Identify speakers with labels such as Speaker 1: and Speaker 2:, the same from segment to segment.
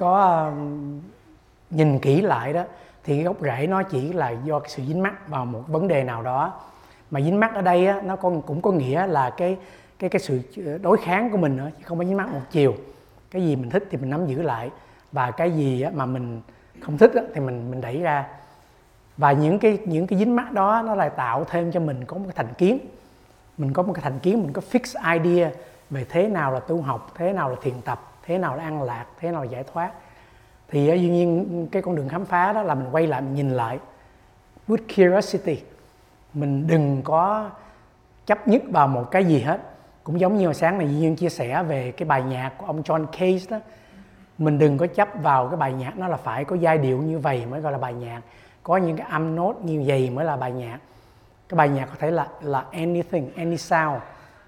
Speaker 1: có à, nhìn kỹ lại đó thì gốc rễ nó chỉ là do cái sự dính mắc vào một vấn đề nào đó. Mà dính mắc ở đây á, nó còn cũng có nghĩa là cái cái cái sự ờ, đối kháng của mình nữa chứ không phải dính mắc một chiều. Cái gì mình thích thì mình nắm giữ lại và cái gì á, mà mình không thích á, thì mình mình đẩy ra. Và những cái những cái dính mắc đó nó lại tạo thêm cho mình có một cái thành kiến. Mình có một cái thành kiến mình có fix idea về thế nào là tu học thế nào là thiền tập thế nào là an lạc thế nào là giải thoát. Thì uh, dĩ nhiên cái con đường khám phá đó là mình quay lại mình nhìn lại with curiosity. Mình đừng có chấp nhất vào một cái gì hết. Cũng giống như hồi sáng này dĩ nhiên chia sẻ về cái bài nhạc của ông John Cage đó. Mình đừng có chấp vào cái bài nhạc nó là phải có giai điệu như vậy mới gọi là bài nhạc. Có những cái âm nốt như vậy mới là bài nhạc. Cái bài nhạc có thể là là anything any sound.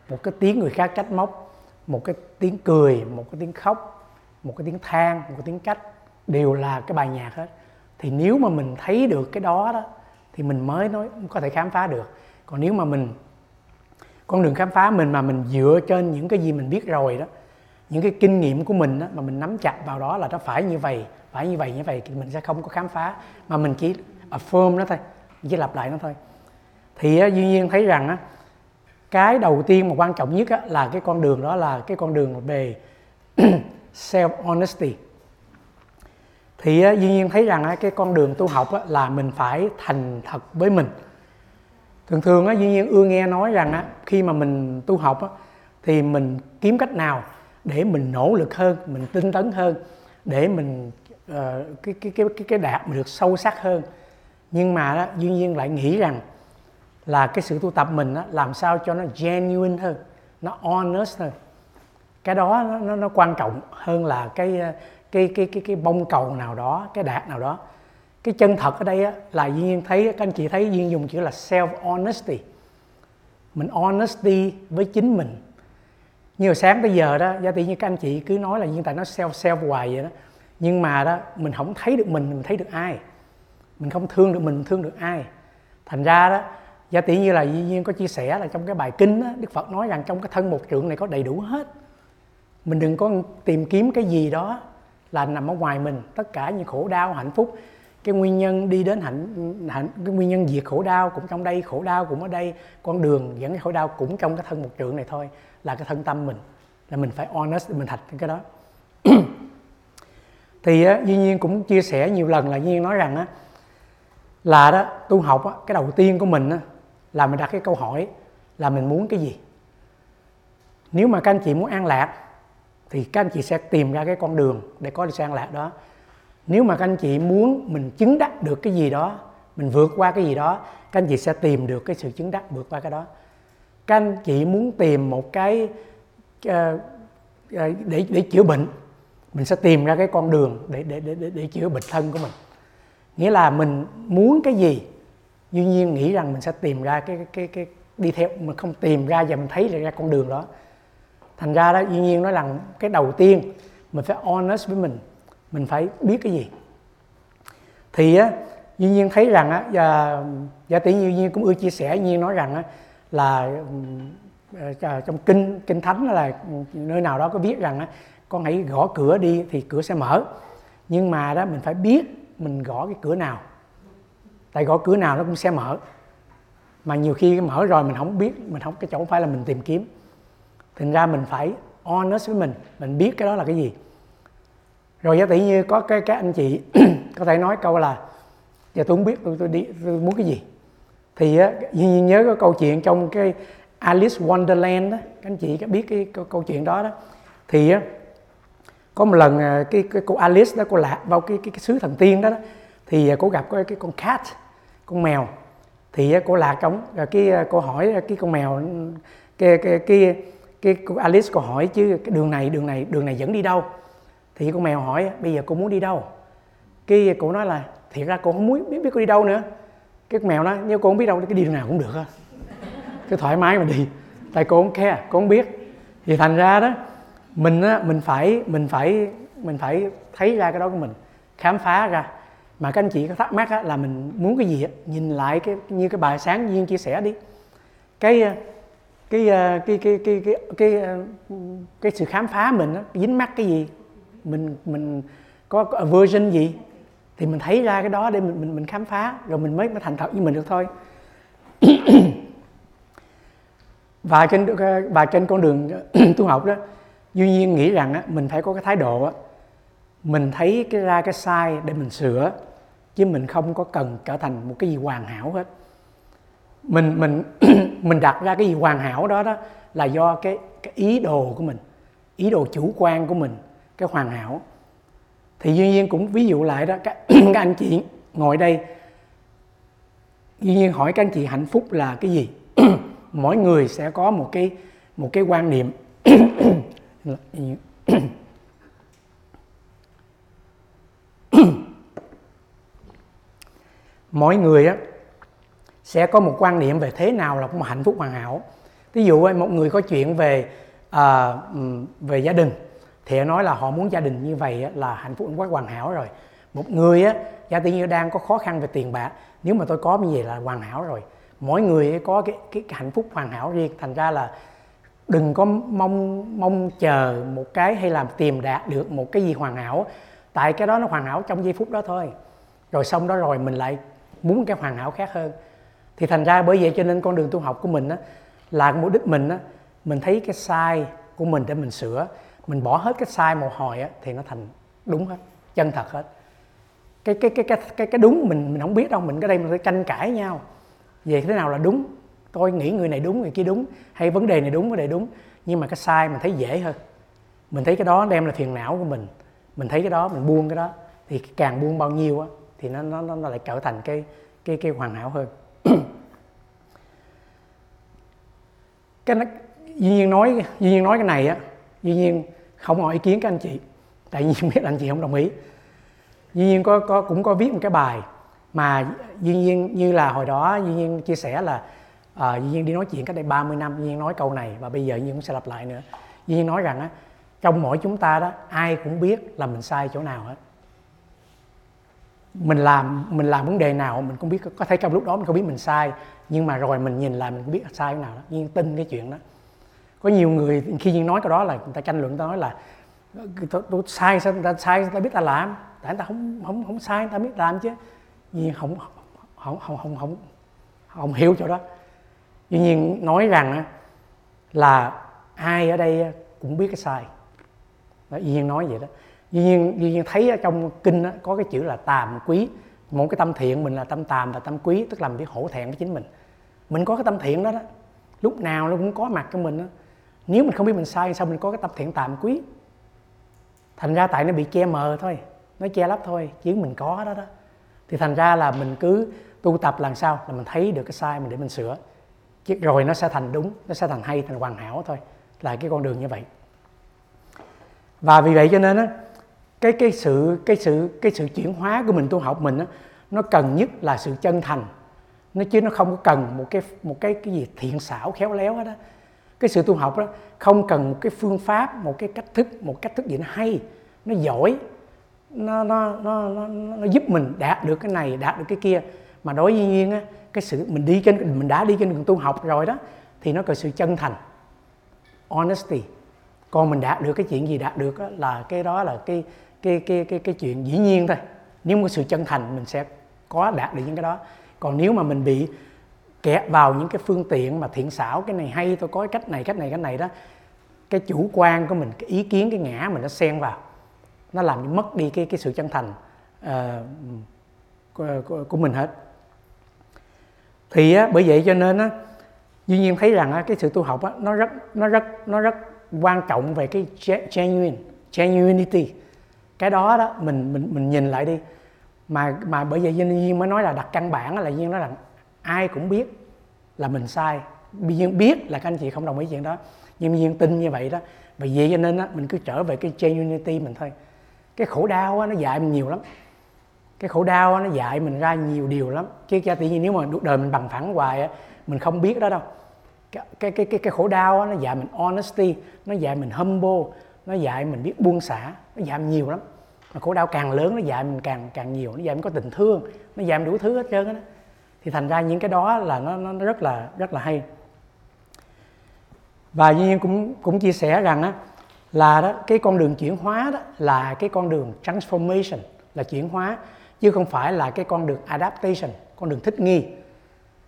Speaker 1: Một cái tiếng người khác trách móc một cái tiếng cười một cái tiếng khóc một cái tiếng than một cái tiếng cách đều là cái bài nhạc hết. Thì nếu mà mình thấy được cái đó đó thì mình mới nói có thể khám phá được. Còn nếu mà mình con đường khám phá mình mà mình dựa trên những cái gì mình biết rồi đó những cái kinh nghiệm của mình đó, mà mình nắm chặt vào đó là nó phải như vậy phải như vậy như vậy thì mình sẽ không có khám phá. Mà mình chỉ affirm nó thôi chỉ lặp lại nó thôi. Thì á, duy nhiên thấy rằng á, cái đầu tiên mà quan trọng nhất á, là cái con đường đó là cái con đường về self honesty thì á, duy nhiên thấy rằng á, cái con đường tu học á, là mình phải thành thật với mình. Thường thường á, duy nhiên ưa nghe nói rằng á, khi mà mình tu học á, thì mình kiếm cách nào để mình nỗ lực hơn mình tinh tấn hơn để mình uh, cái, cái cái cái cái đạt mình được sâu sắc hơn. Nhưng mà đó, duy nhiên lại nghĩ rằng là cái sự tu tập mình làm sao cho nó genuine hơn nó honest hơn. Cái đó nó, nó, nó quan trọng hơn là cái ờ, cái cái cái cái bông cầu nào đó cái đạt nào đó. Cái chân thật ở đây á, là duyên nhiên thấy các anh chị thấy duyên dùng chữ là self honesty mình honesty với chính mình. Như hồi sáng tới giờ đó giá tỷ như các anh chị cứ nói là duyên tại nó self self hoài vậy đó. Nhưng mà đó mình không thấy được mình mình thấy được ai. Mình không thương được mình thương được ai. Thành ra đó giả tỷ như là duyên nhiên có chia sẻ là trong cái bài kinh đó, đức phật nói rằng trong cái thân một trượng này có đầy đủ hết. Mình đừng có tìm kiếm cái gì đó là nằm ở ngoài mình. Tất cả những khổ đau hạnh phúc cái nguyên nhân đi đến hạnh, hạnh cái nguyên nhân diệt khổ đau cũng trong đây khổ đau cũng ở đây con đường dẫn cái khổ đau cũng trong cái thân một trượng này thôi là cái thân tâm mình là mình phải honest mình thật cái đó. Thì á, duy nhiên cũng chia sẻ nhiều lần là duy nhiên nói rằng á là đó tu học á, cái đầu tiên của mình á, là mình đặt cái câu hỏi là mình muốn cái gì. Nếu mà các anh chị muốn an lạc thì các anh chị sẽ tìm ra cái con đường để có được sự an lạc đó. Nếu mà các anh chị muốn mình chứng đắc được cái gì đó mình vượt qua cái gì đó các anh chị sẽ tìm được cái sự chứng đắc vượt qua cái đó. Các anh chị muốn tìm một cái uh, để để chữa bệnh mình sẽ tìm ra cái con đường để để để để, để chữa bệnh thân của mình. Nghĩa là mình muốn cái gì duy nhiên nghĩ rằng mình sẽ tìm ra cái cái cái đi theo mình không tìm ra và mình thấy ra con đường đó. Thành ra đó, duy nhiên nói rằng cái đầu tiên mình phải honest với mình mình phải biết cái gì. Thì á, duy nhiên thấy rằng á, và giả tỷ duy nhiên cũng ưa chia sẻ, duy nhiên nói rằng á, là ờ, ờ, trong kinh kinh thánh là nơi nào đó có viết rằng á, con hãy gõ cửa đi thì cửa sẽ mở. Nhưng mà đó, mình phải biết mình gõ cái cửa nào tại gõ cửa nào nó cũng sẽ mở. Mà nhiều khi mở rồi mình không biết mình không cái chỗ không phải là mình tìm kiếm. Thành ra mình phải honest với mình mình biết cái đó là cái gì. Rồi giả tỷ như có cái các anh chị có thể nói câu là giờ tôi không biết tôi, tôi đi tôi muốn cái gì? Thì á nhớ cái câu chuyện trong cái Alice Wonderland đó các anh chị có biết cái câu, câu chuyện đó đó. Thì á có một lần à, cái, cái cô Alice đó cô lạc vào cái cái, cái xứ thần tiên đó, đó thì à, cô gặp cái, cái con cat con mèo. Thì cô lạc trong rồi à, cái à, cô hỏi à, cái con mèo, cái cái cái cái cô Alice cô hỏi chứ, cái đường này đường này đường này dẫn đi đâu? Thì con mèo hỏi, bây giờ cô muốn đi đâu? Cái cô nói là, thiệt ra cô không muốn, biết biết cô đi đâu nữa. Cái con mèo nói, nếu cô không biết đâu, cái đi đường nào cũng được á. Cứ thoải mái mà đi. Tại cô không khe cô không biết. Thì thành ra đó, mình á, mình phải mình phải mình phải thấy ra cái đó của mình, khám phá ra mà các anh chị có thắc mắc á, là mình muốn cái gì á, nhìn lại cái như cái bài sáng duyên chia sẻ đi. Cái ờ, ờ, cái cái cái cái cái cái, cái sự khám phá mình á, dính mắc cái gì? Mình mình có, có version gì? Thì mình thấy ra cái đó để mình mình mình khám phá rồi mình mới mới thành thật với mình được thôi. Và trên và trên con đường tu học đó duy nhiên nghĩ rằng á, mình phải có cái thái độ á, mình thấy cái ra cái sai để mình sửa chứ mình không có cần trở thành một cái gì hoàn hảo hết. Mình mình mình đặt ra cái gì hoàn hảo đó đó là do cái cái ý đồ của mình ý đồ chủ quan của mình cái hoàn hảo. Thì duy nhiên cũng ví dụ lại đó các, các anh chị ngồi đây duy nhiên hỏi các anh chị hạnh phúc là cái gì? Mỗi người sẽ có một cái một cái quan niệm mỗi người á sẽ có một quan niệm về thế nào là một hạnh phúc hoàn hảo. Ví dụ một người có chuyện về à, về gia đình thì nói là họ muốn gia đình như vậy là hạnh phúc quá hoàn hảo rồi. Một người á gia tự nhiên đang có khó khăn về tiền bạc nếu mà tôi có như vậy là hoàn hảo rồi. Mỗi người có cái, cái, cái hạnh phúc hoàn hảo riêng thành ra là đừng có mong mong chờ một cái hay làm tìm đạt được một cái gì hoàn hảo. Tại cái đó nó hoàn hảo trong giây phút đó thôi. Rồi xong đó rồi mình lại muốn cái hoàn hảo khác hơn. Thì thành ra bởi vậy cho nên con đường tu học của mình á, là mục đích mình á, mình thấy cái sai của mình để mình sửa. Mình bỏ hết cái sai một hồi á, thì nó thành đúng hết chân thật hết. Cái cái cái cái cái cái đúng mình mình không biết đâu mình cái đây mình phải tranh cãi nhau. Về thế nào là đúng? Tôi nghĩ người này đúng người kia đúng. Hay vấn đề này đúng vấn đề đúng. Nhưng mà cái sai mình thấy dễ hơn. Mình thấy cái đó đem là phiền não của mình. Mình thấy cái đó mình buông cái đó. Thì càng buông bao nhiêu á thì nó nó nó lại trở thành cái cái cái hoàn hảo hơn cái nó, duy nhiên nói duy nhiên nói cái này á duy nhiên không hỏi ý kiến các anh chị tại vì biết anh chị không đồng ý duy nhiên có có cũng có viết một cái bài mà duy nhiên như là hồi đó duy nhiên chia sẻ là à, duy nhiên đi nói chuyện cách đây 30 năm duy nhiên nói câu này và bây giờ duy nhiên cũng sẽ lặp lại nữa duy nhiên nói rằng á trong mỗi chúng ta đó ai cũng biết là mình sai chỗ nào hết mình làm mình làm vấn đề nào mình cũng biết có thể trong lúc đó mình không biết mình sai nhưng mà rồi mình nhìn lại mình cũng biết sai cái nào đó nhưng tin cái chuyện đó. Có nhiều người khi nhiên nói cái đó là người ta tranh luận ta nói là tôi, tôi sai sao người ta sai người ta biết ta làm? Tại người ta không không không sai người ta biết làm chứ. Nhưng không không không không không không hiểu chỗ đó. Tuy nhiên nói rằng là ai ở đây cũng biết cái sai. Đó, nhiên nói vậy đó. Duy nhiên, duy nhiên thấy ở trong kinh đó, có cái chữ là tàm quý. Một cái tâm thiện mình là tâm tàm và tâm quý tức là mình biết hổ thẹn với chính mình. Mình có cái tâm thiện đó đó lúc nào nó cũng có mặt cho mình đó. nếu mình không biết mình sai sao mình có cái tâm thiện tàm quý? Thành ra tại nó bị che mờ thôi nó che lấp thôi chứ mình có đó đó. Thì thành ra là mình cứ tu tập làm sao là mình thấy được cái sai mình để mình sửa. Chứ rồi nó sẽ thành đúng nó sẽ thành hay thành hoàn hảo thôi. Là cái con đường như vậy. Và vì vậy cho nên á cái cái sự cái sự cái sự chuyển hóa của mình tu học mình đó, nó cần nhất là sự chân thành. Nó chứ nó không có cần một cái một cái cái gì thiện xảo khéo léo hết đó cái sự tu học đó không cần một cái phương pháp một cái cách thức một cách thức gì nó hay nó giỏi nó nó nó nó, nó giúp mình đạt được cái này đạt được cái kia. Mà đối với nhiên á cái sự mình đi trên mình đã đi trên đường tu học rồi đó thì nó cần sự chân thành honesty. Còn mình đạt được cái chuyện gì đạt được đó, là cái đó là cái cái cái cái cái chuyện dĩ nhiên thôi. Nếu có sự chân thành mình sẽ có đạt được những cái đó. Còn nếu mà mình bị kẹt vào những cái phương tiện mà thiện xảo cái này hay tôi có cái cách này cách này cách này đó cái chủ quan của mình cái ý kiến cái ngã mình nó xen vào. Nó làm mất đi cái cái sự chân thành uh, của, của, của mình hết. Thì á, bởi vậy cho nên á, duy nhiên thấy rằng á, cái sự tu học á, nó rất nó rất nó rất quan trọng về cái genuine genuinity cái đó đó mình mình mình nhìn lại đi. Mà mà bởi vậy nhân viên mới nói là đặt căn bản là duyên nói là ai cũng biết là mình sai. Nhiên biết là các anh chị không đồng ý chuyện đó. Nhưng nhiên tin như vậy đó. Và vậy cho nên á mình cứ trở về cái genuinity mình thôi. Cái khổ đau á, nó dạy mình nhiều lắm. Cái khổ đau á, nó dạy mình ra nhiều điều lắm. Chứ cha tự nhiên nếu mà đời mình bằng phẳng hoài mình không biết đó đâu. Cái cái cái cái, cái khổ đau á, nó dạy mình honesty nó dạy mình humble nó dạy mình biết buông xả nó dạy mình nhiều lắm mà khổ đau càng lớn nó dạy mình càng càng nhiều, nó dạy mình có tình thương, nó dạy mình đủ thứ hết trơn á thì thành ra những cái đó là nó nó rất là rất là hay. Và nhiên cũng cũng chia sẻ rằng á, là đó, cái con đường chuyển hóa đó là cái con đường transformation, là chuyển hóa, chứ không phải là cái con đường adaptation, con đường thích nghi.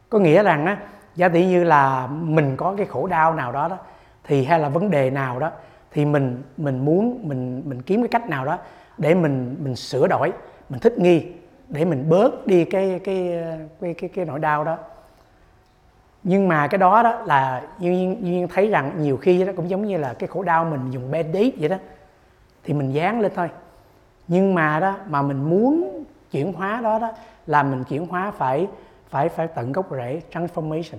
Speaker 1: Có nghĩa rằng á, giả tỷ như là mình có cái khổ đau nào đó đó, thì hay là vấn đề nào đó, thì mình mình muốn, mình mình kiếm cái cách nào đó để mình mình sửa đổi mình thích nghi để mình bớt đi cái cái cái cái, cái nỗi đau đó. Nhưng mà cái đó đó là duyên duyên thấy rằng nhiều khi đó cũng giống như là cái khổ đau mình dùng band-aid vậy đó thì mình dán lên thôi. Nhưng mà đó mà mình muốn chuyển hóa đó đó là mình chuyển hóa phải phải phải tận gốc rễ transformation.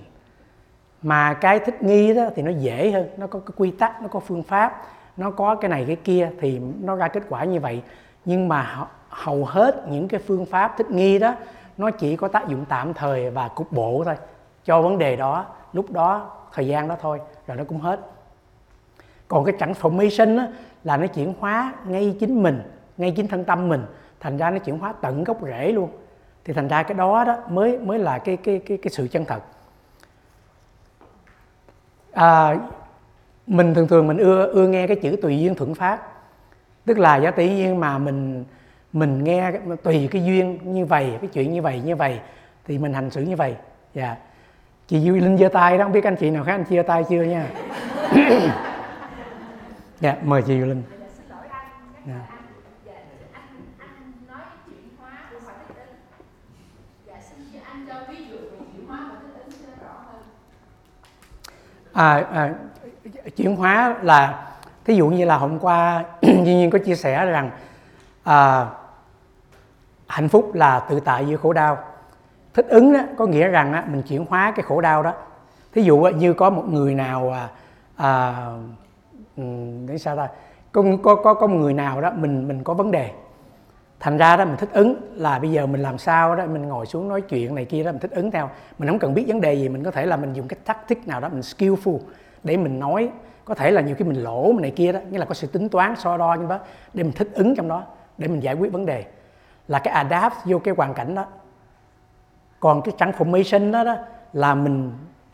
Speaker 1: Mà cái thích nghi đó thì nó dễ hơn nó có cái quy tắc nó có phương pháp nó có cái này cái kia thì nó ra kết quả như vậy. Nhưng mà hầu hết những cái phương pháp thích nghi đó nó chỉ có tác dụng tạm thời và cục bộ thôi. Cho vấn đề đó lúc đó thời gian đó thôi rồi nó cũng hết. Còn cái transformation á, là nó chuyển hóa ngay chính mình ngay chính thân tâm mình. Thành ra nó chuyển hóa tận gốc rễ luôn. Thì thành ra cái đó đó mới mới là cái cái cái cái sự chân thật. À, mình thường thường mình ưa ưa nghe cái chữ tùy duyên thuận pháp tức là giả tỷ nhiên mà mình mình nghe tùy cái duyên như vậy cái chuyện như vậy như vậy thì mình hành xử như vậy. Dạ. Chị Duy Linh giơ tay đó không biết anh chị nào khác anh chia tay chưa nha? Dạ mời chị Duy Linh. Dạ. à, à, chuyển hóa là thí dụ như là hôm qua duy nhiên có chia sẻ rằng à, hạnh phúc là tự tại giữa khổ đau. Thích ứng đó có nghĩa rằng á, mình chuyển hóa cái khổ đau đó. Thí dụ á, như có một người nào à, à, để sao ta? Có có có có một người nào đó mình mình có vấn đề. Thành ra đó mình thích ứng là bây giờ mình làm sao đó mình ngồi xuống nói chuyện này kia đó mình thích ứng theo. Mình không cần biết vấn đề gì mình có thể là mình dùng cái tactic nào đó mình skillful để mình nói. Có thể là nhiều khi mình lỗ này kia đó nghĩa là có sự tính toán so đo như đó để mình thích ứng trong đó để mình giải quyết vấn đề. Là cái adapt vô cái hoàn cảnh đó. Còn cái transformation đó, đó là mình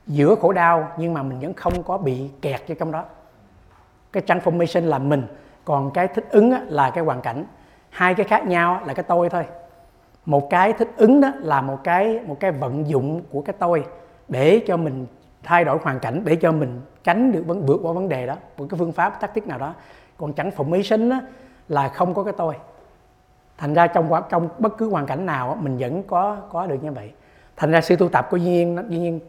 Speaker 1: giữa khổ đau nhưng mà mình vẫn không có bị kẹt vô trong đó. Cái transformation là mình còn cái thích ứng là cái hoàn cảnh. Hai cái khác nhau là cái tôi thôi. Một cái thích ứng đó là một cái một cái vận dụng của cái tôi để cho mình thay đổi hoàn cảnh để cho mình tránh được vấn, vượt qua vấn đề đó. Một cái phương pháp tác tiết nào đó. Còn chẳng mỹ sinh là không có cái tôi. Thành ra trong trong bất cứ hoàn cảnh nào mình vẫn có có được như vậy. Thành ra sự tu tập của duy nhiên duy nhiên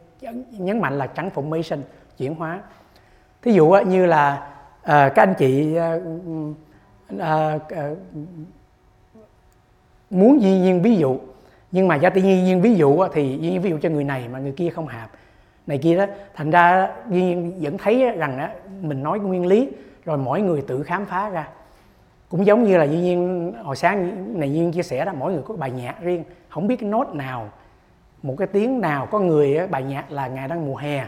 Speaker 1: nhấn mạnh là trắng formation, chuyển hóa. Thí dụ như là ờ, các anh chị ờ, ờ, muốn duy nhiên ví dụ, nhưng mà gia tự nhiên ví dụ thì duy nhiên ví dụ cho người này mà người kia không hợp này kia đó. Thành ra duy nhiên vẫn thấy rằng đó, mình nói nguyên lý rồi mỗi người tự khám phá ra. Cũng giống như là duy nhiên hồi sáng này duy nhiên chia sẻ đó mỗi người có bài nhạc riêng không biết cái nốt nào một cái tiếng nào có người bài nhạc là ngày đang mùa hè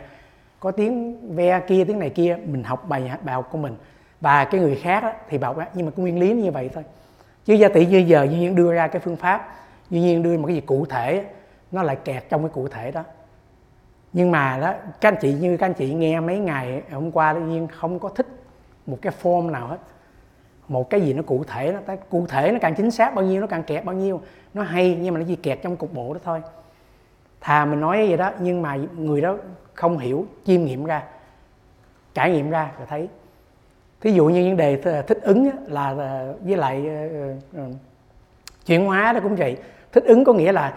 Speaker 1: có tiếng ve kia tiếng này kia mình học bài nhạc bài học của mình. Và cái người khác thì bảo nhưng mà cái nguyên lý như vậy thôi. Chứ gia tỷ như giờ duy nhiên đưa ra cái phương pháp duy nhiên đưa một cái gì cụ thể nó lại kẹt trong cái cụ thể đó nhưng mà đó, các anh chị, như các anh chị nghe mấy ngày hôm qua, tự nhiên không có thích một cái form nào hết. Một cái gì nó cụ thể nó cụ thể nó càng chính xác bao nhiêu, nó càng kẹt bao nhiêu, nó hay nhưng mà nó chỉ kẹt trong cục bộ đó thôi. Thà mình nói vậy đó, nhưng mà người đó không hiểu, chiêm nghiệm ra, trải nghiệm ra rồi thấy. Thí dụ như vấn đề thích ứng là với lại ờ, ờ, ờ, chuyển hóa đó cũng vậy. Thích ứng có nghĩa là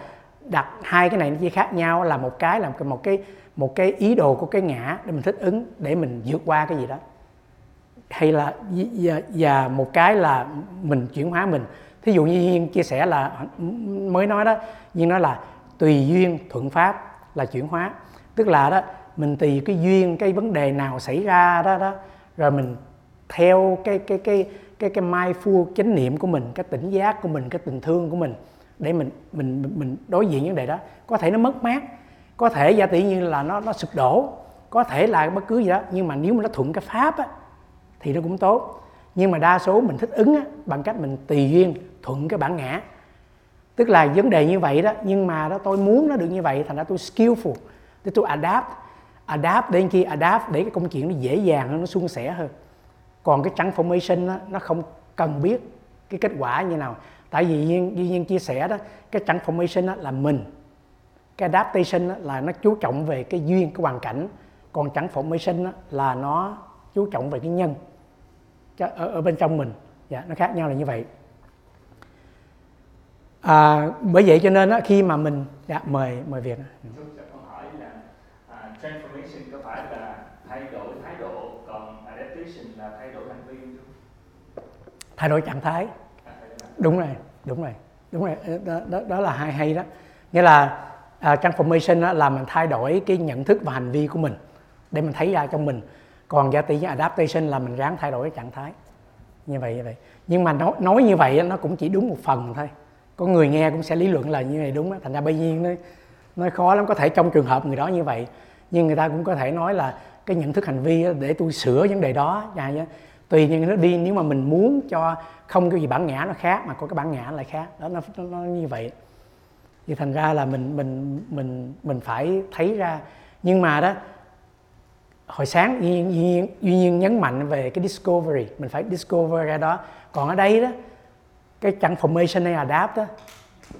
Speaker 1: đặt hai cái này nó chỉ khác nhau là một cái là một cái một cái ý đồ của cái ngã để mình thích ứng để mình vượt qua cái gì đó. Hay là và, và một cái là mình chuyển hóa mình. Thí dụ như Duyên chia sẻ là mới nói đó Duyên nói là tùy duyên thuận pháp là chuyển hóa. Tức là đó mình tùy cái duyên cái vấn đề nào xảy ra đó đó rồi mình theo cái cái cái cái cái mindful chánh niệm của mình cái tỉnh giác của mình cái tình thương của mình để mình mình mình đối diện vấn đề đó. Có thể nó mất mát có thể giả tỷ như là nó nó sụp đổ có thể là bất cứ gì đó nhưng mà nếu mà nó thuận cái pháp á, thì nó cũng tốt. Nhưng mà đa số mình thích ứng á, bằng cách mình tùy duyên thuận cái bản ngã. Tức là vấn đề như vậy đó nhưng mà đó tôi muốn nó được như vậy thành ra tôi skillful để tôi adapt. Adapt đến khi adapt để cái công chuyện nó dễ dàng hơn nó suôn sẻ hơn. Còn cái transformation đó, nó không cần biết cái kết quả như nào tại vì nhiên duy nhiên chia sẻ đó cái transformation đó là mình. Cái adaptation đó là nó chú trọng về cái duyên cái hoàn cảnh. Còn transformation đó là nó chú trọng về cái nhân ở, ở bên trong mình. Dạ nó khác nhau là như vậy. À, bởi vậy cho nên đó, khi mà mình dạ mời mời
Speaker 2: là uh, transformation có phải là thay đổi thái độ còn adaptation là thay đổi hành vi không?
Speaker 1: Thay đổi trạng thái. à, đúng rồi đúng rồi đúng rồi. Đó, đó, đó là hay hay đó. Nghĩa là à, uh, transformation đó là mình thay đổi cái nhận thức và hành vi của mình để mình thấy ra trong mình. Còn giá trị adaptation là mình ráng thay đổi cái trạng thái. Như vậy như vậy. Nhưng mà nói, nói như vậy nó cũng chỉ đúng một phần thôi. Có người nghe cũng sẽ lý luận là như này đúng đó. thành ra bây nhiên nó nó khó lắm. Có thể trong trường hợp người đó như vậy nhưng người ta cũng có thể nói là cái nhận thức hành vi để tôi sửa vấn đề đó tùy nhiên nó đi nếu mà mình muốn cho không cái gì bản ngã nó khác mà có cái bản ngã lại khác. Đó nó, nó, nó như vậy. Thì thành ra là mình mình mình mình phải thấy ra. Nhưng mà đó hồi sáng duy nhiên, duy nhiên, duy nhiên nhấn mạnh về cái discovery. Mình phải discover ra đó. Còn ở đây đó cái transformation hay adapt đó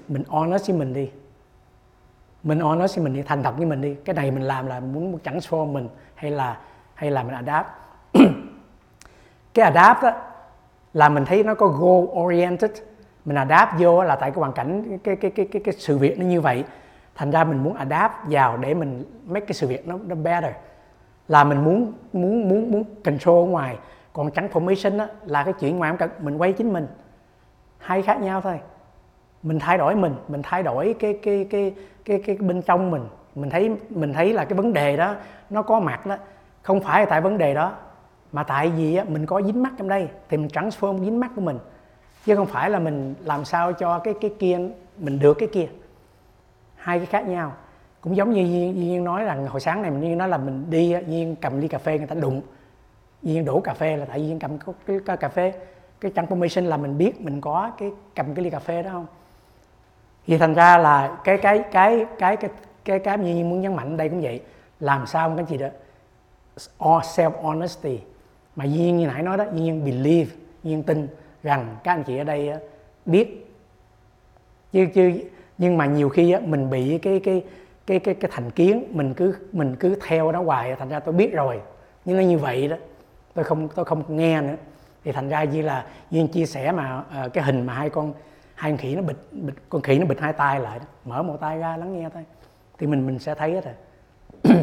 Speaker 1: mình honest với mình đi. Mình honest với mình đi thành thật với mình đi. Cái này mình làm là muốn transform mình hay là hay là mình adapt cái adapt á, là mình thấy nó có goal oriented. Mình adapt vô là tại cái hoàn cảnh cái cái cái cái, cái sự việc nó như vậy. Thành ra mình muốn adapt vào để mình make cái sự việc nó nó better. Là mình muốn muốn muốn muốn control ở ngoài. Còn transformation á, là cái chuyện ngoài mình quay chính mình. Hai khác nhau thôi. Mình thay đổi mình mình thay đổi cái cái cái cái cái, cái bên trong mình. Mình thấy mình thấy là cái vấn đề đó nó có mặt đó. Không phải tại vấn đề đó mà tại vì á, mình có dính mắt trong đây thì mình transform dính mắt của mình. Chứ không phải là mình làm sao cho cái cái kia mình được cái kia. Hai cái khác nhau. Cũng giống như Duyên, Duyên nói rằng hồi sáng này mình Duyên nói là mình đi Duyên cầm ly cà phê người ta đụng. Duyên đổ cà phê là tại Duyên cầm cái, cái cà phê. Cái transformation là mình biết mình có cái cầm cái ly cà phê đó không? Thì thành ra là cái cái cái cái cái cái cái như muốn nhấn mạnh đây cũng vậy. Làm sao các chị đó self honesty mà duyên như nãy nói đó duyên believe duyên tin rằng các anh chị ở đây biết. Chứ chứ nhưng mà nhiều khi mình bị cái cái cái cái cái thành kiến mình cứ mình cứ theo nó hoài thành ra tôi biết rồi. Nhưng nó như vậy đó tôi không tôi không nghe nữa. Thì thành ra như là duyên chia sẻ mà ờ, cái hình mà hai con hai con khỉ nó bịt, bịt con khỉ nó bịt hai tay lại mở một tay ra lắng nghe thôi. Thì mình mình sẽ thấy hết rồi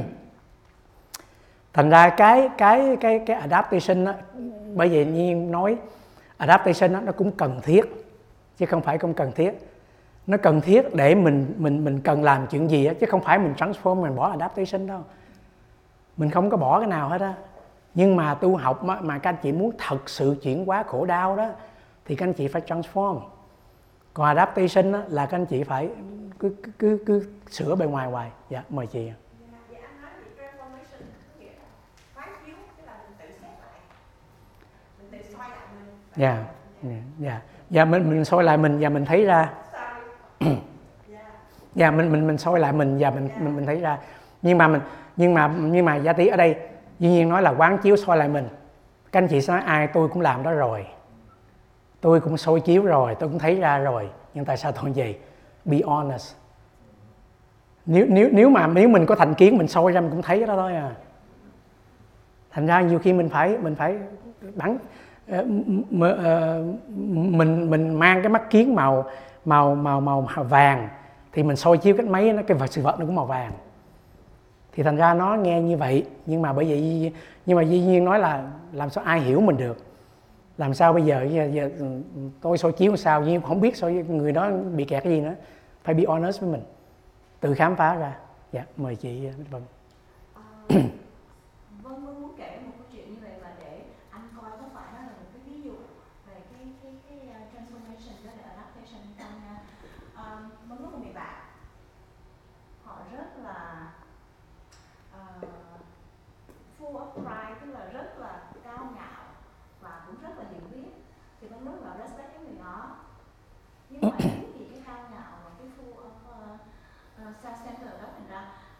Speaker 1: thành ra cái cái cái cái adaptation đó, bởi vì nhiên nói adaptation đó, nó cũng cần thiết chứ không phải không cần thiết. Nó cần thiết để mình mình mình cần làm chuyện gì đó, chứ không phải mình transform mình bỏ adaptation đâu. Mình không có bỏ cái nào hết á. Nhưng mà tu học mà, mà các anh chị muốn thật sự chuyển hóa khổ đau đó thì các anh chị phải transform. Còn adaptation đó, là các anh chị phải cứ cứ cứ, cứ sửa bề ngoài hoài. Dạ mời chị dạ dạ. Dạ mình mình soi lại mình và mình thấy ra. Dạ mình mình mình soi lại mình và mình mình mình thấy ra. Nhưng mà mình nhưng mà nhưng mà giá tí ở đây dĩ nhiên nói là quán chiếu soi lại mình. Các anh chị sẽ nói ai tôi cũng làm đó rồi. Tôi cũng soi chiếu rồi tôi cũng thấy ra rồi. Nhưng tại sao tôi vậy? Be honest. Nếu nếu nếu mà nếu mình có thành kiến mình soi ra mình cũng thấy đó thôi à. Thành ra nhiều khi mình phải mình phải bắn Ờ, ờ, mình mình mang cái mắt kiến màu màu màu màu vàng thì mình soi chiếu cái máy nó cái vật sự vật nó cũng màu vàng. Thì thành ra nó nghe như vậy nhưng mà bởi vậy nhưng mà dĩ nhiên nói là làm sao ai hiểu mình được? Làm sao bây giờ, giờ, giờ ừ, tôi soi chiếu sao? Nhưng không biết soi người đó bị kẹt cái gì nữa phải be honest với mình. Tự khám phá ra. Dạ mời chị vâng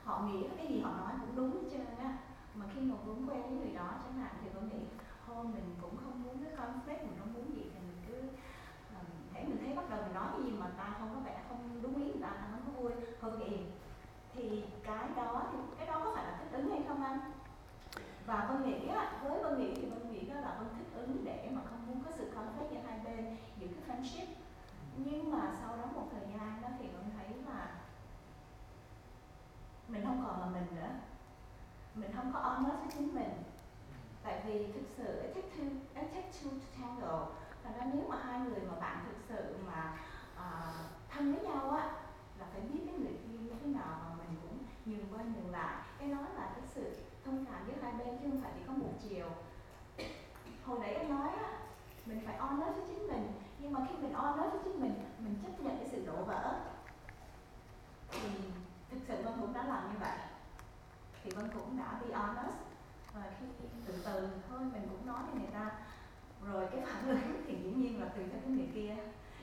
Speaker 1: họ
Speaker 3: nghĩ cái gì họ nói cũng đúng hết trơn á mà khi mà vướng quen với người đó chẳng hạn thì tôi nghĩ
Speaker 4: thôi mình cũng không muốn cái conflict mình không muốn gì thì mình cứ um, hãy mình thấy bắt đầu mình nói cái gì mà ta không có vẻ không đúng ý người ta ta không có vui thôi vậy thì cái đó thì cái đó có phải là thích ứng hay không anh? Và vân nghĩ á, với vân nghĩ thì vân nghĩ đó là vân thích ứng để mà không muốn có sự conflict giữa hai bên giữa cái friendship nhưng mà sau đó một thời gian đó thì vân thấy là mình không còn là mình nữa. Mình không có honest với chính mình. Tại vì thực sự it takes two it takes two to tango và nếu mà hai người mà bạn thực sự mà uh, thân với nhau á là phải biết cái người kia như thế nào mà mình cũng nhường qua nhường lại. Cái đó là cái sự thông cảm giữa hai bên chứ không phải chỉ có một chiều. Hồi nãy em nói á mình phải honest với chính mình nhưng mà khi mình honest với chính mình mình chấp nhận cái sự đổ vỡ. Thì thực sự vân cũng đã làm như vậy. Thì vân cũng đã be honest. Và khi từ từ thôi mình cũng nói với người ta. Rồi cái phản ứng thì dĩ nhiên là tùy theo cái người kia.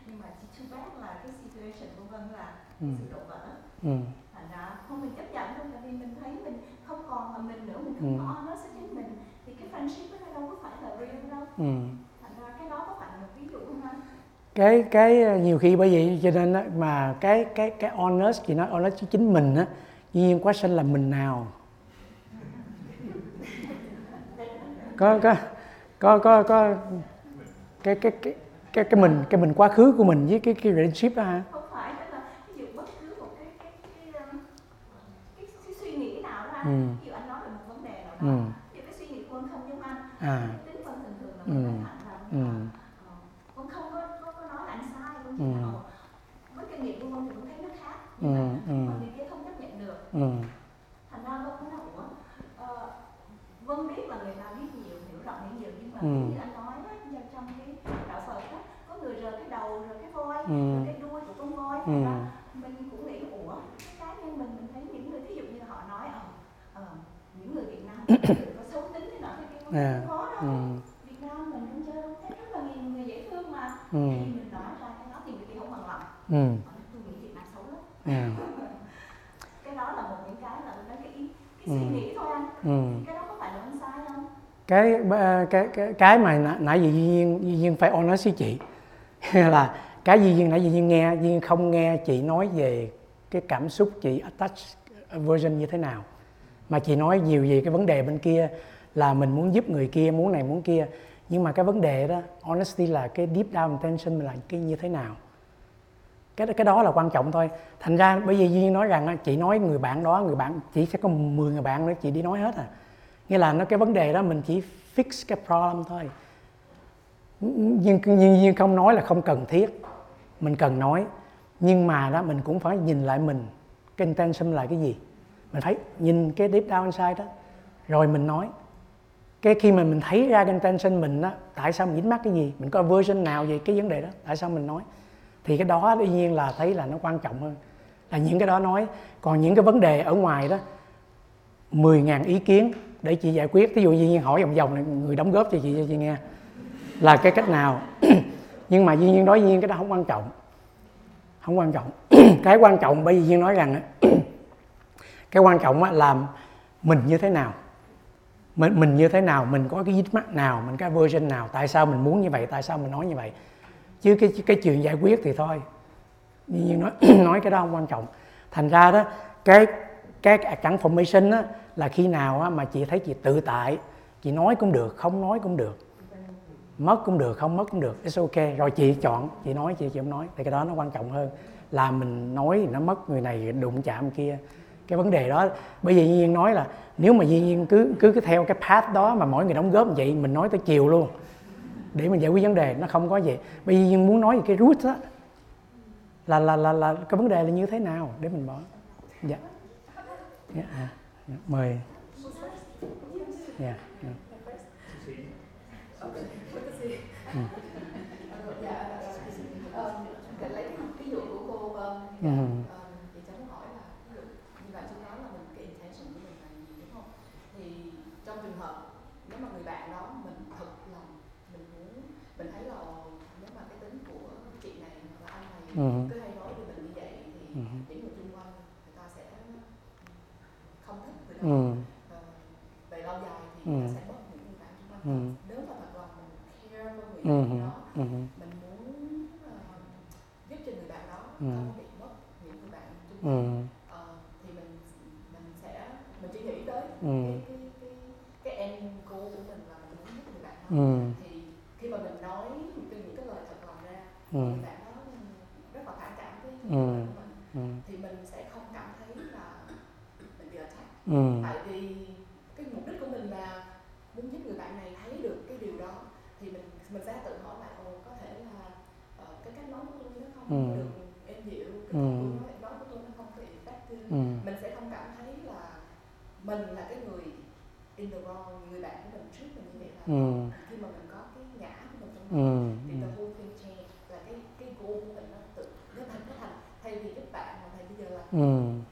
Speaker 4: Nhưng mà chỉ too bad là cái situation của vân là ừ. sự đổ vỡ. Ừ. thành ra không mình chấp nhận thôi tại vì mình thấy mình không còn là mình nữa mình không ừ. có honest với chính mình. Thì cái friendship nó đâu có phải là real đâu. Ừ. thành ra cái đó có phải là một ví dụ không anh
Speaker 1: cái cái nhiều khi bởi vậy cho nên á, mà cái cái cái honest chị nói honest với chính mình á nhiên quá sinh là mình nào có có có có có cái cái cái cái cái mình cái mình quá khứ của mình với cái cái relationship đó
Speaker 4: hả? Không phải tức là ví dụ bất cứ một cái cái cái, cái, cái suy nghĩ nào đó, ừ. ví dụ anh nói về một vấn đề nào đó, ừ. dụ cái suy nghĩ của anh không giống anh, à. tính phân thường thường là mình ừ. thẳng là ừ. con không có, có có nói là anh sai luôn ừ. nào với kinh nghiệm của con thì cũng thấy nó nhưng ừ. mà ừ. người kia không chấp nhận được. Ừ. Thành ra con cũng nói ủa, uh, Vân biết là người ta biết nhiều, hiểu rộng hiểu nhiều nhưng mà ừ. như anh nói ừ. cái đuôi của con voi ừ. mình cũng nghĩ ủa cái cá nhân mình mình thấy những người thí dụ như họ nói ờ à, những người Việt Nam có xấu tính thế nọ thế kia không yeah. có đâu ừ. Việt Nam mình cũng chơi rất là nhiều người dễ thương mà ừ. khi mình nói ra cái đó thì người kia không bằng lòng ừ. Yeah. cái đó là một những cái là cái cái, cái suy ừ. nghĩ thôi anh ừ. cái đó có phải là anh sai không cái
Speaker 1: cái cái cái mà nãy giờ Duy Nhiên Duy Nhiên phải honest với chị là cái Duy Duyên nãy Duy Duyên nghe Duy Duyên không nghe chị nói về cái cảm xúc chị attach version như thế nào mà chị nói nhiều về cái vấn đề bên kia là mình muốn giúp người kia muốn này muốn kia nhưng mà cái vấn đề đó honesty là cái deep down intention là cái như thế nào cái cái đó là quan trọng thôi. Thành ra bởi vì duyên nói rằng chị nói người bạn đó người bạn chỉ sẽ có 10 người bạn nữa chị đi nói hết à. Nghĩa là nó cái vấn đề đó mình chỉ fix cái problem thôi. Nhưng nhưng, nhưng không nói là không cần thiết. Mình cần nói. Nhưng mà đó mình cũng phải nhìn lại mình cái intention là cái gì. Mình phải nhìn cái deep down inside đó. Rồi mình nói. Cái khi mà mình thấy ra cái intention mình đó tại sao mình dính mắc cái gì? Mình có version nào về cái vấn đề đó? Tại sao mình nói? Thì cái đó đương nhiên là thấy là nó quan trọng hơn. Là những cái đó nói. Còn những cái vấn đề ở ngoài đó 10.000 ý kiến để chị giải quyết. Ví dụ như hỏi vòng vòng này, người đóng góp cho chị cho chị nghe. Là cái cách nào? Nhưng mà duy nhiên nói duy nhiên cái đó không quan trọng. Không quan trọng. Cái quan trọng bởi vì nhiên nói rằng cái quan trọng là mình như thế nào? Mình mình như thế nào? Mình có cái dính mắt nào? Mình có version nào? Tại sao mình muốn như vậy? Tại sao mình nói như vậy? Chứ cái cái chuyện giải quyết thì thôi. Nhưng nói nói cái đó không quan trọng. Thành ra đó cái cái transformation á, là khi nào á, mà chị thấy chị tự tại chị nói cũng được không nói cũng được. Mất cũng được không mất cũng được it's ok. Rồi chị chọn chị nói chị chịu nói thì cái đó nó quan trọng hơn. Là mình nói thì nó mất người này đụng chạm kia. Cái vấn đề đó bởi vì nhiên nói là nếu mà nhiên cứ cứ cứ theo cái path đó mà mỗi người đóng góp vậy mình nói tới chiều luôn để mình giải quyết vấn đề nó không có gì bây giờ nhiên muốn nói về cái root đó là là là là cái vấn đề là như thế nào để mình bỏ dạ yeah. yeah. yeah. mời yeah. yeah.
Speaker 5: ừ. dạ uh-huh. cứ hay nói với mình như vậy thì ừ. những người xung quanh người ta sẽ ừ, không thích người đó. Về lâu dài thì sẽ mất những người bạn xung quanh nếu mà thật lòng care với người uh-huh. đó mình muốn ờ, giúp cho người bạn đó không bị mất những người bạn xung quanh. Ờ, thì mình mình sẽ mình chỉ nghĩ tới cái, cái, cái em cô của mình là mình muốn giúp người bạn
Speaker 6: đó. Thì khi mà mình nói những cái lời thật lòng ra ừ. ừ. thì mình sẽ không cảm thấy là mình bị attack ừ. tại vì cái mục đích của mình là muốn giúp người bạn này thấy được cái điều đó thì mình mình sẽ tự hỏi lại ồ có thể là uh, cái cách nói của tôi nó không ừ. được êm dịu cái ừ. nói, nói của tôi nó không có effective ừ. mình sẽ không cảm thấy là mình là cái người in the wrong người bạn của mình trước mình như vậy là ừ. khi mà mình có cái ngã của mình trong ừ. thì the whole thing change là cái cái goal của mình nó tự nó thành nó thành thay vì giúp bạn mà thầy bây giờ là ừ.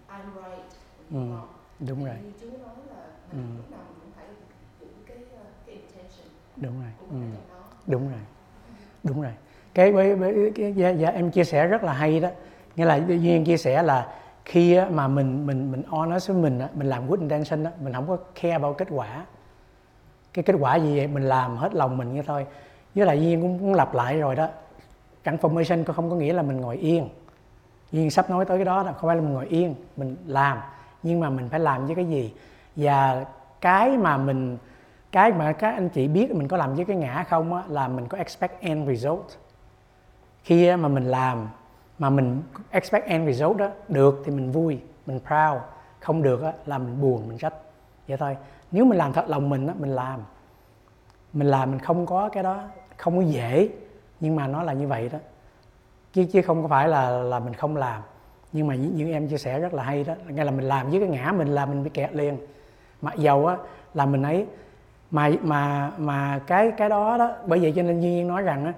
Speaker 6: I'm right.
Speaker 1: Ừ. wrong đúng rồi.
Speaker 6: như chú nói là ừ. lúc nào mình cũng phải giữ cái ờ, cái intention
Speaker 1: đúng rồi. ừ. đúng rồi. Đúng rồi. Cái với, với cái, dạ, dạ, em chia sẻ rất là hay đó. Nghĩa là duyên chia sẻ là khi mà mình mình mình honest với mình mình làm good intention đó, mình không có care about kết quả. Cái kết quả gì vậy? Mình làm hết lòng mình như thôi. Với lại duyên cũng, cũng lặp lại rồi đó. Transformation có không có nghĩa là mình ngồi yên duyên sắp nói tới cái đó là không phải là mình ngồi yên mình làm. Nhưng mà mình phải làm với cái gì? Và cái mà mình cái mà các anh chị biết mình có làm với cái ngã không á, là mình có expect end result. Khi mà mình làm mà mình expect end result đó được thì mình vui mình proud. Không được á, là mình buồn mình trách vậy thôi. Nếu mình làm thật lòng mình á, mình làm. Mình làm mình không có cái đó không có dễ. Nhưng mà nó là như vậy đó chứ chứ không có phải là là mình không làm. Nhưng mà những, em chia sẻ rất là hay đó. Ngay là mình làm với cái ngã mình là mình bị kẹt liền. Mặc dầu á là mình ấy mà mà mà cái cái đó đó bởi vậy cho nên nhiên nói rằng á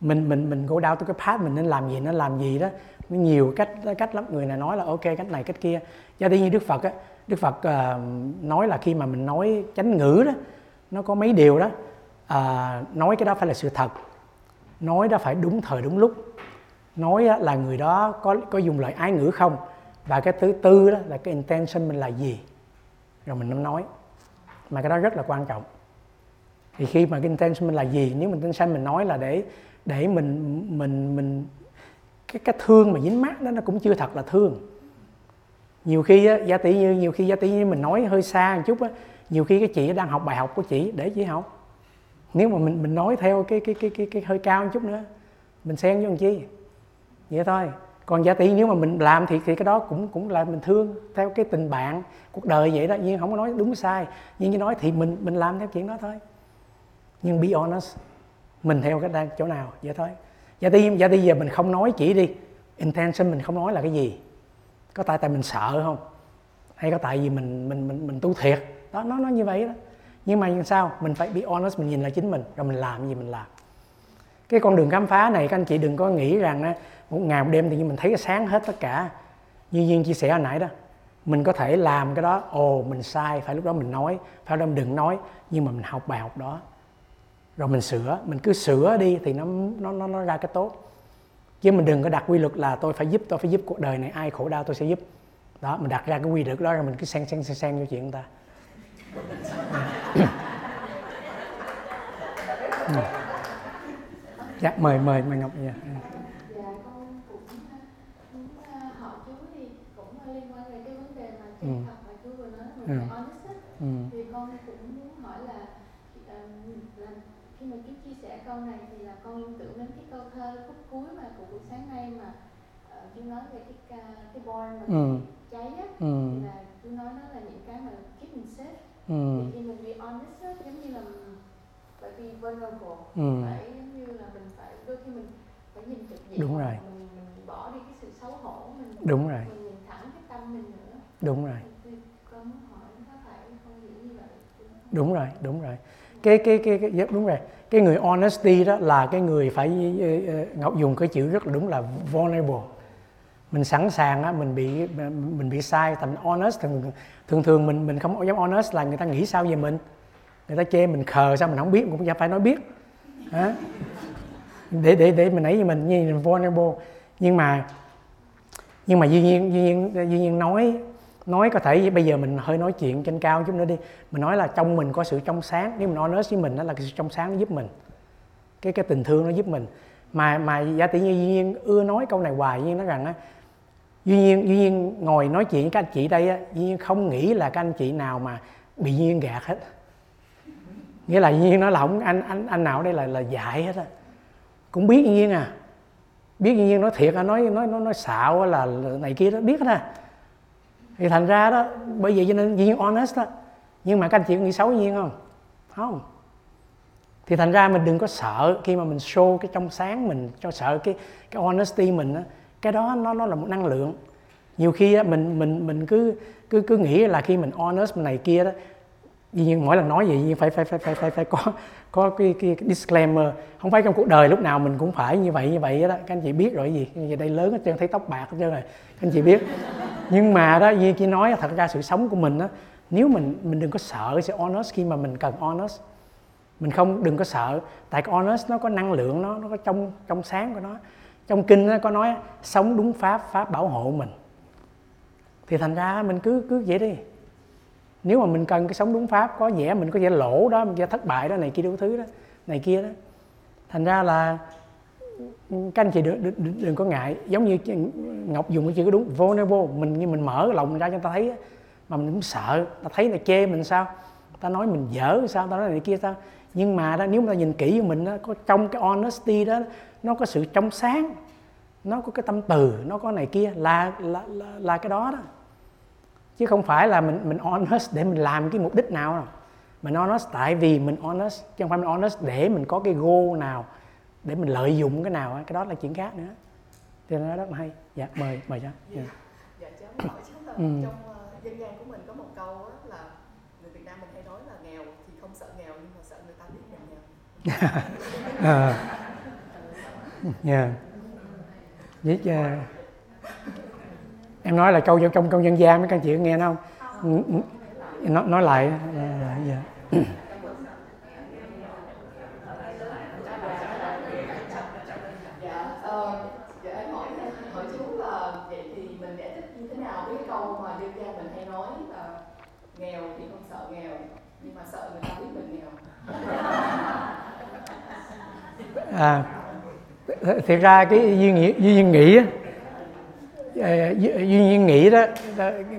Speaker 1: mình mình mình go đau tới cái path mình nên làm gì nên làm gì đó. Nó nhiều cách cách lắm. Người này nói là ok cách này cách kia. Cho đi như đức phật á đức phật uh, nói là khi mà mình nói chánh ngữ đó nó có mấy điều đó uh, nói cái đó phải là sự thật. Nói đó phải đúng thời đúng lúc nói là người đó có có dùng lời ái ngữ không? Và cái thứ tư đó là cái intention mình là gì? Rồi mình nói. Mà cái đó rất là quan trọng. Thì khi mà cái intention mình là gì nếu mình intention mình nói là để để mình mình mình cái cái thương mà dính mắt đó nó cũng chưa thật là thương. Nhiều khi á, gia tỷ như nhiều khi gia tỷ như mình nói hơi xa một chút á nhiều khi cái chị đang học bài học của chị để chị học. Nếu mà mình mình nói theo cái cái cái cái, cái hơi cao một chút nữa mình xen vô làm chi? Vậy thôi. Còn giả tỷ nếu mà mình làm thì thì cái đó cũng cũng là mình thương theo cái tình bạn, cuộc đời vậy đó. Nhưng không có nói đúng sai. Nhưng như nói thì mình mình làm theo chuyện đó thôi. Nhưng be honest, mình theo cái đang chỗ nào, vậy thôi. Giả tỷ giả tỷ giờ mình không nói chỉ đi. Intention mình không nói là cái gì? Có tại tại mình sợ không? Hay có tại vì mình mình mình mình tu thiệt? Đó, nó nó như vậy đó. Nhưng mà sao? Mình phải be honest, mình nhìn lại chính mình, rồi mình làm gì mình làm cái con đường khám phá này các anh chị đừng có nghĩ rằng một ngày một đêm thì mình thấy cái sáng hết tất cả. Như duyên chia sẻ hồi nãy đó mình có thể làm cái đó ồ mình sai phải lúc đó mình nói phải lúc đó mình đừng nói nhưng mà mình học bài học đó. Rồi mình sửa mình cứ sửa đi thì nó nó nó, nó ra cái tốt. Chứ mình đừng có đặt quy luật là tôi phải giúp tôi phải giúp cuộc đời này ai khổ đau tôi sẽ giúp. Đó mình đặt ra cái quy luật đó rồi mình cứ xen xen xen xen vô chuyện người ta dạ mời mời mời ngọc dạ.
Speaker 6: dạ con cũng muốn hỏi chú thì cũng liên quan đến cái vấn đề mà chân ừ. thật mà chú vừa nói mình ừ. ừ. thì con cũng muốn hỏi là, là khi mà chú chia sẻ câu này thì là con liên tưởng đến cái câu thơ khúc cuối mà của buổi sáng nay mà uh, chú nói về cái cái born mà ừ. cháy á ừ. thì là chú nói nó là những cái mà keep mình safe ừ. thì khi mình be honest á, giống như là phải be vulnerable ừ. phải như là mình phải đôi khi mình phải nhìn trực diện
Speaker 1: đúng rồi.
Speaker 6: mình, mình bỏ đi cái sự xấu hổ mình.
Speaker 1: Đúng rồi.
Speaker 6: Mình nhìn thẳng cái tâm mình nữa.
Speaker 1: Đúng rồi.
Speaker 6: Thì con muốn hỏi có phải không hiểu như vậy
Speaker 1: đúng rồi đúng rồi. Cái cái cái, cái dạ, đúng rồi. Cái người honesty đó là cái người phải uh, ngọc dùng cái chữ rất là đúng là vulnerable. Mình sẵn sàng á mình bị mình bị sai thành honest. Thường thường thường mình mình không dám honest là người ta nghĩ sao về mình. Người ta chê mình khờ sao mình không biết cũng phải nói biết để để để mình nãy mình, như mình vulnerable. Nhưng mà nhưng mà duy nhiên duy nhiên duy nhiên nói nói có thể bây giờ mình hơi nói chuyện trên cao chút nữa đi. Mình nói là trong mình có sự trong sáng. Nếu mình nói nói với mình, đó là cái sự trong sáng nó giúp mình. Cái cái tình thương nó giúp mình. Mà mà giả tỷ như duy nhiên ưa nói câu này hoài, duy nhiên nói rằng á, duy nhiên duy nhiên ngồi nói chuyện với các anh chị đây á, duy nhiên không nghĩ là các anh chị nào mà bị duyên gạt hết nghĩa là nhiên nói là không anh anh anh nào đây là là dạy hết á. Cũng biết nhiên à. Biết nhiên nói thiệt à nói nói nói nói xạo là, là này kia đó biết hết à. Thì thành ra đó bởi vậy cho nên nhiên honest đó. Nhưng mà các anh chị có nghĩ xấu nhiên không? Không. Thì thành ra mình đừng có sợ khi mà mình show cái trong sáng mình cho sợ cái cái honesty mình á. Cái đó nó nó là một năng lượng. Nhiều khi á, mình mình mình cứ cứ cứ nghĩ là khi mình honest này kia đó dĩ nhiên mỗi lần nói gì phải phải phải phải phải phải có có cái, cái, cái disclaimer. Không phải trong cuộc đời lúc nào mình cũng phải như vậy như vậy đó các anh chị biết rồi gì? Giờ đây lớn hết trơn thấy tóc bạc hết trơn rồi. Các anh chị biết. Nhưng mà đó như kia nói thật ra sự sống của mình đó nếu mình mình đừng có sợ sẽ honest khi mà mình cần honest. Mình không đừng có sợ. Tại cái honest nó có năng lượng nó nó có trong trong sáng của nó. Trong kinh nó có nói sống đúng pháp pháp bảo hộ mình. Thì thành ra mình cứ cứ vậy đi nếu mà mình cần cái sống đúng pháp có vẻ mình có vẻ lỗ đó mình vẻ thất bại đó này kia đủ thứ đó này kia đó. Thành ra là các anh chị đừng, đừng, đừng có ngại. Giống như ngọc dùng cái chữ đúng vulnerable. Mình như mình mở lòng ra cho người ta thấy mà mình cũng sợ. Ta thấy là chê mình sao? Ta nói mình dở sao? Ta nói này kia sao? Nhưng mà đó nếu mà ta nhìn kỹ vào mình đó có trong cái honesty đó nó có sự trong sáng nó có cái tâm từ nó có này kia là là là, là cái đó đó chứ không phải là mình mình honest để mình làm cái mục đích nào đâu. Mình honest tại vì mình honest chứ không phải mình honest để mình có cái goal nào để mình lợi dụng cái nào cái đó là chuyện khác nữa. Thì nó rất là hay. Dạ mời mời cho.
Speaker 6: Dạ, dạ cháu hỏi cháu là ừ. trong uh, dân gian của mình có một câu đó là người Việt Nam mình hay nói là nghèo thì không sợ nghèo nhưng mà sợ người ta biết mình nghèo. À.
Speaker 1: yeah. với uh, em nói là câu trong câu dân gian mấy các anh chị nghe không? Ừ, ừ. nói, nói lại
Speaker 6: nghèo thì không sợ nghèo nhưng mà sợ người ta biết mình nghèo.
Speaker 1: À thiệt ra cái duy nghĩ duy nghĩ Ờ, duy nhiên nghĩ đó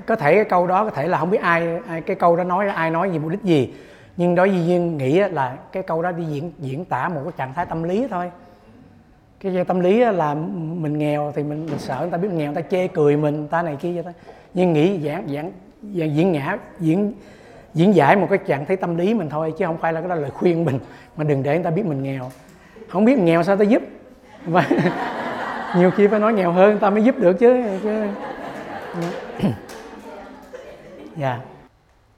Speaker 1: có thể cái câu đó có thể là không biết ai, ai cái câu đó nói ai nói gì mục đích gì. Nhưng đối duy nhiên nghĩ là cái câu đó đi diễn diễn tả một cái trạng thái tâm lý thôi. Cái tâm lý là mình nghèo thì mình, mình sợ người ta biết mình nghèo người ta chê cười mình người ta này kia vậy đó nhưng nghĩ giảng giảng diễn ngã diễn diễn giải một cái trạng thái tâm lý mình thôi chứ không phải là cái đó lời khuyên mình mà đừng để người ta biết mình nghèo. Không biết nghèo sao ta giúp? Và nhiều khi phải nói nghèo hơn người ta mới giúp được chứ dạ. Yeah.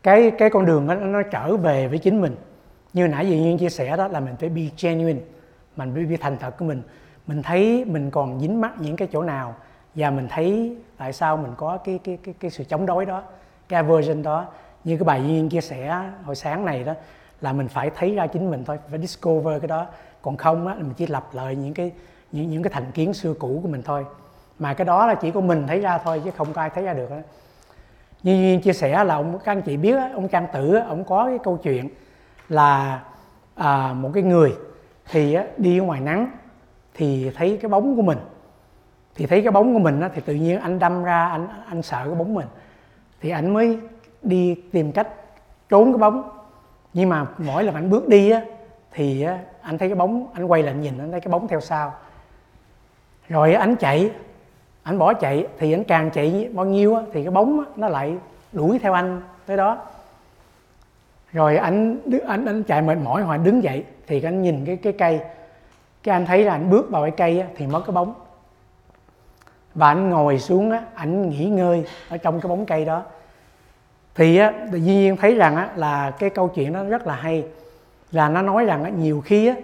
Speaker 1: cái cái con đường đó, nó trở về với chính mình. Như nãy giờ nhiên chia sẻ đó là mình phải be genuine mình phải be thành thật của mình. Mình thấy mình còn dính mắc những cái chỗ nào và mình thấy tại sao mình có cái cái cái cái sự chống đối đó cái aversion đó. Như cái bài duyên chia sẻ hồi sáng này đó là mình phải thấy ra chính mình thôi phải discover cái đó. Còn không á mình chỉ lặp lại những cái những những cái thành kiến xưa cũ của mình thôi. Mà cái đó là chỉ có mình thấy ra thôi chứ không có ai thấy ra được đó. như duyên chia sẻ là ông các anh chị biết ông trang tử ông có cái câu chuyện là à, một cái người thì đi ngoài nắng thì thấy cái bóng của mình. Thì thấy cái bóng của mình thì tự nhiên anh đâm ra anh anh sợ cái bóng mình. Thì anh mới đi tìm cách trốn cái bóng. Nhưng mà mỗi lần anh bước đi á thì anh thấy cái bóng anh quay lại anh nhìn anh thấy cái bóng theo sau rồi anh chạy anh bỏ chạy thì anh càng chạy bao nhiêu á, thì cái bóng á, nó lại đuổi theo anh tới đó. Rồi anh anh anh chạy mệt mỏi hoặc đứng dậy thì anh nhìn cái cái cây. Cái anh thấy là anh bước vào cái cây á, thì mất cái bóng. Và anh ngồi xuống á, anh nghỉ ngơi ở trong cái bóng cây đó. Thì á, tự nhiên thấy rằng á, là cái câu chuyện đó rất là hay. Là nó nói rằng á, nhiều khi á,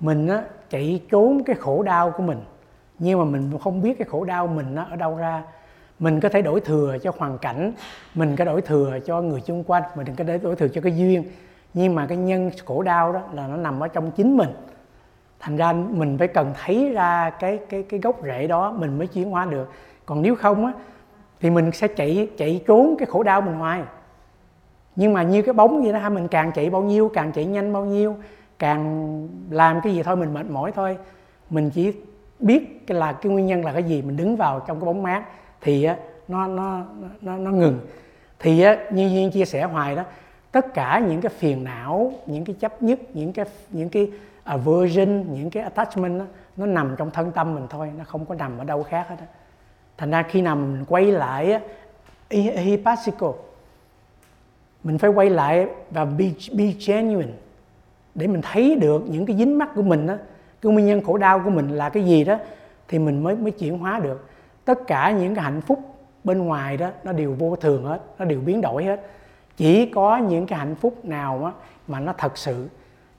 Speaker 1: mình á, chạy trốn cái khổ đau của mình nhưng mà mình không biết cái khổ đau mình nó ở đâu ra. Mình có thể đổi thừa cho hoàn cảnh, mình có đổi thừa cho người xung quanh, mình đừng có để đổi thừa cho cái duyên. Nhưng mà cái nhân khổ đau đó là nó nằm ở trong chính mình. Thành ra mình phải cần thấy ra cái cái cái gốc rễ đó mình mới chuyển hóa được. Còn nếu không á, thì mình sẽ chạy chạy trốn cái khổ đau mình hoài nhưng mà như cái bóng vậy đó ha mình càng chạy bao nhiêu, càng chạy nhanh bao nhiêu, càng làm cái gì thôi, mình mệt mỏi thôi. Mình chỉ biết cái là cái nguyên nhân là cái gì mình đứng vào trong cái bóng mát thì nó nó nó nó ngừng thì như duyên chia sẻ hoài đó tất cả những cái phiền não những cái chấp nhất những cái những cái à, aversion những cái attachment đó, nó nằm trong thân tâm mình thôi nó không có nằm ở đâu khác hết đó. thành ra khi nào mình quay lại hypasico mình phải quay lại và be, be genuine để mình thấy được những cái dính mắt của mình đó cái nguyên nhân khổ đau của mình là cái gì đó thì mình mới mới chuyển hóa được. Tất cả những cái hạnh phúc bên ngoài đó, nó đều vô thường hết, nó đều biến đổi hết. Chỉ có những cái hạnh phúc nào đó mà nó thật sự.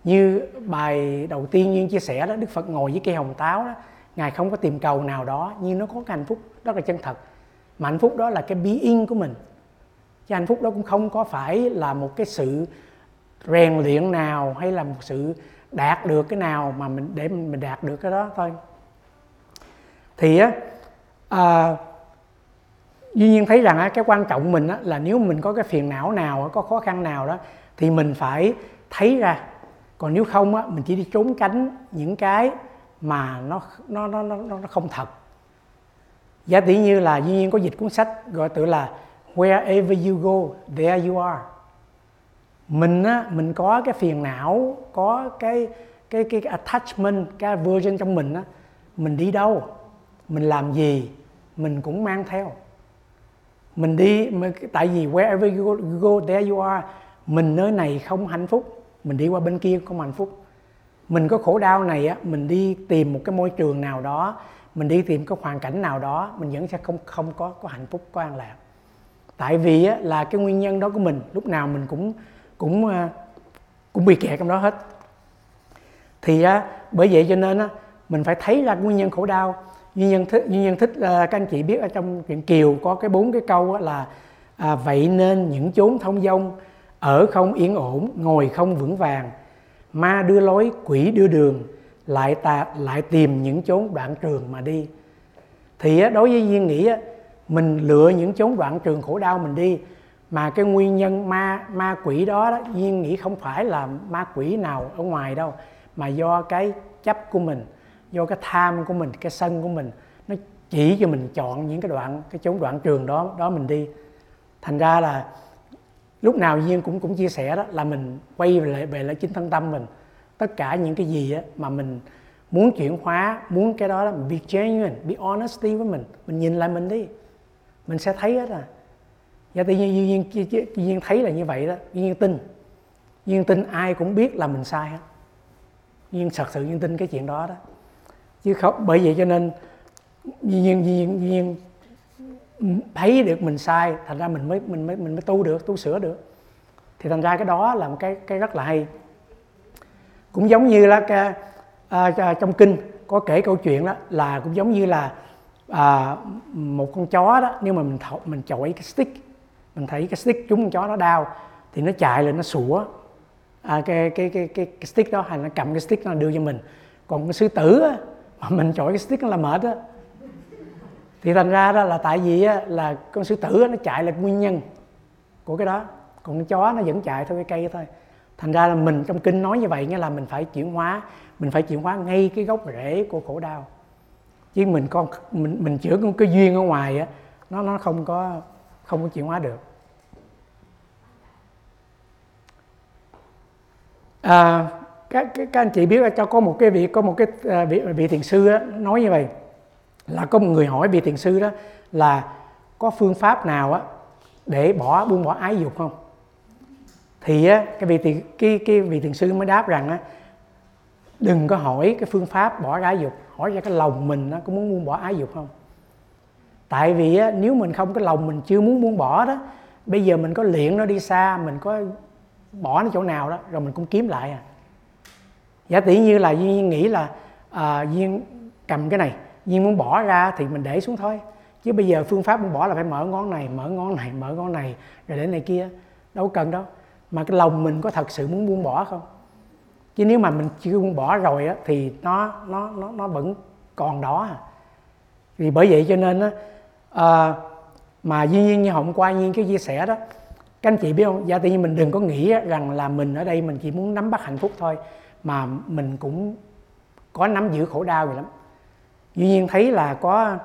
Speaker 1: Như bài đầu tiên như chia sẻ đó, đức phật ngồi với cây hồng táo đó, ngài không có tìm cầu nào đó, nhưng nó có cái hạnh phúc rất là chân thật. Mà hạnh phúc đó là cái being của mình. Cái hạnh phúc đó cũng không có phải là một cái sự rèn luyện nào hay là một sự đạt được cái nào mà mình để mình đạt được cái đó thôi. Thì á à, duy nhiên thấy rằng á, cái quan trọng mình á, là nếu mình có cái phiền não nào có khó khăn nào đó thì mình phải thấy ra. Còn nếu không á, mình chỉ đi trốn tránh những cái mà nó nó nó nó, nó không thật. Giả tỷ như là duy nhiên có dịch cuốn sách gọi tự là wherever you go there you are mình á mình có cái phiền não có cái cái cái, cái attachment cái version trong mình á mình đi đâu? Mình làm gì? Mình cũng mang theo. Mình đi tại vì wherever you go, you go there you are. Mình nơi này không hạnh phúc mình đi qua bên kia không hạnh phúc. Mình có khổ đau này á mình đi tìm một cái môi trường nào đó mình đi tìm cái hoàn cảnh nào đó mình vẫn sẽ không không có có hạnh phúc có an lạc. Tại vì á, là cái nguyên nhân đó của mình lúc nào mình cũng cũng ờ, cũng bị kẹt trong đó hết. Thì á, bởi vậy cho nên á, mình phải thấy ra nguyên nhân khổ đau. Nguyên nhân thích nguyên nhân thích uh, các anh chị biết ở trong truyện kiều có cái bốn cái câu là à, vậy nên những chốn thông dông ở không yên ổn ngồi không vững vàng. Ma đưa lối quỷ đưa đường lại tà lại tìm những chốn đoạn trường mà đi. Thì á, đối với duyên nghĩ á, mình lựa những chốn đoạn trường khổ đau mình đi mà cái nguyên nhân ma ma quỷ đó, đó duyên nghĩ không phải là ma quỷ nào ở ngoài đâu mà do cái chấp của mình do cái tham của mình cái sân của mình nó chỉ cho mình chọn những cái đoạn cái chốn đoạn trường đó đó mình đi. Thành ra là lúc nào duyên cũng cũng chia sẻ đó là mình quay về lại về lại chính thân tâm mình. Tất cả những cái gì á, mà mình muốn chuyển hóa muốn cái đó là be genuine be honesty với mình mình nhìn lại mình đi. Mình sẽ thấy hết à và tự nhiên duyên, duyên, duyên thấy là như vậy đó. Duyên tin. Duyên tin ai cũng biết là mình sai hết. Duyên thật sự duyên tin cái chuyện đó đó. Chứ không bởi vậy cho nên duyên duyên duyên thấy được mình sai thành ra mình mới mình mới mình mới tu được tu sửa được. Thì thành ra cái đó là một cái cái rất là hay. Cũng giống như là cái, à, à trong kinh có kể câu chuyện đó là cũng giống như là à, một con chó đó nếu mà mình thọ, mình chọi cái stick mình thấy cái stick chúng con chó nó đau thì nó chạy lên nó sủa. À, cái, cái, cái, cái, cái stick đó hay nó cầm cái stick nó đưa cho mình. Còn cái sư tử á, mà mình chọi cái stick nó là mệt á. Thì thành ra đó là tại vì á, là con sư tử á, nó chạy là nguyên nhân của cái đó. Còn con chó nó vẫn chạy theo cái cây thôi. Thành ra là mình trong kinh nói như vậy nghĩa là mình phải chuyển hóa mình phải chuyển hóa ngay cái gốc rễ của khổ đau. Chứ mình con mình mình chữa cái, cái duyên ở ngoài á nó nó không có không có chuyển hóa được. À, các, các các anh chị biết là cho có một cái vị có một cái à, vị, vị thiền sư đó, nói như vậy là có một người hỏi vị thiền sư đó là có phương pháp nào á để bỏ buông bỏ ái dục không? Thì á, cái vị thiền cái cái vị thiền sư mới đáp rằng á đừng có hỏi cái phương pháp bỏ ái dục hỏi ra cái lòng mình nó có muốn buông bỏ ái dục không? Tại vì á, nếu mình không cái lòng mình chưa muốn buông bỏ đó bây giờ mình có luyện nó đi xa mình có bỏ nó chỗ nào đó rồi mình cũng kiếm lại à. Giả tỷ như là duyên nghĩ là à, duyên cầm cái này duyên muốn bỏ ra thì mình để xuống thôi. Chứ bây giờ phương pháp muốn bỏ là phải mở ngón này mở ngón này mở ngón này rồi để này kia đâu cần đâu. Mà cái lòng mình có thật sự muốn buông bỏ không? Chứ nếu mà mình chưa buông bỏ rồi á, thì nó nó nó nó vẫn còn đó à. vì bởi vậy cho nên á, à, mà duy nhiên như hôm qua nhiên cái chia sẻ đó các anh chị biết không? Dạ tự nhiên mình đừng có nghĩ rằng là mình ở đây mình chỉ muốn nắm bắt hạnh phúc thôi mà mình cũng có nắm giữ khổ đau vậy lắm. Duy nhiên thấy là có,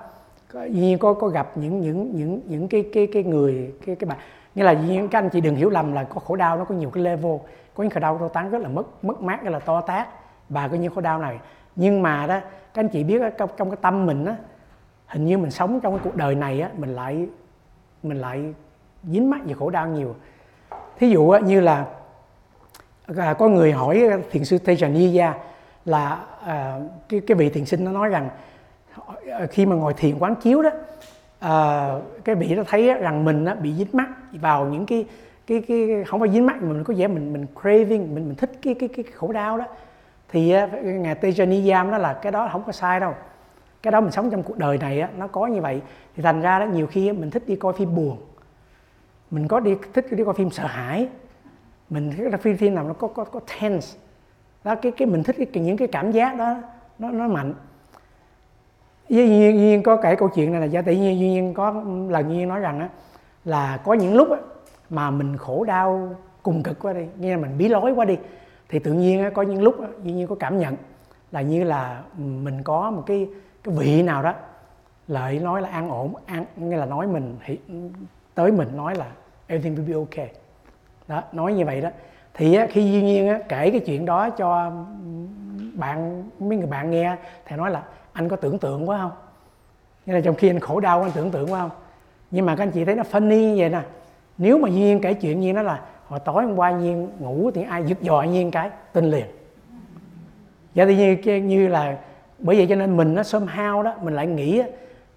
Speaker 1: có duy nhiên có có gặp những những những những cái cái cái người cái cái bạn. Nghĩa là những các anh chị đừng hiểu lầm là có khổ đau nó có nhiều cái level có những khổ đau to tán rất là mất mất mát rất là to tát và có những khổ đau này. Nhưng mà đó các anh chị biết trong, trong cái tâm mình á hình như mình sống trong cái cuộc đời này á mình lại mình lại dính mắc về khổ đau nhiều. Thí dụ á, như là à, có người hỏi thiền sư Tejaniya là à, cái cái vị thiền sinh nó nói rằng ờ, khi mà ngồi thiền quán chiếu đó à, cái vị nó thấy rằng mình á, bị dính mắc vào những cái cái cái không phải dính mắc mà mình có vẻ mình mình craving mình mình thích cái cái cái khổ đau đó. Thì ngài Tejaniya nó là cái đó không có sai đâu cái đó mình sống trong cuộc đời này á, nó có như vậy. Thì thành ra đó nhiều khi mình thích đi coi phim buồn. Mình có đi thích đi coi phim sợ hãi. Mình thích phim phim nào nó có có có tense. Đó cái cái mình thích cái, những cái cảm giác đó nó nó mạnh. Duy nhiên, nhiên có kể câu chuyện này là do tự nhiên duy nhiên có lần nhiên nói rằng á là có những lúc á, mà mình khổ đau cùng cực quá đi nghe là mình bí lối quá đi. Thì tự nhiên á, có những lúc á, duy nhiên có cảm nhận là như là mình có một cái cái vị nào đó lợi nói là an ổn, an, nghĩa là nói mình tới mình nói là everything will be okay. Đó, nói như vậy đó. Thì khi duy nhiên kể cái chuyện đó cho bạn, mấy người bạn nghe thì nói là anh có tưởng tượng quá không? Như là trong khi anh khổ đau, anh tưởng tượng quá không? Nhưng mà các anh chị thấy nó funny như vậy nè. Nếu mà duy nhiên kể chuyện như nó là hồi tối hôm qua nhiên ngủ thì ai giật dò nhiên cái, tin liền. Vậy thì như như là bởi vậy cho nên mình nó somehow đó mình lại nghĩ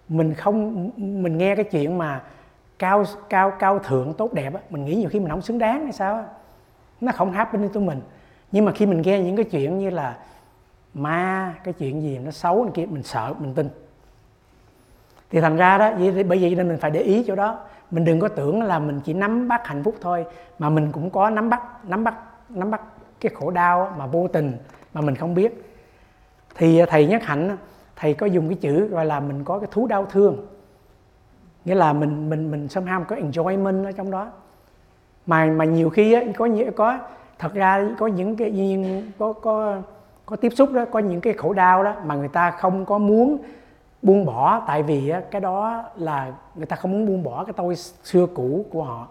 Speaker 1: mình không mình nghe cái chuyện mà cao cao cao thượng tốt đẹp á mình nghĩ nhiều khi mình không xứng đáng hay sao á. Nó không happen với tụi mình. Nhưng mà khi mình nghe những cái chuyện như là ma cái chuyện gì nó xấu này kia mình sợ mình tin. Thì thành ra đó vậy, bởi vậy nên mình phải để ý chỗ đó. Mình đừng có tưởng là mình chỉ nắm bắt hạnh phúc thôi mà mình cũng có nắm bắt nắm bắt nắm bắt cái khổ đau mà vô tình mà mình không biết thì à, thầy nhất hạnh thầy có dùng cái chữ gọi là mình có cái thú đau thương. Nghĩa là mình mình mình somehow có enjoyment ở trong đó. Mà mà nhiều khi á, có có thật ra có những cái nhiên có có có tiếp xúc đó có những cái khổ đau đó mà người ta không có muốn buông bỏ. Tại vì á, cái đó là người ta không muốn buông bỏ cái tôi xưa cũ của họ.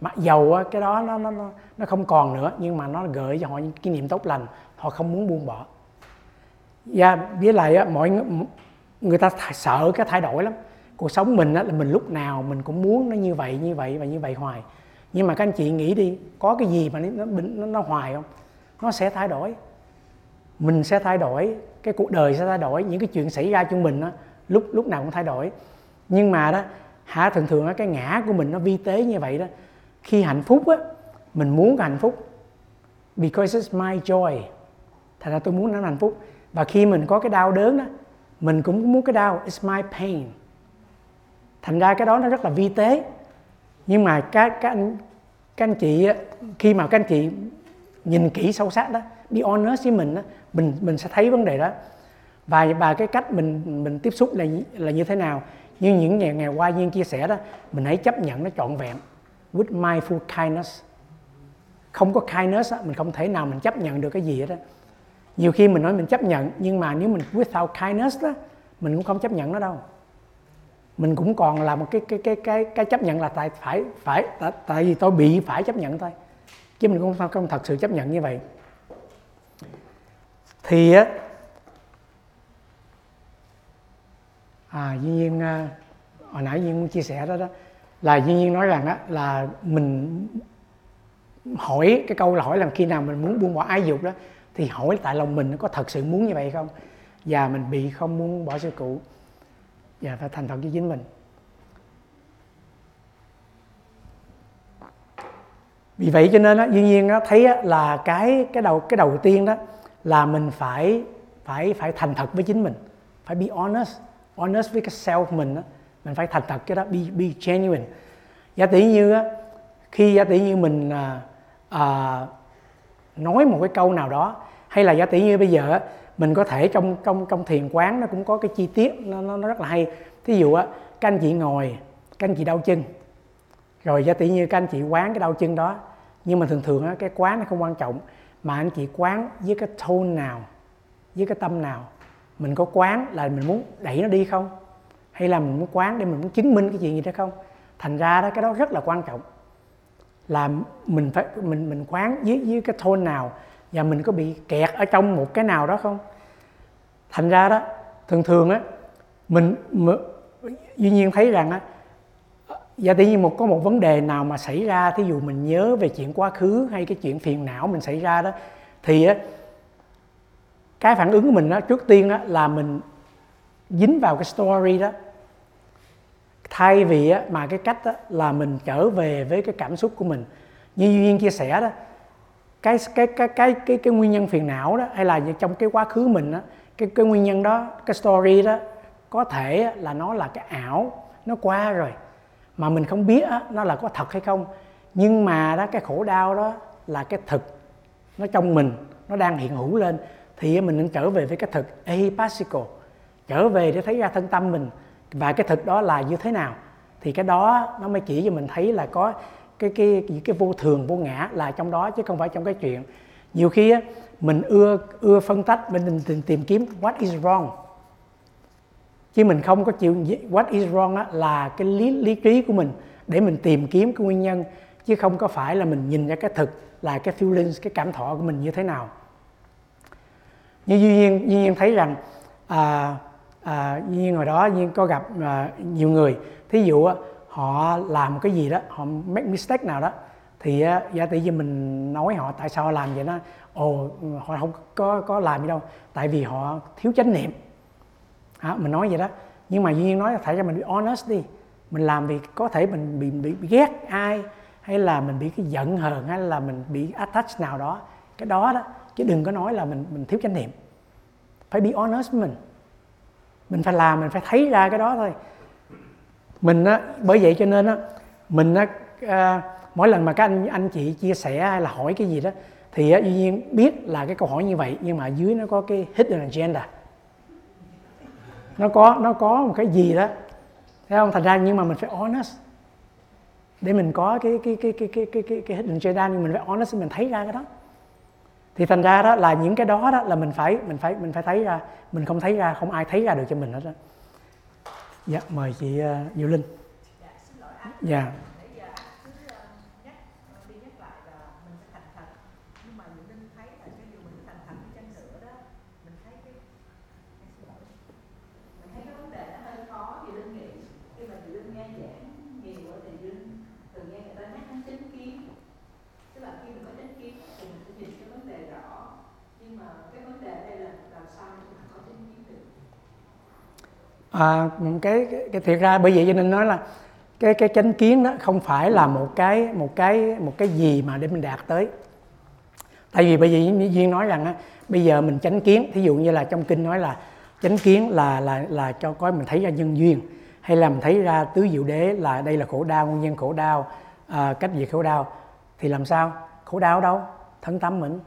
Speaker 1: Mặc dầu á, cái đó nó nó nó không còn nữa nhưng mà nó gợi cho họ những kỷ niệm tốt lành họ không muốn buông bỏ và với lại á, mọi người ta sợ cái thay đổi lắm. Cuộc sống mình á, là mình lúc nào mình cũng muốn nó như vậy như vậy và như vậy hoài. Nhưng mà các anh chị nghĩ đi có cái gì mà nó nó, nó hoài không? Nó sẽ thay đổi. Mình sẽ thay đổi cái cuộc đời sẽ thay đổi những cái chuyện xảy ra cho mình á, lúc lúc nào cũng thay đổi. Nhưng mà đó hả thường thường á, cái ngã của mình nó vi tế như vậy đó. Khi hạnh phúc á mình muốn hạnh phúc. Because it's my joy. Thành ra tôi muốn nó hạnh phúc và khi mình có cái đau đớn đó mình cũng muốn cái đau it's my pain. Thành ra cái đó nó rất là vi tế. Nhưng mà các các anh các anh chị khi mà các anh chị nhìn kỹ sâu sắc đó be honest với mình đó, mình mình sẽ thấy vấn đề đó. Và và cái cách mình mình tiếp xúc là là như thế nào? Như những ngày ngày qua nhiên chia sẻ đó mình hãy chấp nhận nó trọn vẹn. With mindful kindness. Không có kindness đó, mình không thể nào mình chấp nhận được cái gì hết đó nhiều khi mình nói mình chấp nhận nhưng mà nếu mình without kindness đó mình cũng không chấp nhận nó đâu. Mình cũng còn là một cái cái cái cái cái chấp nhận là tại phải phải tại, tại vì tôi bị phải chấp nhận thôi. Chứ mình cũng không, không thật sự chấp nhận như vậy. Thì á à duy nhiên à, hồi nãy duyên chia sẻ đó đó là duy nhiên nói rằng đó là mình hỏi cái câu là hỏi là khi nào mình muốn buông bỏ ái dục đó thì hỏi tại lòng mình có thật sự muốn như vậy không? Và mình bị không muốn bỏ sư cụ và phải thành thật với chính mình. Vì vậy cho nên á duy nhiên á, thấy á, là cái cái đầu cái đầu tiên đó là mình phải phải phải thành thật với chính mình. Phải be honest honest với cái self mình đó. mình phải thành thật cái đó be be genuine. Giả tỷ như á, khi giả tỷ như mình à, à, nói một cái câu nào đó. Hay là giả tỷ như bây giờ mình có thể trong trong trong thiền quán nó cũng có cái chi tiết nó nó, nó rất là hay. Thí dụ á các anh chị ngồi các anh chị đau chân. Rồi giả tỷ như các anh chị quán cái đau chân đó. Nhưng mà thường thường á cái quán nó không quan trọng. Mà anh chị quán với cái tone nào với cái tâm nào. Mình có quán là mình muốn đẩy nó đi không? Hay là mình muốn quán để mình muốn chứng minh cái chuyện gì đó không? Thành ra đó cái đó rất là quan trọng là mình phải mình mình quán với với cái thôn nào và mình có bị kẹt ở trong một cái nào đó không? Thành ra đó thường thường á mình, mình duy nhiên thấy rằng á và tự nhiên một có một vấn đề nào mà xảy ra thí dụ mình nhớ về chuyện quá khứ hay cái chuyện phiền não mình xảy ra đó thì á cái phản ứng của mình đó trước tiên đó là mình dính vào cái story đó thay vì á, mà cái cách á, là mình trở về với cái cảm xúc của mình. Như duyên chia sẻ đó cái cái cái cái cái cái nguyên nhân phiền não đó hay là trong cái quá khứ mình đó cái cái nguyên nhân đó cái story đó có thể là nó là cái ảo nó qua rồi mà mình không biết á, nó là có thật hay không. Nhưng mà đó cái khổ đau đó là cái thực nó trong mình nó đang hiện hữu lên. Thì mình nên trở về với cái thực ahipasico trở về để thấy ra thân tâm mình và cái thực đó là như thế nào? Thì cái đó nó mới chỉ cho mình thấy là có cái cái cái, cái vô thường vô ngã là trong đó chứ không phải trong cái chuyện. Nhiều khi á, mình ưa ưa phân tách mình tìm, tìm kiếm what is wrong. Chứ mình không có chịu what is wrong á, là cái lý lý trí của mình để mình tìm kiếm cái nguyên nhân chứ không có phải là mình nhìn ra cái thực là cái feelings cái cảm thọ của mình như thế nào. Như duy nhiên duy nhiên thấy rằng à, à, nhiên hồi đó nhiên có gặp à, nhiều người. Thí dụ á, họ làm một cái gì đó họ make mistake nào đó thì á, giả tỷ như mình nói họ tại sao họ làm vậy đó ồ họ không có có làm gì đâu tại vì họ thiếu chánh niệm. À, mình nói vậy đó. Nhưng mà duy nhiên nói là phải cho mình bị honest đi mình làm việc có thể mình bị, bị, bị ghét ai hay là mình bị cái giận hờn hay là mình bị attach nào đó cái đó đó chứ đừng có nói là mình mình thiếu chánh niệm. Phải be honest với mình mình phải làm mình phải thấy ra cái đó thôi. Mình á bởi vậy cho nên á mình á à, mỗi lần mà các anh anh chị chia sẻ hay là hỏi cái gì đó thì á, duy nhiên biết là cái câu hỏi như vậy nhưng mà dưới nó có cái hidden agenda. Nó có nó có một cái gì đó thấy không? Thành ra nhưng mà mình phải honest. Để mình có cái cái cái cái cái cái cái, cái hidden agenda nhưng mình phải honest mình thấy ra cái đó thì thành ra đó là những cái đó đó là mình phải mình phải mình phải thấy ra mình không thấy ra không ai thấy ra được cho mình hết đó dạ mời chị uh, Diệu Linh. Dạ yeah. À, cái, cái cái thiệt ra bởi vậy cho nên nói là cái cái chánh kiến đó không phải là một cái một cái một cái gì mà để mình đạt tới. Tại vì bởi vì duyên nói rằng á, bây giờ mình chánh kiến thí dụ như là trong kinh nói là chánh kiến là là là cho coi mình thấy ra nhân duyên hay là mình thấy ra tứ diệu đế là đây là khổ đau nguyên nhân khổ đau à, cách diệt khổ đau thì làm sao? Khổ đau đâu? Thân tâm mình.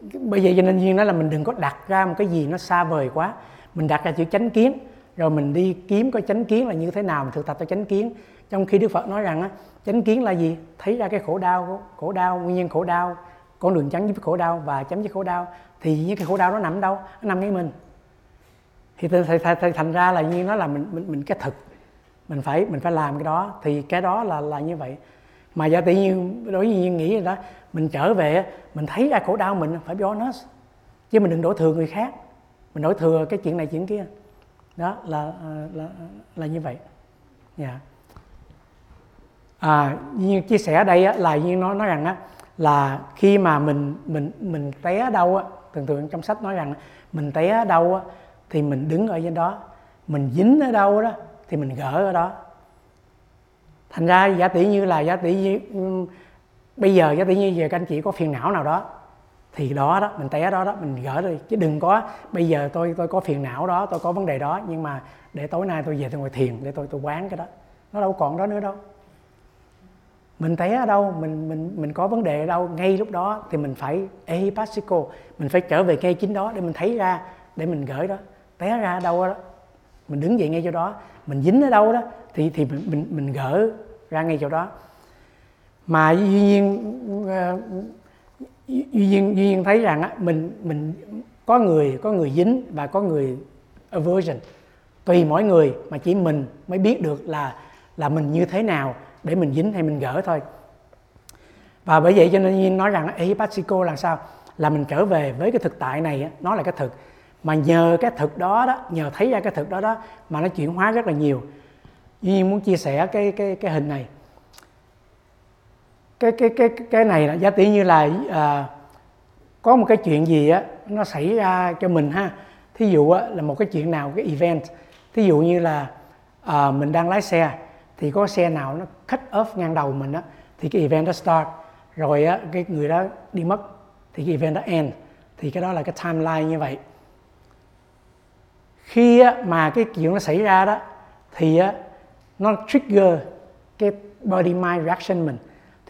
Speaker 1: Bây giờ cho nên duyên nói là mình đừng có đặt ra một cái gì nó xa vời quá mình đặt ra chữ chánh kiến rồi mình đi kiếm coi chánh kiến là như thế nào mình thực tập cho chánh kiến. Trong khi đức phật nói rằng á chánh kiến là gì? Thấy ra cái khổ đau khổ đau nguyên nhân khổ đau con đường chấm dứt khổ đau và chấm dứt khổ đau thì những cái khổ đau nó nằm đâu? Nó nằm ngay mình. Thì thầy, thành ra là như nó là mình mình mình cái thực. Mình phải mình phải làm cái đó. Thì cái đó là là như vậy. Mà giả tự nhiên đối với nhiên nghĩ rồi đó mình trở về mình thấy ra khổ đau mình phải be honest chứ mình đừng đổ thừa người khác mình nói thừa cái chuyện này chuyện kia. Đó là à, là là như vậy. Nha yeah. à như chia sẻ ở đây á, là như nó nói rằng á là khi mà mình mình mình té đâu á thường thường trong sách nói rằng mình té ở đâu á thì mình đứng ở trên đó. Mình dính ở đâu đó thì mình gỡ ở đó. Thành ra giả tỷ như là giả tỷ như bây giờ giả tỷ như giờ các anh chị có phiền não nào đó thì đó đó mình té đó đó mình gỡ đi. Chứ đừng có bây giờ tôi tôi có phiền não đó tôi có vấn đề đó nhưng mà để tối nay tôi về tôi ngồi thiền để tôi tôi quán cái đó. Nó đâu còn đó nữa đâu. Mình té ở đâu mình mình mình có vấn đề ở đâu ngay lúc đó thì mình phải ehipasiko mình phải trở về ngay chính đó để mình thấy ra để mình gửi đó. Té ra ở đâu đó mình đứng dậy ngay chỗ đó. Mình dính ở đâu đó thì thì mình mình, mình gỡ ra ngay chỗ đó. Mà duy nhiên ờ, duy nhiên duy nhiên thấy rằng á, mình mình có người có người dính và có người aversion. Tùy mỗi người mà chỉ mình mới biết được là là mình như thế nào để mình dính hay mình gỡ thôi. Và bởi vậy cho nên nhiên nói rằng ehipatiko là sao? Là mình trở về với cái thực tại này nó là cái thực. Mà nhờ cái thực đó đó, nhờ thấy ra cái thực đó đó mà nó chuyển hóa rất là nhiều. Nhiên muốn chia sẻ cái cái cái hình này cái cái cái cái này là giá tỷ như là à, có một cái chuyện gì á nó xảy ra cho mình ha. Thí dụ á, là một cái chuyện nào cái event thí dụ như là à, mình đang lái xe thì có xe nào nó cut off ngang đầu mình á thì cái event đó start. Rồi á cái người đó đi mất thì cái event đó end. Thì cái đó là cái timeline như vậy. Khi á, mà cái chuyện nó xảy ra đó thì á, nó trigger cái body mind reaction mình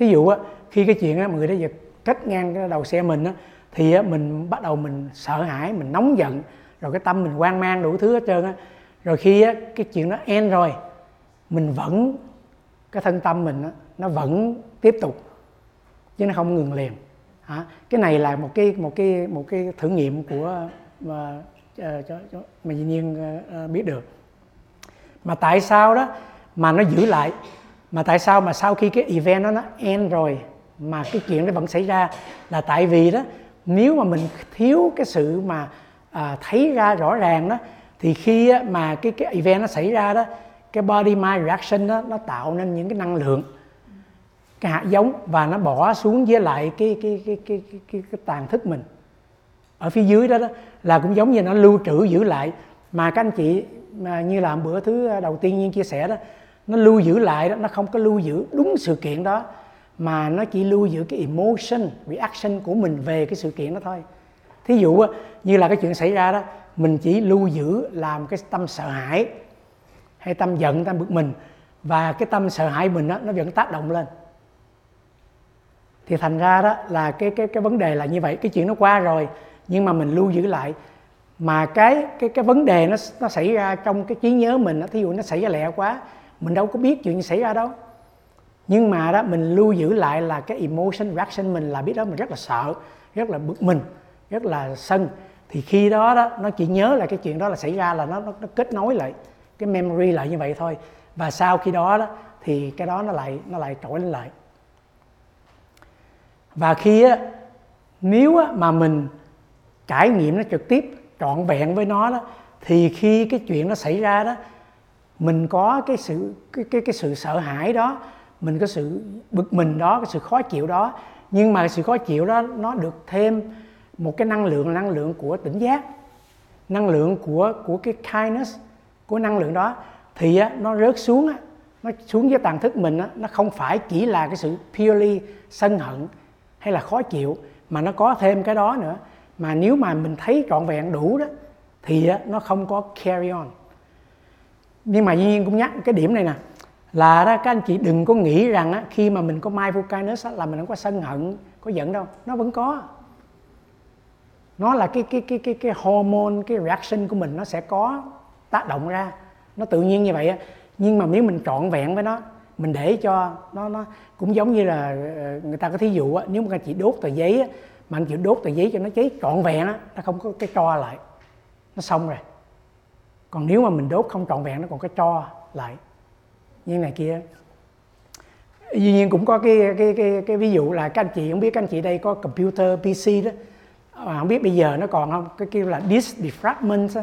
Speaker 1: thí dụ á, khi cái chuyện á, người đó giật cách ngang cái đầu xe mình á, thì á, mình bắt đầu mình sợ hãi mình nóng giận rồi cái tâm mình hoang mang đủ thứ hết trơn á. Rồi khi á, cái chuyện nó end rồi mình vẫn cái thân tâm mình á, nó vẫn tiếp tục chứ nó không ngừng liền. Hả? Cái này là một cái một cái một cái thử nghiệm của mà cho, cho mà dĩ nhiên ờ, biết được. Mà tại sao đó mà nó giữ lại? Mà tại sao mà sau khi cái event đó nó end rồi mà cái chuyện nó vẫn xảy ra? Là tại vì đó nếu mà mình thiếu cái sự mà à, thấy ra rõ ràng đó thì khi á, mà cái cái event nó xảy ra đó cái body mind reaction đó nó tạo nên những cái năng lượng cái hạt giống và nó bỏ xuống với lại cái cái cái cái cái, cái, cái tàn thức mình. Ở phía dưới đó, đó là cũng giống như nó lưu trữ giữ lại. Mà các anh chị mà như là bữa thứ à, đầu tiên nhiên chia sẻ đó nó lưu giữ lại đó nó không có lưu giữ đúng sự kiện đó mà nó chỉ lưu giữ cái emotion reaction của mình về cái sự kiện đó thôi. Thí dụ như là cái chuyện xảy ra đó mình chỉ lưu giữ làm cái tâm sợ hãi hay tâm giận tâm bực mình và cái tâm sợ hãi mình đó, nó vẫn tác động lên. Thì thành ra đó là cái cái cái vấn đề là như vậy. Cái chuyện nó qua rồi nhưng mà mình lưu giữ lại. Mà cái cái cái vấn đề nó nó xảy ra trong cái trí nhớ mình đó, thí dụ nó xảy ra lẹ quá mình đâu có biết chuyện gì xảy ra đâu. Nhưng mà đó mình lưu giữ lại là cái emotion reaction mình là biết đó mình rất là sợ rất là bực mình rất là sân. Thì khi đó đó nó chỉ nhớ là cái chuyện đó là xảy ra là nó nó, nó kết nối lại cái memory lại như vậy thôi. Và sau khi đó đó thì cái đó nó lại nó lại trỗi lên lại. Và khi á, nếu á, mà mình trải nghiệm nó trực tiếp trọn vẹn với nó đó thì khi cái chuyện nó xảy ra đó mình có cái sự cái cái cái sự sợ hãi đó mình có sự bực mình đó cái sự khó chịu đó. Nhưng mà sự khó chịu đó nó được thêm một cái năng lượng năng lượng của tỉnh giác năng lượng của của cái kindness của năng lượng đó. Thì á, nó rớt xuống á, nó xuống với tàn thức mình á, nó không phải chỉ là cái sự purely sân hận hay là khó chịu mà nó có thêm cái đó nữa. Mà nếu mà mình thấy trọn vẹn đủ đó thì á, nó không có carry on nhưng mà duy nhiên cũng nhắc cái điểm này nè. Là đó các anh chị đừng có nghĩ rằng á, khi mà mình có mindful kindness á, là mình không có sân hận có giận đâu. Nó vẫn có. Nó là cái cái cái cái cái hormone cái reaction của mình nó sẽ có tác động ra. Nó tự nhiên như vậy á. Nhưng mà nếu mình trọn vẹn với nó mình để cho nó nó cũng giống như là ờ, người ta có thí dụ á nếu mà anh chị đốt tờ giấy á, mà anh chị đốt tờ giấy cho nó cháy trọn vẹn á nó không có cái tro lại. Nó xong rồi còn nếu mà mình đốt không trọn vẹn nó còn cái tro lại như này kia. Dĩ nhiên cũng có cái cái cái cái ví dụ là các anh chị không biết các anh chị đây có computer PC đó. Mà không biết bây giờ nó còn không? Cái kêu là disk defragment đó.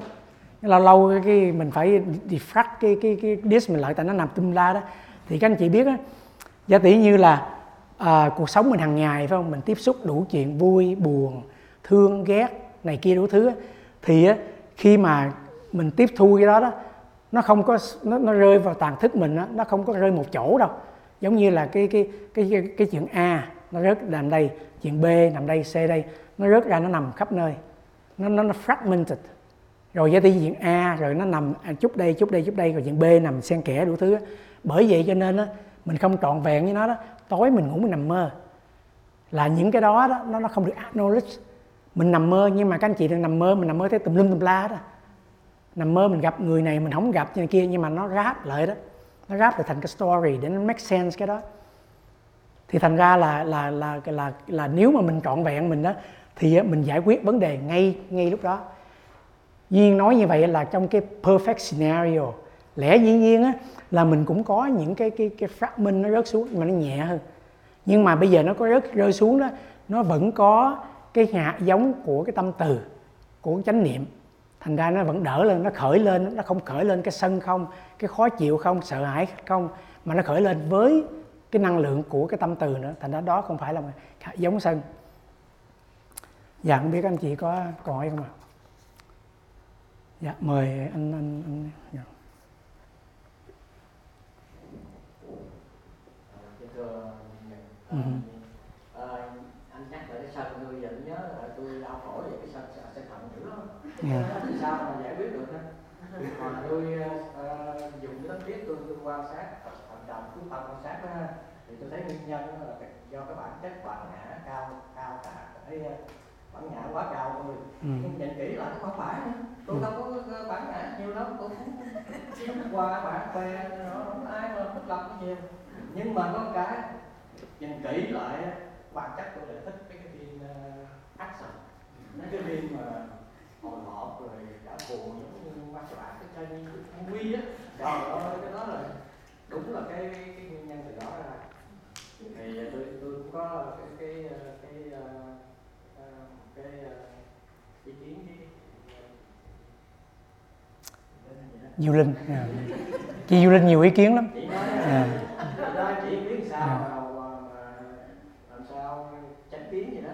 Speaker 1: lâu lâu cái mình phải defrag cái cái cái disk mình lại tại nó nằm tum la đó. Thì các anh chị biết á giả tỷ như là à, cuộc sống mình hàng ngày phải không? Mình tiếp xúc đủ chuyện vui buồn thương ghét này kia đủ thứ đó. thì á, khi mà mình tiếp thu cái đó đó nó không có nó, nó rơi vào tàn thức mình đó, nó không có rơi một chỗ đâu. Giống như là cái cái cái cái, cái chuyện A nó rớt nằm đây chuyện B nằm đây C đây nó rớt ra nó nằm khắp nơi. Nó nó, nó fragmented. Rồi giá đi chuyện A rồi nó nằm à, chút đây chút đây chút đây rồi chuyện B nằm xen kẽ đủ thứ bởi vậy cho nên á mình không trọn vẹn với nó đó tối mình ngủ mình nằm mơ. Là những cái đó đó nó nó không được acknowledge. Mình nằm mơ nhưng mà các anh chị đang nằm mơ mình nằm mơ thấy tùm lum tùm la đó nằm mơ mình gặp người này mình không gặp như kia nhưng mà nó ráp lại đó. Nó ráp lại thành cái story để nó make sense cái đó. Thì thành ra là là là là là, là nếu mà mình trọn vẹn mình đó thì mình giải quyết vấn đề ngay ngay lúc đó. Duyên nói như vậy là trong cái perfect scenario lẽ dĩ nhiên á là mình cũng có những cái cái cái fragment nó rớt xuống mà nó nhẹ hơn. Nhưng mà bây giờ nó có rớt rơi xuống đó nó vẫn có cái hạt giống của cái tâm từ của chánh niệm thành ra nó vẫn đỡ lên nó khởi lên nó không khởi lên cái sân không cái khó chịu không sợ hãi không mà nó khởi lên với cái năng lượng của cái tâm từ nữa thành ra đó không phải là giống sân dạ không biết anh chị có câu hỏi không ạ dạ mời anh anh anh dạ.
Speaker 7: Ừ. À, anh nhắc lại cái sân tôi giờ nhớ là tôi đau khổ về cái sân sân thận dữ lắm yeah. Dạ. sao mà giải quyết được đó còn tôi uh, dùng cái tấm thiết tôi, tôi quan sát thận trọng chúng ta quan sát đó thì tôi thấy nguyên nhân là do cái bản chất bản ngã cao cao cả cái bản ngã quá cao thôi ừ. nhưng nhìn kỹ lại không phải tôi ừ. đâu có bản ngã nhiều lắm tôi cũng qua bản khoe nó không ai mà thích lập nhiều nhưng mà có cái nhìn kỹ lại bản chất tôi lại thích cái cái phim uh, action cái phim mà hồi hộp rồi cả buồn giống như bác bạn cái như movie á trời ơi cái đó là đúng là cái cái nguyên nhân từ đó ra thì tôi tôi cũng có cái cái cái cái, uh, cái uh, ý kiến cái
Speaker 1: du linh à. chị du linh nhiều ý kiến lắm
Speaker 7: chị nói à. chị biết sao à. làm sao tránh kiến gì đó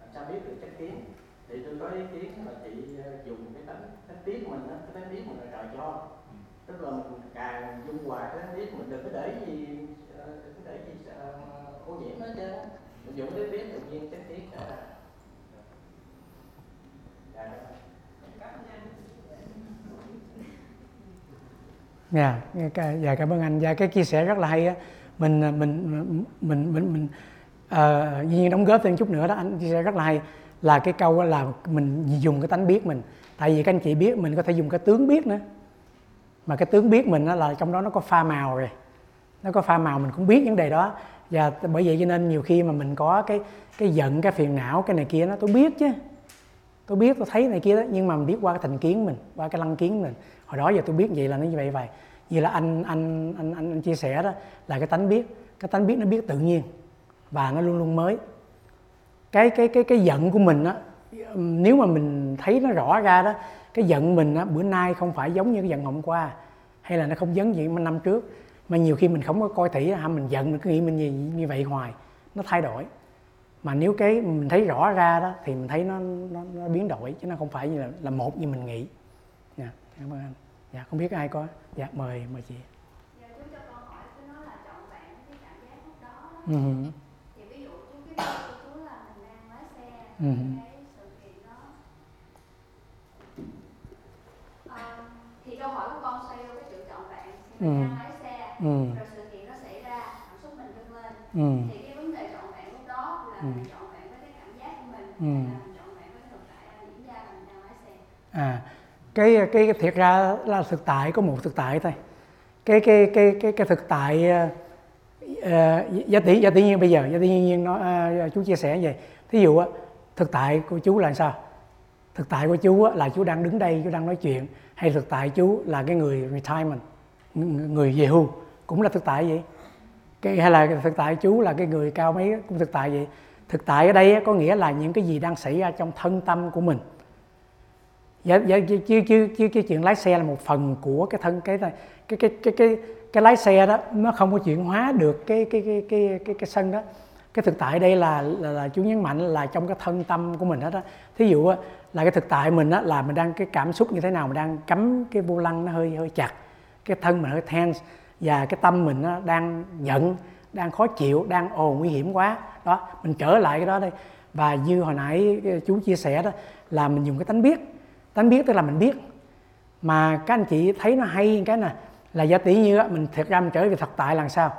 Speaker 7: làm sao biết được tránh kiến thì tôi có ý kiến là chị dùng cái tánh tánh biết mình á cái tánh biết mình là trời cho. Tức là mình càng dung hòa cái tánh biết mình đừng có để gì đừng có để gì ô nhiễm hết trơn mình dùng cái biết tự nhiên tránh kiến ra
Speaker 1: dạ yeah, dạ cảm ơn anh. Dạ cái chia sẻ rất là hay á. Mình mình mình mình mình, mình uh, nhiên đóng góp thêm chút nữa đó anh chia sẻ rất là hay là cái câu là mình dùng cái tánh biết mình. Tại vì các anh chị biết mình có thể dùng cái tướng biết nữa. Mà cái tướng biết mình là trong đó nó có pha màu rồi. Nó có pha màu mình cũng biết vấn đề đó. Và bởi vậy cho nên nhiều khi mà mình có cái cái giận cái phiền não cái này kia nó tôi biết chứ. Tôi biết tôi thấy này kia đó nhưng mà mình biết qua cái thành kiến mình qua cái lăng kiến mình. Hồi đó giờ tôi biết vậy là nó như vậy vậy. Như là anh anh anh anh, anh chia sẻ đó là cái tánh biết. Cái tánh biết nó biết tự nhiên và nó luôn luôn mới cái cái cái cái giận của mình á nếu mà mình thấy nó rõ ra đó cái giận mình á bữa nay không phải giống như cái giận hôm qua hay là nó không giống như năm trước mà nhiều khi mình không có coi thị ham mình giận mình cứ nghĩ mình như, như vậy hoài nó thay đổi mà nếu cái mình thấy rõ ra đó thì mình thấy nó nó, nó biến đổi chứ nó không phải như là, là một như mình nghĩ dạ cảm ơn anh dạ không biết ai có dạ mời mời chị
Speaker 3: dạ chú cho con hỏi chú nói là chọn bạn cái cảm giác lúc đó, đó.
Speaker 1: Uh-huh.
Speaker 3: thì ví dụ chú biết của chú là mình đang thì câu hỏi của con xoay vô cái chữ chọn bạn thì mình uh-huh. đang lái xe ừ. rồi sự kiện nó xảy ra cảm xúc mình dâng lên ừ. thì cái vấn đề chọn bạn lúc đó là ừ. mình chọn bạn với cái cảm giác của mình ừ. là mình chọn bạn với thực tại diễn ra là mình đang lái xe
Speaker 1: à cái cái, thiệt ra là thực tại có một thực tại thôi cái cái cái cái cái thực tại uh, giá tỷ giá tỷ nhiên bây giờ giá tỷ nhiên nó uh, chú chia sẻ vậy thí dụ uh, thực tại của chú là sao? Thực tại của chú là chú đang đứng đây chú đang nói chuyện hay thực tại chú là cái người retirement người về hưu? Cũng là thực tại vậy. Cái hay là thực tại chú là cái người cao mấy cũng thực tại vậy. Thực tại ở đây có nghĩa là những cái gì đang xảy ra trong thân tâm của mình. Dạ, dạ chứ, chứ, chứ, chứ cái chuyện lái xe là một phần của cái thân cái cái cái cái cái cái lái xe đó nó không có chuyển hóa được cái cái cái cái cái, cái sân đó cái thực tại đây là, là là chú nhấn mạnh là trong cái thân tâm của mình hết á. Thí dụ là cái thực tại mình á là mình đang cái cảm xúc như thế nào mình đang cắm cái vô lăng nó hơi hơi chặt cái thân mình hơi tense và cái tâm mình nó đang giận đang khó chịu đang ồ nguy hiểm quá. Đó mình trở lại cái đó đây. Và như hồi nãy ờ, chú chia sẻ đó là mình dùng cái tánh biết. Tánh biết tức là mình biết. Mà các anh chị thấy nó hay cái nè là giả tỷ như mình thật ra mình trở về thực tại là sao?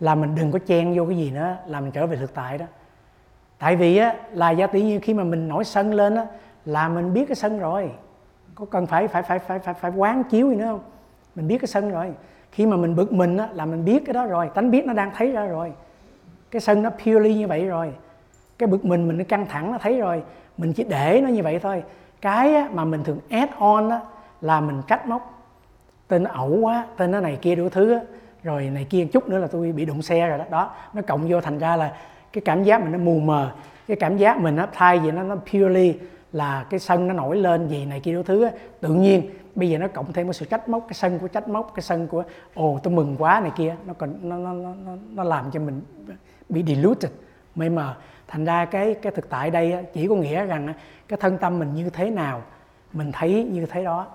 Speaker 1: Là mình đừng có chen vô cái gì nữa là mình trở về thực tại đó. Tại vì á là do tự như khi mà mình nổi sân lên á là mình biết cái sân rồi. Có cần phải phải phải phải phải phải quán chiếu gì nữa không? Mình biết cái sân rồi. Khi mà mình bực mình á là mình biết cái đó rồi. Tánh biết nó đang thấy ra rồi. Cái sân nó purely như vậy rồi. Cái bực mình mình nó căng thẳng nó thấy rồi. Mình chỉ để nó như vậy thôi. Cái mà mình thường add on á, là mình cách móc. Tên ẩu quá tên nó này kia đủ thứ á, rồi này kia chút nữa là tôi bị đụng xe rồi đó. Đó nó cộng vô thành ra là cái cảm giác mình nó mù mờ. Cái cảm giác mình nó thay vì nó nó purely là cái sân nó nổi lên gì này kia đủ thứ á, tự nhiên bây giờ nó cộng thêm cái sự trách móc cái sân của trách móc cái sân của ồ tôi mừng quá này kia nó còn nó nó nó nó làm cho mình bị diluted mê mờ. Thành ra cái cái thực tại đây chỉ có nghĩa rằng cái thân tâm mình như thế nào mình thấy như thế đó.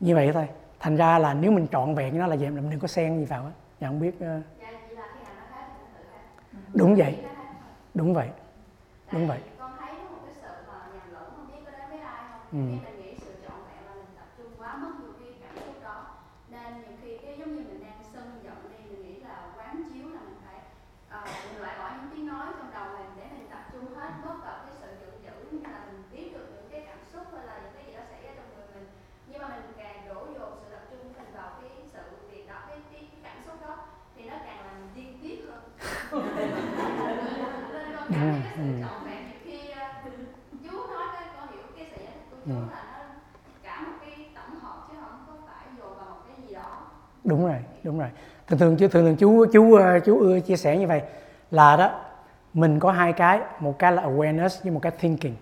Speaker 1: Như vậy thôi thành ra là nếu mình trọn vẹn nó là vậy mình đừng có xen gì vào á. Dạ không biết uh... đúng vậy. Đúng vậy. Đúng vậy.
Speaker 3: Con thấy có một cái sự mà nhầm lẫn không biết có đến với ai không
Speaker 1: ừ.
Speaker 3: mình nghĩ sự trọn vẹn là mình tập trung quá mất nhiều cái cảm xúc đó nên nhiều khi cái giống như mình đang sân giận đi mình nghĩ là quán chiếu là mình phải uh, mình loại bỏ những tiếng nói trong đầu mình để mình tập trung hết bớt vào cái sự giận dữ như là mình biết được những cái cảm xúc hay là những cái gì đó xảy ra trong người mình nhưng mà mình càng đổ dồn sự tập trung mình vào cái sự việc đó cái, cái, cái cảm xúc đó thì nó càng làm mình điên tiết hơn nên con cảm thấy cái sự trọn vẹn nhiều khi ờ, chú nói cái con hiểu cái sự giải thích của chú
Speaker 1: Ừ.
Speaker 3: là nó cả một cái tổng hợp chứ không có phải dồn vào một cái gì đó
Speaker 1: đúng rồi đúng rồi. Thường thường chú thường thường chú chú ờ, chú ưa chia sẻ như vậy là đó mình có hai cái một cái là awareness với một cái thinking.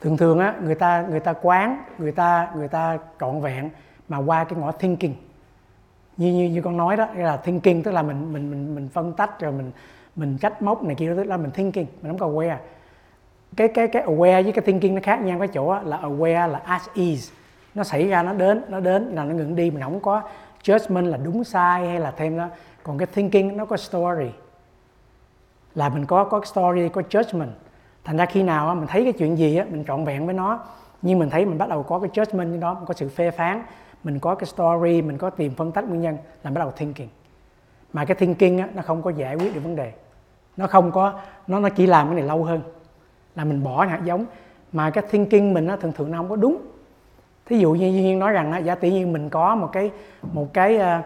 Speaker 1: Thường thường á người ta người ta quán người ta người ta trọn vẹn mà qua cái ngõ thinking. Như như như con nói đó là thinking tức là mình mình mình mình phân tách rồi mình mình trách móc này kia tức là mình thinking mình không có aware. Cái cái cái aware với cái thinking nó khác nhau cái chỗ á, là aware là as is nó xảy ra nó đến nó đến là nó ngừng đi mình không có judgment là đúng sai hay là thêm đó, còn cái thinking nó có story. Là mình có có story, có judgment. Thành ra khi nào mình thấy cái chuyện gì mình trọn vẹn với nó nhưng mình thấy mình bắt đầu có cái judgment như đó, mình có sự phê phán, mình có cái story, mình có tìm phân tách nguyên nhân là bắt đầu thinking. Mà cái thinking nó không có giải quyết được vấn đề. Nó không có, nó nó chỉ làm cái này lâu hơn. Là mình bỏ hạt giống. Mà cái thinking mình nó thường thường nó không có đúng thí dụ như duyên nói rằng á, giả tỷ như mình có một cái một cái uh,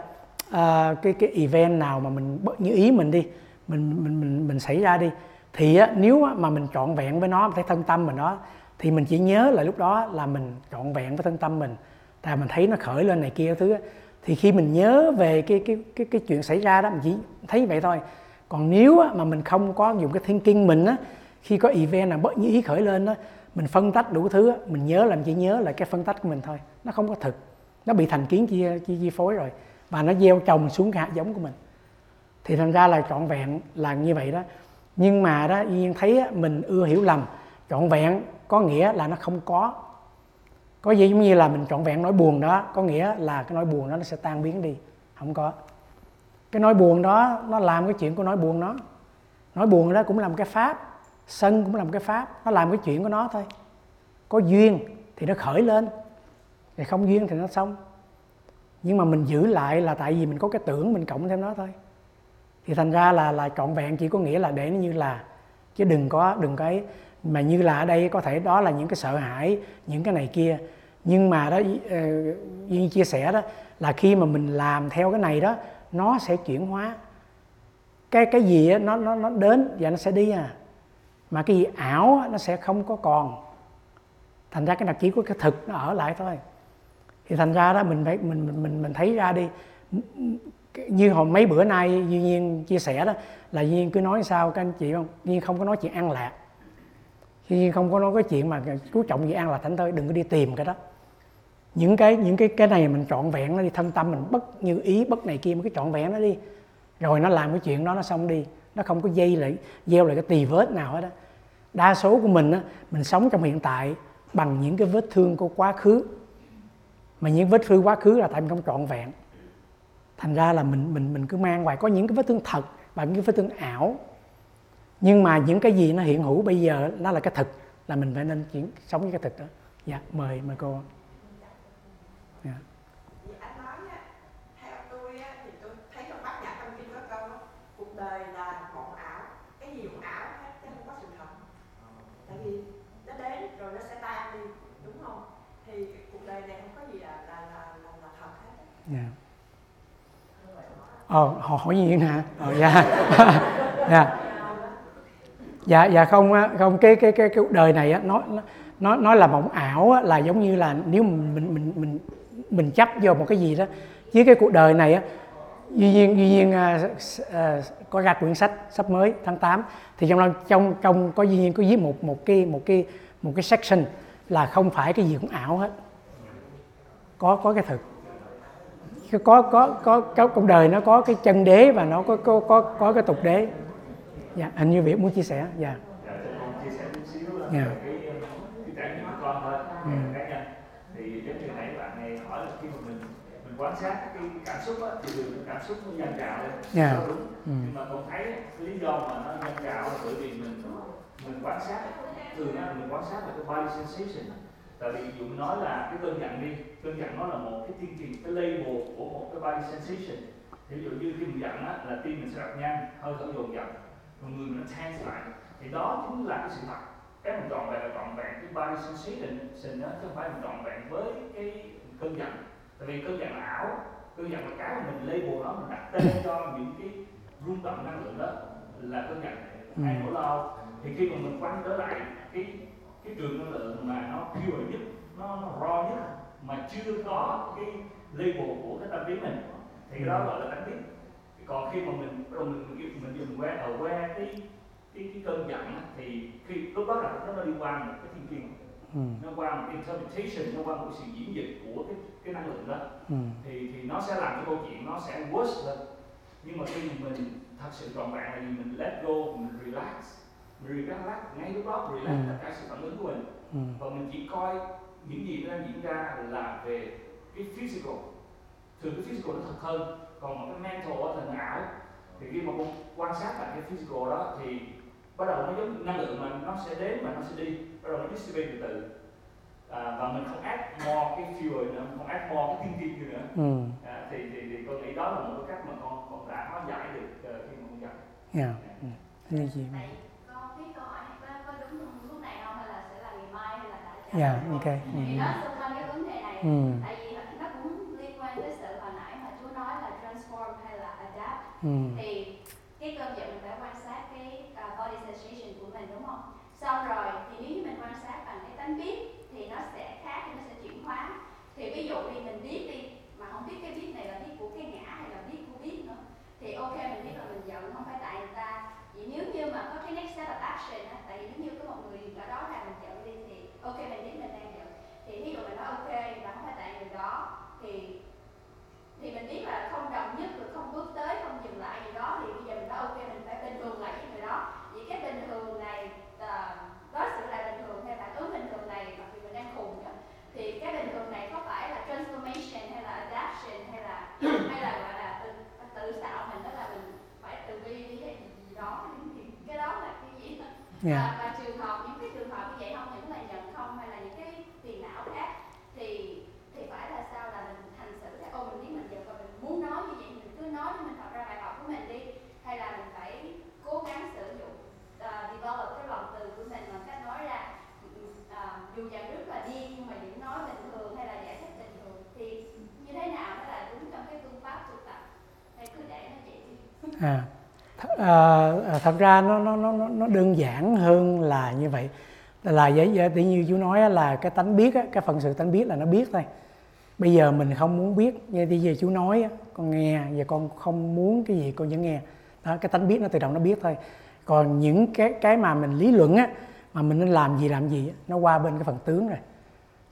Speaker 1: uh, cái cái event nào mà mình bất như ý mình đi mình mình mình mình xảy ra đi thì á, nếu mà mình trọn vẹn với nó thấy thân tâm mình đó thì mình chỉ nhớ là lúc đó là mình trọn vẹn với thân tâm mình. Tại mình thấy nó khởi lên này kia thứ thì khi mình nhớ về cái cái cái cái chuyện xảy ra đó mình chỉ thấy vậy thôi. Còn nếu á, mà mình không có dùng cái thinking mình á khi có event nào bất như ý khởi lên đó mình phân tách đủ thứ mình nhớ là chỉ nhớ là cái phân tách của mình thôi. Nó không có thực. Nó bị thành kiến chi, chi, chi phối rồi. Và nó gieo trồng xuống cái hạt giống của mình. Thì thành ra là trọn vẹn là như vậy đó. Nhưng mà đó Duyên thấy mình ưa hiểu lầm. Trọn vẹn có nghĩa là nó không có. Có gì giống như là mình trọn vẹn nỗi buồn đó có nghĩa là cái nỗi buồn đó nó sẽ tan biến đi. Không có. Cái nỗi buồn đó nó làm cái chuyện của nỗi buồn nó nỗi buồn đó cũng làm cái pháp sân cũng làm cái pháp nó làm cái chuyện của nó thôi. Có duyên thì nó khởi lên thì không duyên thì nó xong. Nhưng mà mình giữ lại là tại vì mình có cái tưởng mình cộng thêm nó thôi. Thì thành ra là là trọn vẹn chỉ có nghĩa là để nó như là chứ đừng có đừng cái mà như là ở đây có thể đó là những cái sợ hãi những cái này kia. Nhưng mà đó ờ, như chia sẻ đó là khi mà mình làm theo cái này đó nó sẽ chuyển hóa. Cái cái gì đó, nó nó nó đến và nó sẽ đi à mà cái gì ảo nó sẽ không có còn. Thành ra cái đặc chỉ của cái thực nó ở lại thôi. Thì thành ra đó mình phải mình mình mình, mình thấy ra đi. Như hồi mấy bữa nay duy nhiên chia sẻ đó là duy nhiên cứ nói sao các anh chị không? Duy nhiên không có nói chuyện an lạc. Duy nhiên không có nói cái chuyện mà chú trọng gì an lạc thánh thôi đừng có đi tìm cái đó. Những cái những cái cái này mình trọn vẹn nó đi thân tâm mình bất như ý bất này kia mới cái trọn vẹn nó đi. Rồi nó làm cái chuyện đó nó xong đi. Nó không có dây lại gieo lại cái tì vết nào hết đó đa số của mình á, mình sống trong hiện tại bằng những cái vết thương của quá khứ. Mà những vết thương quá khứ là tại mình không trọn vẹn. Thành ra là mình mình mình cứ mang hoài. Có những cái vết thương thật và những cái vết thương ảo. Nhưng mà những cái gì nó hiện hữu bây giờ nó là cái thực là mình phải nên chuyển, sống với cái thực đó. Dạ mời mời cô.
Speaker 5: Dạ. Vì anh nói á, theo tôi á, thì tôi thấy trong bát nhã tâm kinh có câu á, cuộc đời là mộng ảo cái gì cũng ảo hết chứ không có sự thật tại vì nó đến rồi nó sẽ tan đi đúng không thì cuộc đời này không có gì là là là là, là thật hết
Speaker 1: dạ ờ họ hỏi gì hả ờ dạ. Dạ. Dạ dạ không không cái cái cái cái đời này á nó nó nó là mộng ảo á, là giống như là nếu mình mình mình mình mình chấp vô một cái gì đó. Với cái cuộc đời này á duy nhiên duy nhiên à, à, có ra quyển sách sắp mới tháng 8 thì trong trong trong có duy nhiên có viết một một cái một cái một cái section là không phải cái gì cũng ảo hết. Có có cái thực có có có có cuộc đời nó có cái chân đế và nó có có có có cái tục đế dạ anh như việt muốn chia sẻ dạ
Speaker 2: Dạ, là
Speaker 1: Dạ. Ừ.
Speaker 2: nhân. Là quan sát cái cảm xúc á, thì thường cảm xúc nó dâng trào lên.
Speaker 1: Dạ.
Speaker 2: Đó đúng.
Speaker 1: Ừ.
Speaker 2: Nhưng mà con thấy lý do mà nó dâng trào là bởi vì mình mình quan sát thường á mình quan sát là cái body sensation tại vì dụ nói là cái cơn giận đi cơn giận nó là một cái tiên truyền cái label của một cái body sensation. Thì ví dụ như khi mình giận á là tim mình sẽ đập nhanh hơi thở dồn dập người mình nó tense lại. Thì đó chính là cái sự thật. Cái mình trọn vẹn là trọn vẹn cái body sensation đó chứ không phải mình trọn vẹn với cái cơn giận. Tại vì cơn giận là ảo cơn giận là cái mà mình label nó mình đặt tên cho những cái rung động năng lượng đó là cơn giận.
Speaker 1: Ừ.
Speaker 2: hay nỗi lo. Thì khi mà mình quay trở lại cái cái trường năng lượng mà nó pure nhất nó, nó raw nhất mà chưa có cái label của cái tâm trí mình. Thì đó gọi là tánh biết còn khi mà mình bắt đầu mình mình, mình dùng que ở que cái cái cái cơn giận thì khi lúc đó là nó đi qua một cái thiên kiên
Speaker 1: ừ.
Speaker 2: nó qua một interpretation nó qua một sự diễn dịch của cái cái năng lượng đó.
Speaker 1: Ừ.
Speaker 2: thì thì nó sẽ làm cái câu chuyện nó sẽ worse lên. Nhưng mà khi mình thật sự trọn vẹn là gì? Mình let go mình relax relax ngay lúc đó relax
Speaker 1: Ừ.
Speaker 2: tất cả sự phản ứng của mình
Speaker 1: Ừ.
Speaker 2: và mình chỉ coi những gì đang diễn ra là về cái physical thường cái physical nó thật hơn còn một cái mental thì nó ảo thì khi mà con quan sát lại cái physical đó thì bắt đầu nó giống năng lượng mà nó sẽ đến và nó sẽ đi bắt đầu nó dissipate từ từ à, và mình không add more cái fuel nữa không add more cái kia nữa
Speaker 1: Ừ.
Speaker 2: à, thì thì thì con nghĩ đó là một cái cách mà con con đã hóa giải được ờ, khi mà con giận
Speaker 1: Dạ. Ừ. Như gì?
Speaker 3: Vậy con biết câu hỏi này có, có đúng lúc này không hay là sẽ là ngày mai hay là tại trả
Speaker 1: Dạ,
Speaker 3: lời?
Speaker 1: ok. Ừ.
Speaker 3: Thì nó xung quanh cái vấn đề này
Speaker 1: Ừ.
Speaker 3: tại vì nó cũng liên quan tới sự hồi nãy mà chú nói là transform hay là adapt
Speaker 1: Ừ.
Speaker 3: thì cái cơn giận mình phải quan sát cái uh, body sensation của mình đúng không xong rồi thì nếu như mình quan sát bằng cái tánh biết thì nó sẽ khác nó sẽ chuyển hóa thì ví dụ đi mình biết đi mà không biết cái biết này là biết của cái ngã hay là biết của biết nữa thì ok mình biết là mình giận không phải tại người ta vậy nếu như mà có cái next step of action á tại vì nếu như có một người ở đó là mình giận ok mình biết mình đang giận thì ví dụ mình nói ok là không phải tại người đó thì thì mình biết là không đồng nhất rồi không bước tới không dừng lại gì đó thì bây giờ mình nói ok mình phải bình thường lại với người đó. Vậy cái bình thường này à, đối xử lại bình thường hay phản ứng bình thường này mặc dù mình đang khùng á, thì cái bình thường này có phải là transformation hay là adaptation hay là hay là gọi là tự tự tạo mình đó là mình phải tự bi đi hay gì đó thì cái đó là cái gì? Đó
Speaker 1: Dạ.
Speaker 3: và, và trường hợp những hợp như vậy không? Những là giận không hay là những cái phiền não khác? Thì thì phải là sao? Là mình hành xử là ô mình biết mình giận và mình muốn nói như vậy mình cứ nói để mình học ra bài học của mình đi. Hay là mình phải cố gắng sử dụng uh, develop cái lòng từ của mình bằng cách nói ra uh, dù giận rất là điên nhưng mà vẫn nói bình thường hay là giải thích bình thường thì như thế nào đó là đúng trong cái phương pháp tu tập? Hay cứ để nó vậy đi.
Speaker 1: À, à, thật ra nó nó nó- nó đơn giản hơn là như vậy là tự như chú nói là cái tánh biết cái phần sự tánh biết là nó biết thôi. Bây giờ mình không muốn biết như bây giờ chú nói con nghe và con không muốn cái gì con vẫn nghe. Đó cái tánh biết nó tự động nó biết thôi. Còn những cái cái mà mình lý luận á mà mình nên làm gì làm gì nó qua bên cái phần tướng rồi.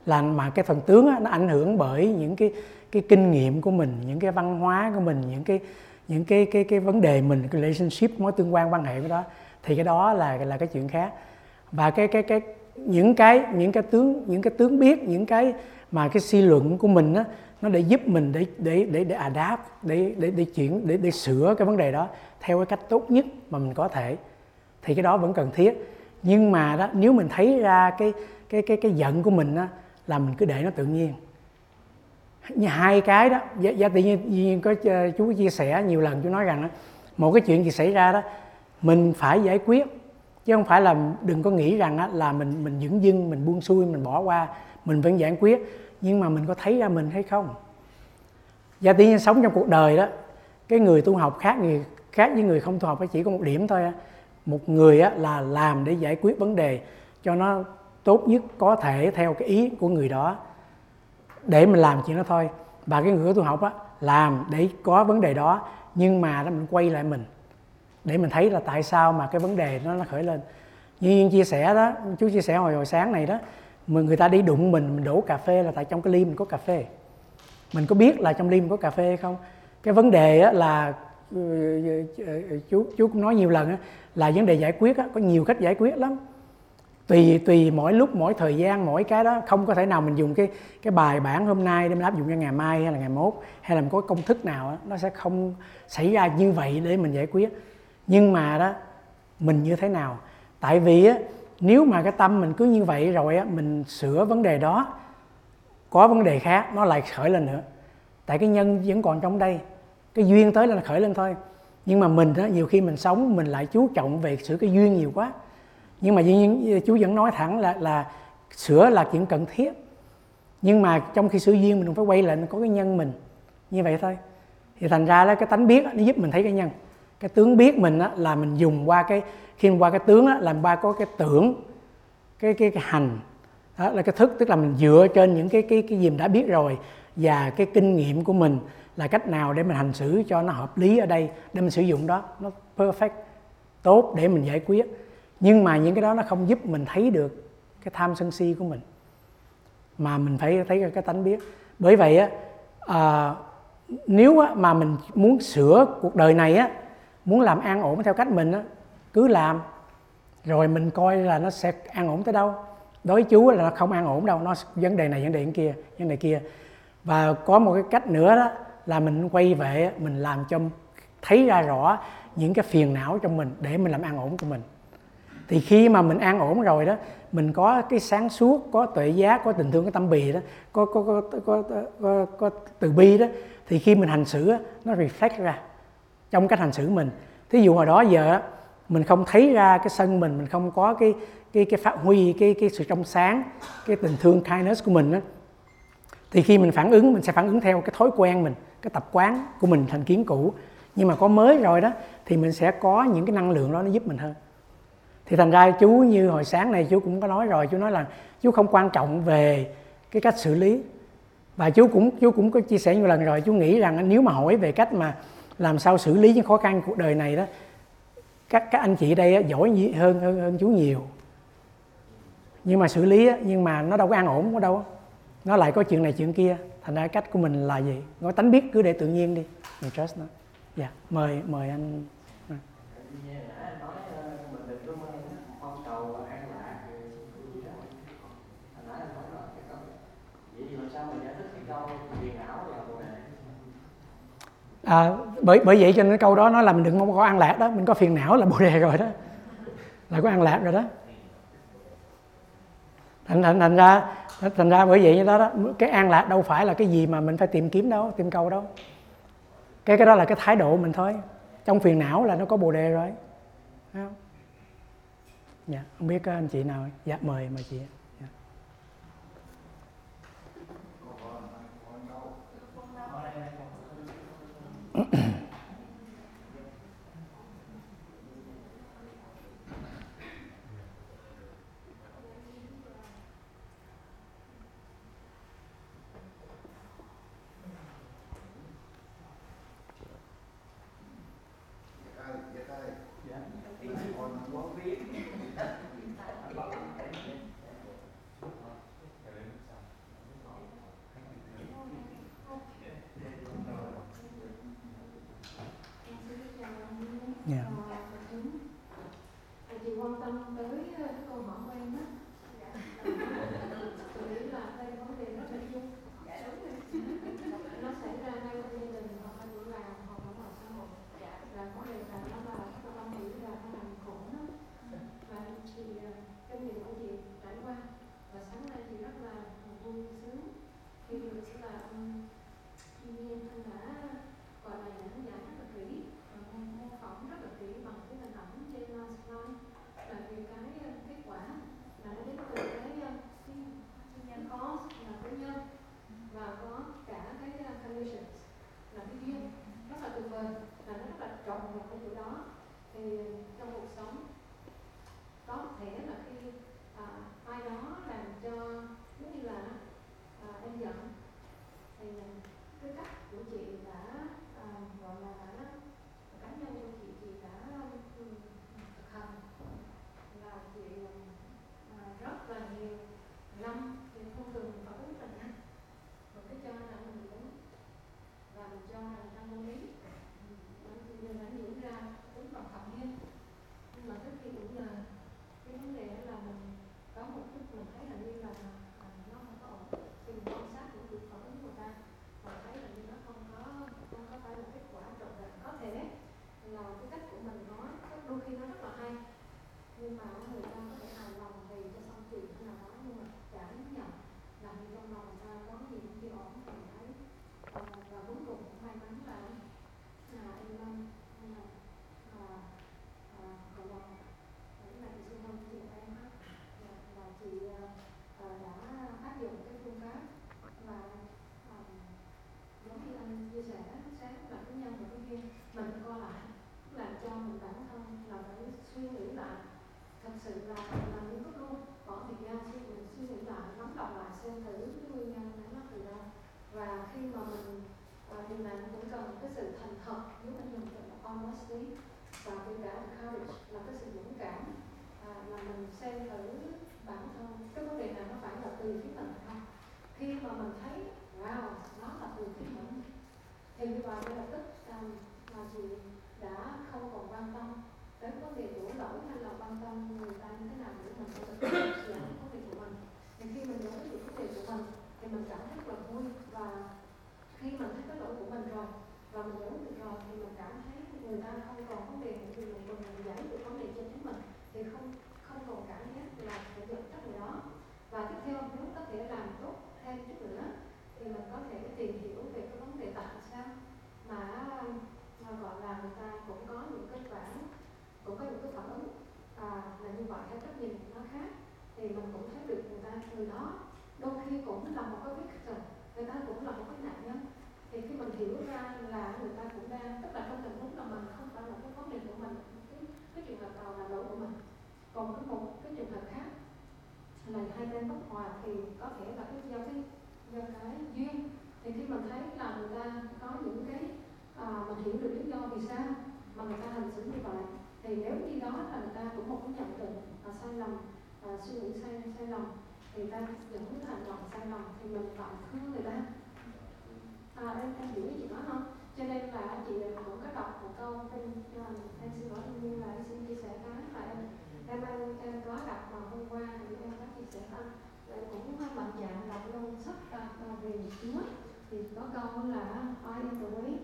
Speaker 1: Là mà cái phần tướng á, nó ảnh hưởng bởi những cái cái kinh nghiệm của mình những cái văn hóa của mình những cái những cái cái cái vấn đề mình cái relationship mối tương quan quan hệ của đó. Thì cái đó là là cái chuyện khác và cái cái cái những cái những cái tướng những cái tướng biết những cái mà cái suy luận của mình á nó để giúp mình để để để để adapt để để để chuyển để để sửa cái vấn đề đó theo cái cách tốt nhất mà mình có thể. Thì cái đó vẫn cần thiết. Nhưng mà đó nếu mình thấy ra cái cái cái cái giận của mình á là mình cứ để nó tự nhiên. Như hai cái đó giá, giá tự nhiên, nhiên có ờ, chú chia sẻ nhiều lần chú nói rằng đó, một cái chuyện gì xảy ra đó mình phải giải quyết chứ không phải là đừng có nghĩ rằng á, là mình mình dưỡng dưng mình buông xuôi mình bỏ qua mình vẫn giải quyết. Nhưng mà mình có thấy ra mình hay không? Và tự nhiên sống trong cuộc đời đó cái người tu học khác người khác với người không tu học chỉ có một điểm thôi á. một người á, là làm để giải quyết vấn đề cho nó tốt nhất có thể theo cái ý của người đó. Để mình làm chuyện đó thôi. Và cái người tu học á làm để có vấn đề đó nhưng mà nó mình quay lại mình để mình thấy là tại sao mà cái vấn đề nó nó khởi lên. Như Duyên chia sẻ đó chú chia sẻ hồi hồi sáng này đó mà người ta đi đụng mình mình đổ cà phê là tại trong cái ly mình có cà phê. Mình có biết là trong ly mình có cà phê hay không? Cái vấn đề á, là ừ, ừ, ừ, chú chú cũng nói nhiều lần á, là vấn đề giải quyết á, có nhiều cách giải quyết lắm. Tùy tùy mỗi lúc mỗi thời gian mỗi cái đó không có thể nào mình dùng cái cái bài bản hôm nay để mình áp dụng cho ngày mai hay là ngày mốt hay là mình có công thức nào đó, nó sẽ không xảy ra như vậy để mình giải quyết nhưng mà đó mình như thế nào? Tại vì á, nếu mà cái tâm mình cứ như vậy rồi á, mình sửa vấn đề đó có vấn đề khác nó lại khởi lên nữa. Tại cái nhân vẫn còn trong đây cái duyên tới là khởi lên thôi. Nhưng mà mình á, nhiều khi mình sống mình lại chú trọng về sửa cái duyên nhiều quá. Nhưng mà duyên chú vẫn nói thẳng là là sửa là chuyện cần thiết. Nhưng mà trong khi sửa duyên mình cũng phải quay lại có cái nhân mình như vậy thôi. Thì thành ra là cái tánh biết nó giúp mình thấy cái nhân cái tướng biết mình á, là mình dùng qua cái khi qua cái tướng á, làm ba có cái tưởng cái cái, cái hành. Đó là cái thức tức là mình dựa trên những cái cái cái gì mình đã biết rồi và cái kinh nghiệm của mình là cách nào để mình hành xử cho nó hợp lý ở đây để mình sử dụng đó. Nó perfect tốt để mình giải quyết. Nhưng mà những cái đó nó không giúp mình thấy được cái tham sân si của mình. Mà mình phải thấy cái tánh biết. Bởi vậy á à, nếu á, mà mình muốn sửa cuộc đời này á muốn làm an ổn theo cách mình á cứ làm. Rồi mình coi là nó sẽ an ổn tới đâu. Đối với chú là nó không an ổn đâu nó vấn đề này vấn đề kia vấn đề kia. Và có một cái cách nữa đó là mình quay về mình làm cho thấy ra rõ những cái phiền não trong mình để mình làm an ổn của mình. Thì khi mà mình an ổn rồi đó mình có cái sáng suốt có tuệ giác có tình thương có tâm bì đó có có có có, có, có, có từ bi đó thì khi mình hành xử nó reflect ra trong cách hành xử mình. Thí dụ hồi đó giờ mình không thấy ra cái sân mình mình không có cái cái cái phát huy cái cái sự trong sáng cái tình thương kindness của mình đó, thì khi mình phản ứng mình sẽ phản ứng theo cái thói quen mình cái tập quán của mình thành kiến cũ. Nhưng mà có mới rồi đó thì mình sẽ có những cái năng lượng đó nó giúp mình hơn. Thì thành ra chú như hồi sáng này chú cũng có nói rồi chú nói là chú không quan trọng về cái cách xử lý. Và chú cũng chú cũng có chia sẻ nhiều lần rồi chú nghĩ rằng nếu mà hỏi về cách mà làm sao xử lý những khó khăn cuộc đời này đó? Các các anh chị đây giỏi hơn hơn hơn chú nhiều. Nhưng mà xử lý nhưng mà nó đâu có an ổn có đâu nó lại có chuyện này chuyện kia. Thành ra cách của mình là gì? Nói tánh biết cứ để tự nhiên đi. Mình trust nó. Dạ yeah. mời mời anh à, bởi bởi vậy cho nên câu đó nói là mình đừng mong có ăn lạc đó mình có phiền não là bồ đề rồi đó. Là có ăn lạc rồi đó. Thành thành thành ra thành ra bởi vậy như đó đó cái an lạc đâu phải là cái gì mà mình phải tìm kiếm đâu tìm cầu đâu. Cái cái đó là cái thái độ mình thôi. Trong phiền não là nó có bồ đề rồi. Không? dạ không biết ờ, anh chị nào. Dạ mời mời chị
Speaker 6: khi mà mình thấy wow nó là từ phía mình thì như vậy ngay lập tức um, là chị đã không còn quan tâm đến vấn đề đổ lỗi hay là quan tâm người ta như thế nào để mình có thể giải vấn đề của mình. Thì khi mình giải quyết vấn đề của mình thì mình cảm thấy rất là vui. Và khi mình thấy cái lỗi của mình rồi và mình giải được rồi thì mình cảm thấy người ta không còn vấn đề của mình mình mình giải được vấn đề cho chính mình. Thì không không còn cảm giác là phải giận trách người đó. Và tiếp theo nếu có thể làm tốt thêm chút nữa. Thì mình có thể tìm hiểu về cái vấn đề tại sao? Mà mà gọi là người ta cũng có những cái phản cũng có những cái phản ứng. À, là như vậy hay cách nhìn nó khác. Thì mình cũng thấy được người ta người đó đôi khi cũng là một cái victim người ta cũng là một cái nạn nhân. Thì khi mình hiểu ra là người ta cũng đang tức là trong tình huống là mình không phải là cái vấn đề của mình cái, cái trường hợp nào là lỗi của mình. Còn cái một cái trường hợp khác là hai bên bất hòa thì có thể là cái do cái do cái duyên. Thì khi mình thấy là người ta có những cái à, mình hiểu được lý do vì sao mà người ta hành xử như vậy thì nếu như đó là người ta cũng không có nhận định và sai lầm và suy nghĩ sai sai lầm thì ta dẫn đến hành động sai lầm thì mình phải thương người ta. À, em em hiểu gì đó không? Cho nên là chị cũng có đọc một câu em uh, à, em xin lỗi như là em xin chia sẻ cái là em em em, em có đọc mà hôm qua thì em có chia sẻ cũng à, mạnh dạng đọc luôn sách uh, về Chúa thì có câu là I am the way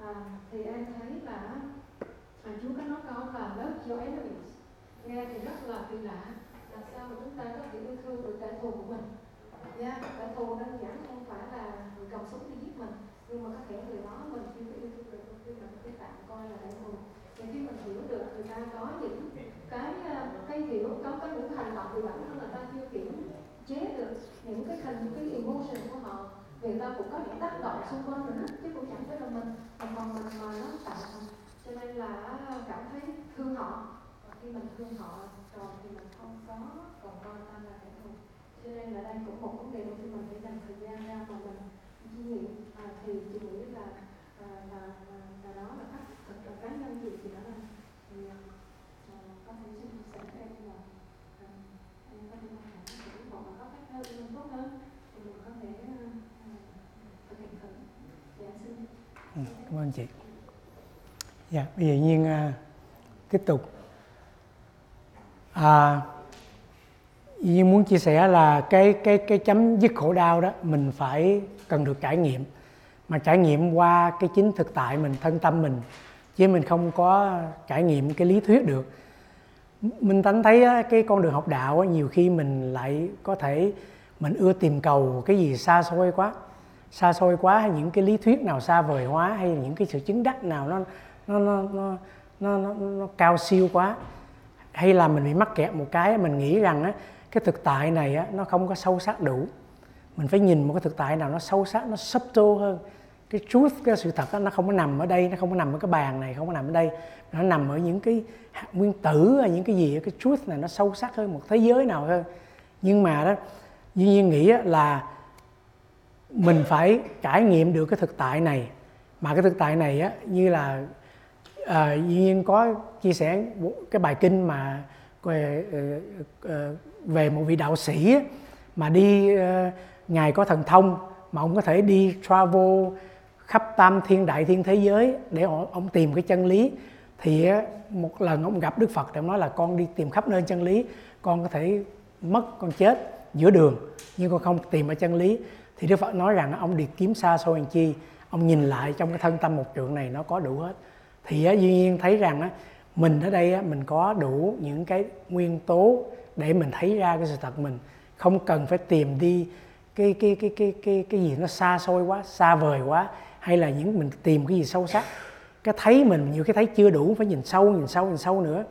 Speaker 6: à, thì em thấy là à, Chúa có nói câu là love your enemies. Nghe thì rất là kỳ lạ. Là sao mà chúng ta có thể yêu thương được kẻ thù của mình? Nha yeah, kẻ thù đơn giản không phải là người cầm súng đi giết mình nhưng mà có thể người đó mình khi yêu thương được khi mình cái tạm coi là kẻ thù. Thì khi mình hiểu được người ta có những cái ờ, cái hiểu có có những hành động vì bản thân là ta chưa kiểm chế được những cái thành cái emotion của họ. Người ta cũng có những tác động xung quanh nữa chứ cũng chẳng phải là mình. Mà còn mình mà nó tạo thành cho nên là ờ, cảm thấy thương họ. Và khi mình thương họ rồi thì mình không có còn coi ta là kẻ thù. Cho nên là đây cũng một vấn đề mà khi mình phải dành thời gian ra mà mình suy nghĩ à, thì chị nghĩ là à, là, là, là đó là cách thật là cá nhân chị thì đó là thì à, có thể xin chia sẻ với em là à, em có thể tham khảo để họ tốt hơn thì mình có thể thực hiện thử xin
Speaker 1: ừ, cảm ơn chị. Dạ bây giờ nhiên à, tiếp tục. À, nhiên muốn chia sẻ là cái cái cái chấm dứt khổ đau đó mình phải cần được trải nghiệm. Mà trải nghiệm qua cái chính thực tại mình thân tâm mình chứ mình không có trải nghiệm cái lý thuyết được mình tánh thấy cái con đường học đạo nhiều khi mình lại có thể mình ưa tìm cầu cái gì xa xôi quá xa xôi quá hay những cái lý thuyết nào xa vời hóa hay những cái sự chứng đắc nào nó nó nó nó nó, nó, nó cao siêu quá. Hay là mình bị mắc kẹt một cái mình nghĩ rằng á cái thực tại này á nó không có sâu sắc đủ. Mình phải nhìn một cái thực tại nào nó sâu sắc nó subtle hơn cái truth cái sự thật đó, nó không có nằm ở đây nó không có nằm ở cái bàn này không có nằm ở đây. Nó nằm ở những cái hạt nguyên tử hay những cái gì cái truth này nó sâu sắc hơn một thế giới nào hơn. Nhưng mà đó duy nhiên nghĩ là mình phải trải nghiệm được cái thực tại này. Mà cái thực tại này á như là à, duy nhiên có chia sẻ cái bài kinh mà về, ờ, ờ, về một vị đạo sĩ mà đi uh, ngài có thần thông mà ông có thể đi travel khắp tam thiên đại thiên thế giới để ông, ông tìm cái chân lý. Thì một lần ông gặp đức phật thì ông nói là con đi tìm khắp nơi chân lý con có thể mất con chết giữa đường nhưng con không tìm ở chân lý. Thì đức phật nói rằng ông đi kiếm xa xôi làm chi? Ông nhìn lại trong cái thân tâm một trượng này nó có đủ hết. Thì duy nhiên thấy rằng á, mình ở đây á, mình có đủ những cái nguyên tố để mình thấy ra cái sự thật mình. Không cần phải tìm đi cái cái cái cái cái cái gì nó xa xôi quá xa vời quá hay là những mình tìm cái gì sâu sắc? Cái thấy mình nhiều cái thấy chưa đủ phải nhìn sâu nhìn sâu nhìn sâu nữa.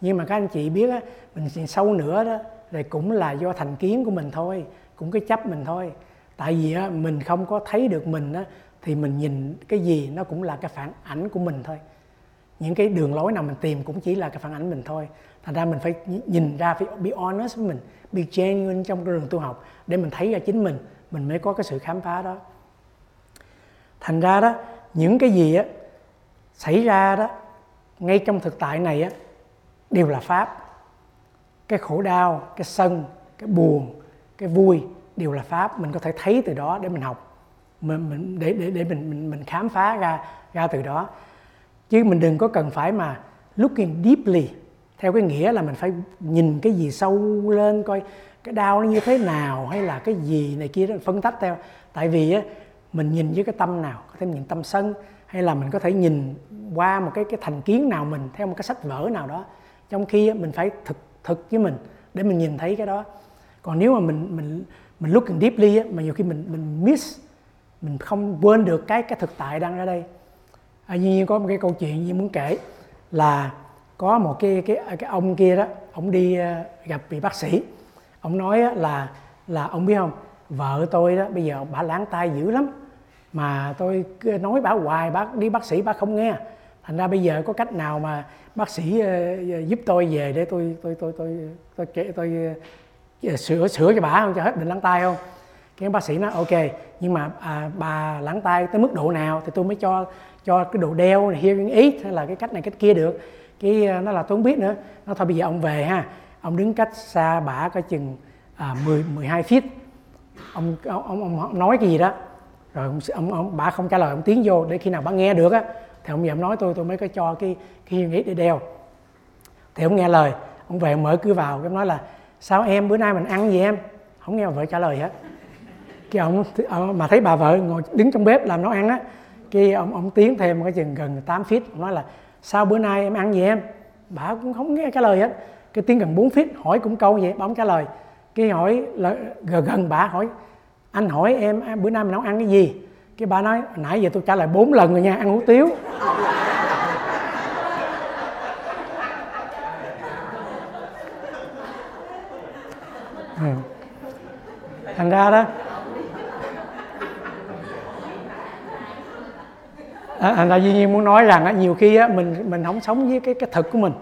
Speaker 1: Nhưng mà các anh chị biết á mình nhìn sâu nữa đó thì cũng là do thành kiến của mình thôi cũng cái chấp mình thôi. Tại vì á, mình không có thấy được mình á, thì mình nhìn cái gì nó cũng là cái phản ảnh của mình thôi. Những cái đường lối nào mình tìm cũng chỉ là cái phản ảnh mình thôi. Thành ra mình phải nhìn ra phải be honest với mình be genuine trong cái đường tu học để mình thấy ra chính mình mình mới có cái sự khám phá đó thành ra đó những cái gì á xảy ra đó ngay trong thực tại này á đều là pháp. Cái khổ đau cái sân cái buồn cái vui đều là pháp. Mình có thể thấy từ đó để mình học mình, mình để để để mình mình mình khám phá ra ra từ đó. Chứ mình đừng có cần phải mà looking deeply theo cái nghĩa là mình phải nhìn cái gì sâu lên coi cái đau nó như thế nào hay là cái gì này kia đó phân tách theo. Tại vì á mình nhìn với cái tâm nào có thể nhìn tâm sân hay là mình có thể nhìn qua một cái cái thành kiến nào mình theo một cái sách vở nào đó. Trong khi mình phải thực thực với mình để mình nhìn thấy cái đó. Còn nếu mà mình mình mình looking deeply á, mà nhiều khi mình mình miss mình không quên được cái cái thực tại đang ở đây. À, nhiên có một cái câu chuyện như muốn kể là có một cái cái cái ông kia đó ông đi à, gặp vị bác sĩ. Ông nói là là ông biết không? Vợ tôi đó bây giờ bà lãng tay dữ lắm mà tôi nói bà hoài bác đi bác sĩ bác không nghe. Thành ra bây giờ có cách nào mà bác sĩ ờ, ờ, giúp tôi về để tôi tôi tôi tôi tôi tôi, tôi, tôi sửa sửa cho bà không? Cho hết bệnh lắng tay không? Cái bác sĩ nói ok nhưng mà à, bà lắng tay tới mức độ nào thì tôi mới cho cho cái độ đeo hearing aid hay là cái cách này cách kia được. Cái nó là tôi không biết nữa. Nó thôi bây giờ ông về ha. Ông đứng cách xa bả có chừng à, 10 12 feet. Ông ông, ông ông nói cái gì đó rồi ông, ông, ông bà không trả lời ông tiến vô để khi nào bà nghe được á thì ông giờ ông nói tôi tôi mới có cho cái cái hearing aid để đeo. Thì ông nghe lời ông về ông mở cửa vào cái nói là sao em bữa nay mình ăn gì em? Không nghe vợ trả lời hết cái ông ờ, mà thấy bà vợ ngồi đứng trong bếp làm nấu ăn á cái ông ông tiến thêm cái chừng gần 8 feet ông nói là sao bữa nay em ăn gì em? Bà cũng không nghe trả lời hết. Cái tiếng gần 4 feet hỏi cũng câu vậy bà không trả lời. Cái hỏi là gần gần bà hỏi anh hỏi em, bữa nay mình nấu ăn cái gì? Cái bà nói nãy giờ tôi trả lời bốn lần rồi nha ăn hủ tiếu. Ừ. thành ra đó. À, là duy nhiên muốn nói rằng á, nhiều khi á, mình mình không sống với cái cái thực của mình.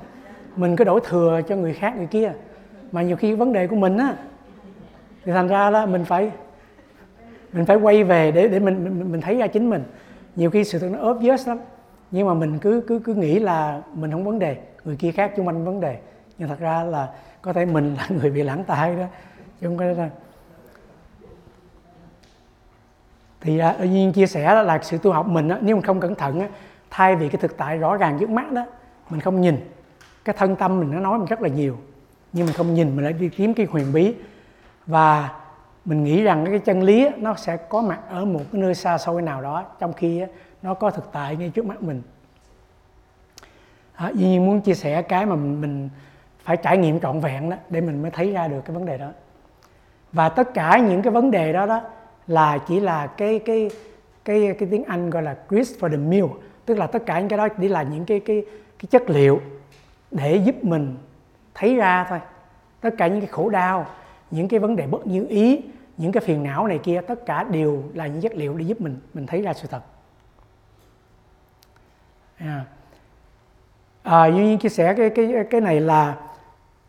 Speaker 1: Mình cứ đổ thừa cho người khác người kia. Mà nhiều khi vấn đề của mình á thì thành ra là mình phải mình phải quay về để để mình mình, mình thấy ra chính mình. Nhiều khi sự thật nó obvious lắm nhưng mà mình cứ cứ cứ nghĩ là mình không vấn đề người kia khác chung quanh vấn đề. Nhưng thật ra là có thể mình là người bị lãng tai đó chứ không có là thì à, nhiên chia sẻ là sự tu học mình á, nếu mình không cẩn thận á, thay vì cái thực tại rõ ràng trước mắt đó mình không nhìn. Cái thân tâm mình nó nói mình rất là nhiều nhưng mình không nhìn mình lại đi kiếm cái huyền bí. Và mình nghĩ rằng cái chân lý nó sẽ có mặt ở một cái nơi xa xôi nào đó trong khi nó có thực tại ngay trước mắt mình. À, Duy nhiên muốn chia sẻ cái mà mình, phải trải nghiệm trọn vẹn đó để mình mới thấy ra được cái vấn đề đó. Và tất cả những cái vấn đề đó đó là chỉ là cái cái cái cái tiếng Anh gọi là grist for the mill tức là tất cả những cái đó chỉ là những cái cái cái chất liệu để giúp mình thấy ra thôi. Tất cả những cái khổ đau những cái vấn đề bất như ý những cái phiền não này kia tất cả đều là những chất liệu để giúp mình mình thấy ra sự thật. À, à duy nhiên chia sẻ cái cái cái này là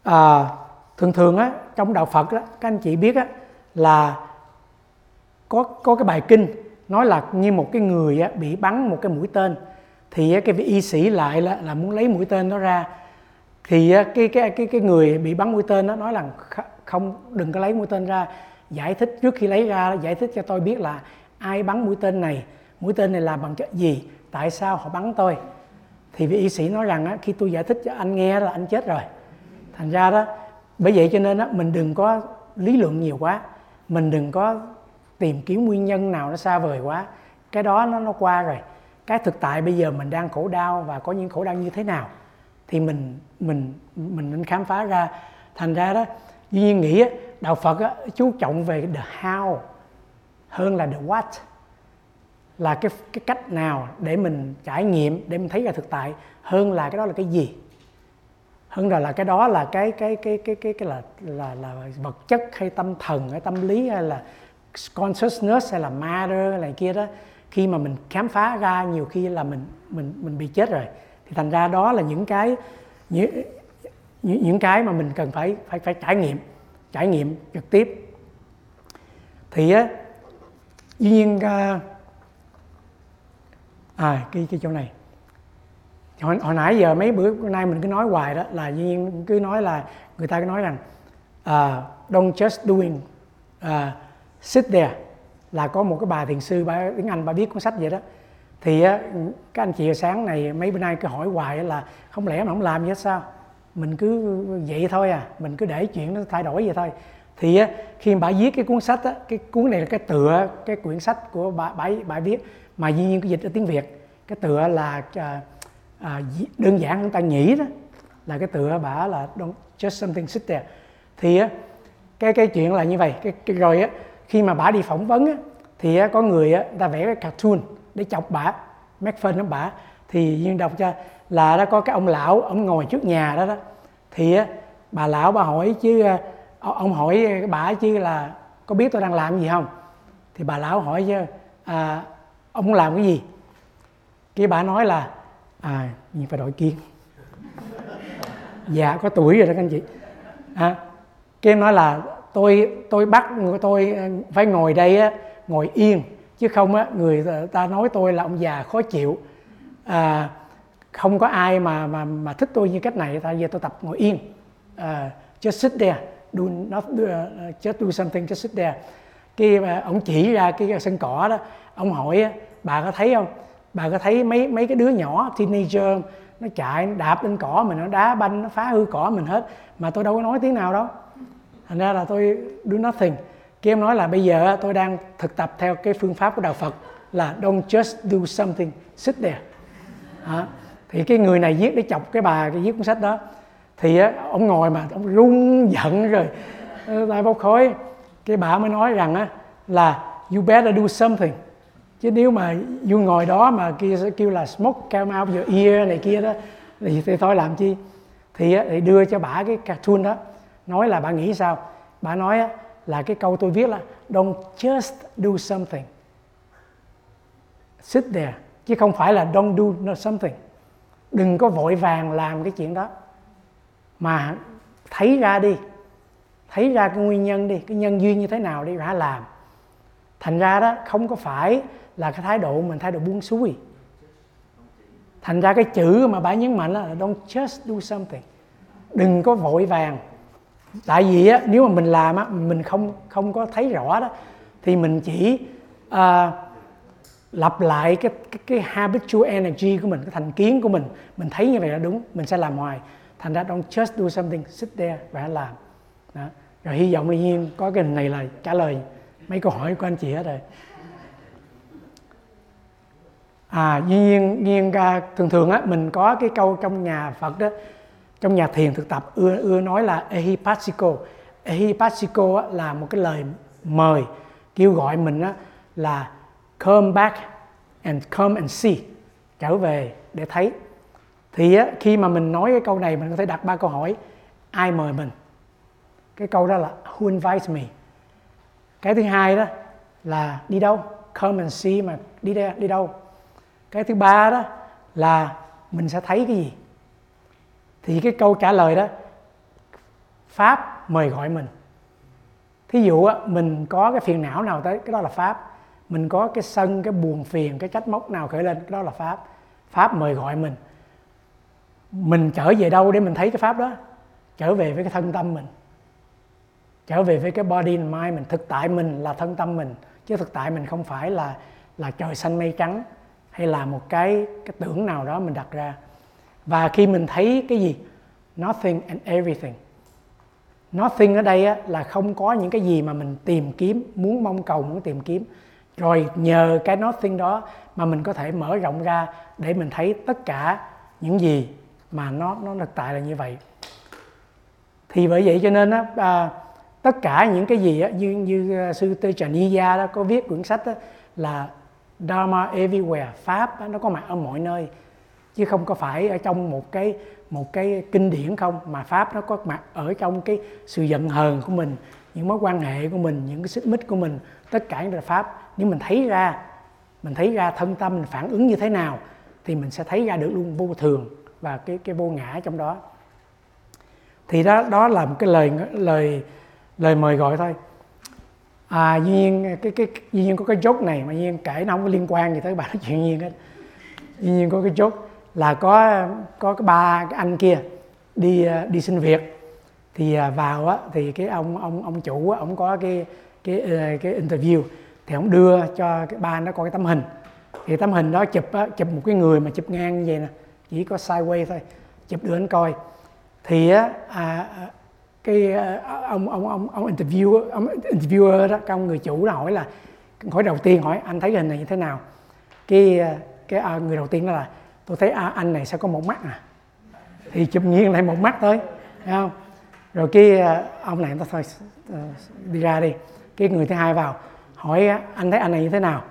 Speaker 1: à, thường thường á trong đạo Phật á các anh chị biết á là có có cái bài kinh nói là như một cái người á, bị bắn một cái mũi tên thì cái vị y sĩ lại là, là muốn lấy mũi tên đó ra. Thì cái cái cái cái người bị bắn mũi tên đó nói là không đừng có lấy mũi tên ra giải thích trước khi lấy ra giải thích cho tôi biết là ai bắn mũi tên này mũi tên này làm bằng cái gì tại sao họ bắn tôi. Thì vị y sĩ nói rằng á, khi tôi giải thích cho anh nghe là anh chết rồi. Thành ra đó bởi vậy cho nên á, mình đừng có lý luận nhiều quá. Mình đừng có tìm kiếm nguyên nhân nào nó xa vời quá. Cái đó nó nó qua rồi. Cái thực tại bây giờ mình đang khổ đau và có những khổ đau như thế nào thì mình mình mình nên khám phá ra. Thành ra đó duy nhiên nghĩ á đạo phật á, chú trọng về the how hơn là the what. Là cái cái cách nào để mình trải nghiệm để mình thấy ra thực tại hơn là cái đó là cái gì. Hơn là là cái đó là cái cái cái cái cái cái là là là vật chất hay tâm thần hay tâm lý hay là consciousness hay là matter hay là kia đó. Khi mà mình khám phá ra nhiều khi là mình mình mình bị chết rồi. Thì thành ra đó là những cái những những cái mà mình cần phải phải phải trải nghiệm trải nghiệm trực tiếp. Thì á dĩ nhiên à, à cái cái chỗ này. Hồi, hồi nãy giờ mấy bữa nay mình cứ nói hoài đó là dĩ nhiên cứ nói là người ta cứ nói rằng uh, don't just doing uh, sit there là có một cái bà thiền sư bà tiếng Anh bà viết cuốn sách vậy đó. Thì các anh chị sáng này mấy bữa nay cứ hỏi hoài là không lẽ mà không làm gì hết sao? Mình cứ vậy thôi à mình cứ để chuyện nó thay đổi vậy thôi. Thì khi bà viết cái cuốn sách á, cái cuốn này là cái tựa cái quyển sách của bà bà, bà viết mà dĩ nhiên cái dịch ở tiếng việt. Cái tựa là à, à, đơn giản chúng ta nghĩ đó là cái tựa bà là don't just something sit there. Thì á, cái cái chuyện là như vậy cái, cái rồi á khi mà bà đi phỏng vấn á, thì á, có người á, ta vẽ cái cartoon để chọc bà make fun của bà. Thì duyên đọc cho là đã có cái ông lão ông ngồi trước nhà đó đó. Thì á, bà lão bà hỏi chứ ờ, ờ, ông hỏi ờ, bà chứ là có biết tôi đang làm gì không? Thì bà lão hỏi chứ à, ông làm cái gì? Cái bà nói là à nhưng phải đổi kiên dạ có tuổi rồi đó các anh chị. À, cái em nói là tôi tôi bắt tôi phải ngồi đây á ngồi yên chứ không á người ta nói tôi là ông già khó chịu. À, không có ai mà mà mà thích tôi như cách này. Tại vì tôi tập ngồi yên. Uh, just sit there do not do, uh, just do something just sit there. Cái uh, ông chỉ ra cái sân cỏ đó ông hỏi bà có thấy không? Bà có thấy mấy mấy cái đứa nhỏ teenager nó chạy nó đạp lên cỏ mình nó đá banh nó phá hư cỏ mình hết mà tôi đâu có nói tiếng nào đâu? Thành ra là tôi do nothing. Kia em nói là bây giờ tôi đang thực tập theo cái phương pháp của đạo Phật là don't just do something sit there. À, thì cái người này viết để chọc cái bà cái viết cuốn sách đó. Thì á, ông ngồi mà ông rung giận rồi tay bốc khói. Cái bà mới nói rằng á, là you better do something. Chứ nếu mà you ngồi đó mà kia kêu là smoke come out your ear này kia đó thì, thì thôi làm chi? Thì, thì đưa cho bà cái cartoon đó nói là bà nghĩ sao? Bà nói là cái câu tôi viết là don't just do something. Sit there. Chứ không phải là don't do something đừng có vội vàng làm cái chuyện đó. Mà thấy ra đi thấy ra cái nguyên nhân đi cái nhân duyên như thế nào đi ra làm. Thành ra đó không có phải là cái thái độ mình thái độ buông xuôi. Thành ra cái chữ mà bà nhấn mạnh là don't just do something. Đừng có vội vàng. Tại vì á, nếu mà mình làm á, mình không không có thấy rõ đó thì mình chỉ uh, lặp lại cái, cái cái habitual energy của mình cái thành kiến của mình mình thấy như vậy là đúng mình sẽ làm hoài. Thành ra don't just do something sit there và làm. Đó. rồi hy vọng là nhiên có cái này là trả lời mấy câu hỏi của anh chị hết rồi. À nhiên nhiên à, thường thường á mình có cái câu trong nhà Phật đó trong nhà thiền thực tập ưa ưa nói là ehipasiko ehipasiko là một cái lời mời kêu gọi mình á, là come back and come and see trở về để thấy. Thì á, khi mà mình nói cái câu này mình có thể đặt ba câu hỏi. Ai mời mình? Cái câu đó là who invites me? Cái thứ hai đó là đi đâu? Come and see mà đi đây đi đâu? Cái thứ ba đó là mình sẽ thấy cái gì? Thì cái câu trả lời đó pháp mời gọi mình. Thí dụ mình có cái phiền não nào tới cái đó là pháp mình có cái sân cái buồn phiền cái trách móc nào khởi lên cái đó là pháp. Pháp mời gọi mình. Mình trở về đâu để mình thấy cái pháp đó? Trở về với cái thân tâm mình. Trở về với cái body and mind mình. Thực tại mình là thân tâm mình chứ thực tại mình không phải là là trời xanh mây trắng hay là một cái cái tưởng nào đó mình đặt ra. Và khi mình thấy cái gì? Nothing and everything. Nothing ở đây á, là không có những cái gì mà mình tìm kiếm muốn mong cầu muốn tìm kiếm rồi nhờ cái nothing đó mà mình có thể mở rộng ra để mình thấy tất cả những gì mà nó nó thực tại là như vậy. Thì bởi vậy cho nên á, à, tất cả những cái gì á, như như à, sư Tê Trà đó có viết quyển sách đó, là Dharma everywhere pháp đó, nó có mặt ở mọi nơi chứ không có phải ở trong một cái một cái kinh điển không mà pháp nó có mặt ở trong cái sự giận hờn của mình những mối quan hệ của mình những cái xích mích của mình. Tất cả những là pháp nếu mình thấy ra, mình thấy ra thân tâm mình phản ứng như thế nào thì mình sẽ thấy ra được luôn vô thường và cái cái vô ngã trong đó. Thì đó đó là một cái lời lời lời mời gọi thôi. À duy nhiên, cái cái, duy nhiên có cái chốt này mà duy nhiên kể nó không có liên quan gì tới bà nói chuyện nhiên hết duy nhiên có cái chốt là có có cái ba cái anh kia đi à, đi xin việc. Thì à, vào á thì cái ông ông ông chủ á, ông có cái cái ờ, cái interview thì ông đưa cho cái ba nó coi cái tấm hình. Thì tấm hình đó chụp á, chụp một cái người mà chụp ngang như vậy nè chỉ có sideways thôi chụp đưa anh coi. Thì á à, à cái à, ông ông ông ông interview ông interviewer đó cái ông người chủ đó hỏi là hỏi đầu tiên hỏi anh thấy hình này như thế nào? Cái à, cái à, người đầu tiên đó là tôi thấy à, anh này sẽ có một mắt à? Thì chụp nghiêng lại một mắt thôi thấy không? Rồi cái ông này nó thôi ờ, đi ra đi. Cái người thứ hai vào hỏi anh thấy anh này như thế nào?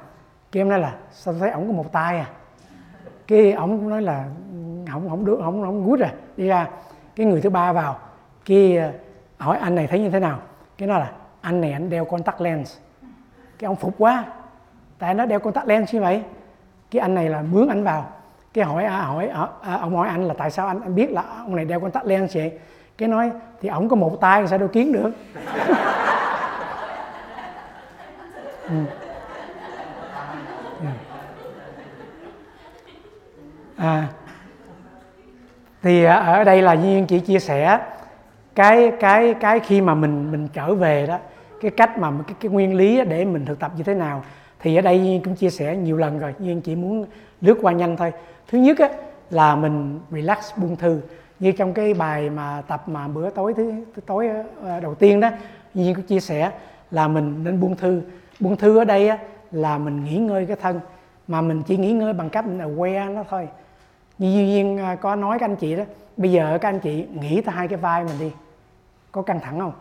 Speaker 1: Cái em nói là sao thấy ổng có một tay à? Cái ổng cũng nói là không không được không không gút à. Đi ra cái người thứ ba vào cái ờ, hỏi anh này thấy như thế nào? Cái nó là anh này anh đeo contact lens. Cái ông phục quá. Tại nó đeo contact lens như vậy cái anh này là mướn anh vào. Cái hỏi à, hỏi à, à, ông hỏi anh là tại sao anh, anh biết là ông này đeo contact lens vậy? Cái nói thì ổng có một tay sao đâu kiến được? Ừ. à thì à, ở đây là nhiên chỉ chia sẻ cái cái cái khi mà mình mình trở về đó cái cách mà cái, cái nguyên lý để mình thực tập như thế nào. Thì ở đây cũng chia sẻ nhiều lần rồi nhưng chỉ muốn lướt qua nhanh thôi. Thứ nhất á, là mình relax buông thư. Như trong cái bài mà tập mà bữa tối thứ, thứ tối ờ, đầu tiên đó nhiên cũng chia sẻ là mình nên buông thư buông thư ở đây á, là mình nghỉ ngơi cái thân mà mình chỉ nghỉ ngơi bằng cách mình aware nó thôi. Như duy nhiên à, có nói các anh chị đó bây giờ các anh chị nghĩ tới hai cái vai mình đi có căng thẳng không?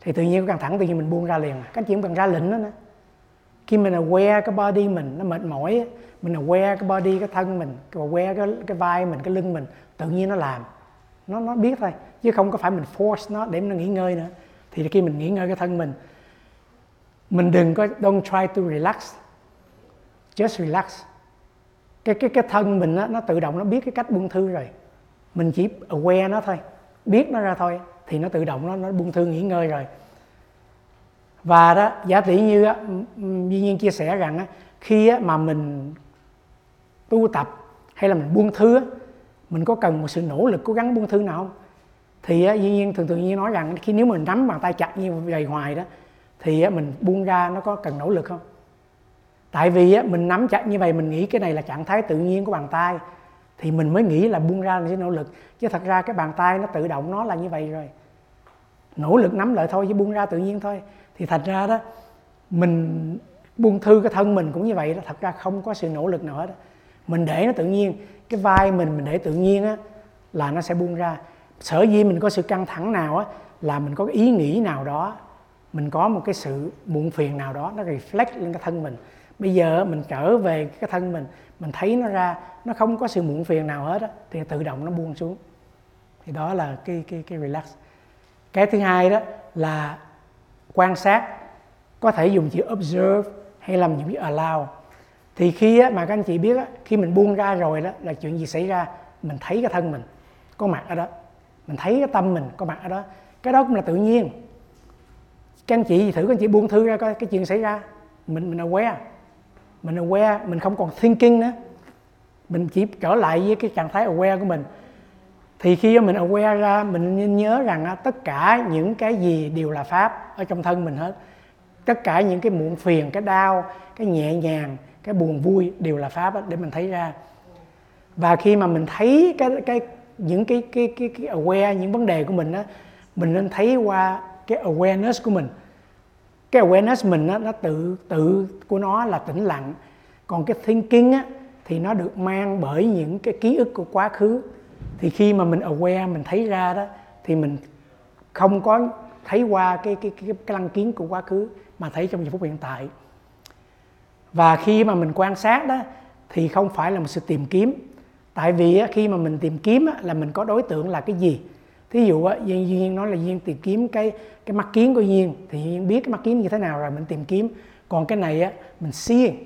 Speaker 1: Thì tự nhiên có căng thẳng tự nhiên mình buông ra liền. Các anh chị không cần ra lệnh đó nữa khi mình aware cái body mình nó mệt mỏi mình aware cái body cái thân mình aware cái cái vai mình cái lưng mình tự nhiên nó làm. Nó nó biết thôi chứ không có phải mình force nó để nó nghỉ ngơi nữa. Thì khi mình nghỉ ngơi cái thân mình mình đừng có don't try to relax. Just relax. Cái cái cái thân mình đó, nó tự động nó biết cái cách buông thư rồi. Mình chỉ aware nó thôi. Biết nó ra thôi thì nó tự động nó nó buông thư nghỉ ngơi rồi. Và đó giả tỷ như á, duy nhiên chia sẻ rằng á, khi á, mà mình tu tập hay là mình buông thư á, mình có cần một sự nỗ lực cố gắng buông thư nào không? Thì á, duy nhiên thường thường nhiên nói rằng khi nếu mình nắm bàn tay chặt như vậy hoài đó thì mình buông ra nó có cần nỗ lực không? Tại vì mình nắm chặt như vậy, mình nghĩ cái này là trạng thái tự nhiên của bàn tay, thì mình mới nghĩ là buông ra là sẽ nỗ lực. Chứ thật ra cái bàn tay nó tự động nó là như vậy rồi. Nỗ lực nắm lại thôi, chứ buông ra tự nhiên thôi. Thì thật ra đó, mình buông thư cái thân mình cũng như vậy đó, thật ra không có sự nỗ lực nào đó mình để nó tự nhiên, cái vai mình mình để tự nhiên á, là nó sẽ buông ra. Sở dĩ mình có sự căng thẳng nào á, là mình có cái ý nghĩ nào đó mình có một cái sự muộn phiền nào đó nó reflect lên cái thân mình. Bây giờ mình trở về cái thân mình mình thấy nó ra nó không có sự muộn phiền nào hết á thì tự động nó buông xuống. Thì đó là cái cái cái relax. Cái thứ hai đó là quan sát có thể dùng chữ observe hay làm dùng chữ allow. Thì khi á, mà các anh chị biết á, khi mình buông ra rồi đó là chuyện gì xảy ra? Mình thấy cái thân mình có mặt ở đó. Mình thấy cái tâm mình có mặt ở đó. Cái đó cũng là tự nhiên các anh chị thử các anh chị buông thư ra coi cái chuyện xảy ra. Mình mình aware. Mình aware mình không còn thinking nữa. Mình chỉ trở lại với cái trạng thái aware của mình. Thì khi mình aware ra mình nên nhớ rằng tất cả những cái gì đều là pháp ở trong thân mình hết. Tất cả những cái muộn phiền cái đau cái nhẹ nhàng cái buồn vui đều là pháp để mình thấy ra. Và khi mà mình thấy cái cái những cái cái cái, cái aware những vấn đề của mình á mình nên thấy qua cái awareness của mình. Cái awareness mình á, nó tự tự của nó là tĩnh lặng. Còn cái thinking á thì nó được mang bởi những cái ký ức của quá khứ. Thì khi mà mình aware mình thấy ra đó thì mình không có thấy qua cái cái cái, cái lăng kiến của quá khứ mà thấy trong giây phút hiện tại. Và khi mà mình quan sát đó thì không phải là một sự tìm kiếm. Tại vì khi mà mình tìm kiếm là mình có đối tượng là cái gì? Thí dụ á duyên duyên nói là duyên tìm kiếm cái cái mắt kiến của duyên thì duyên biết cái mắt kiến như thế nào rồi mình tìm kiếm. Còn cái này á mình seeing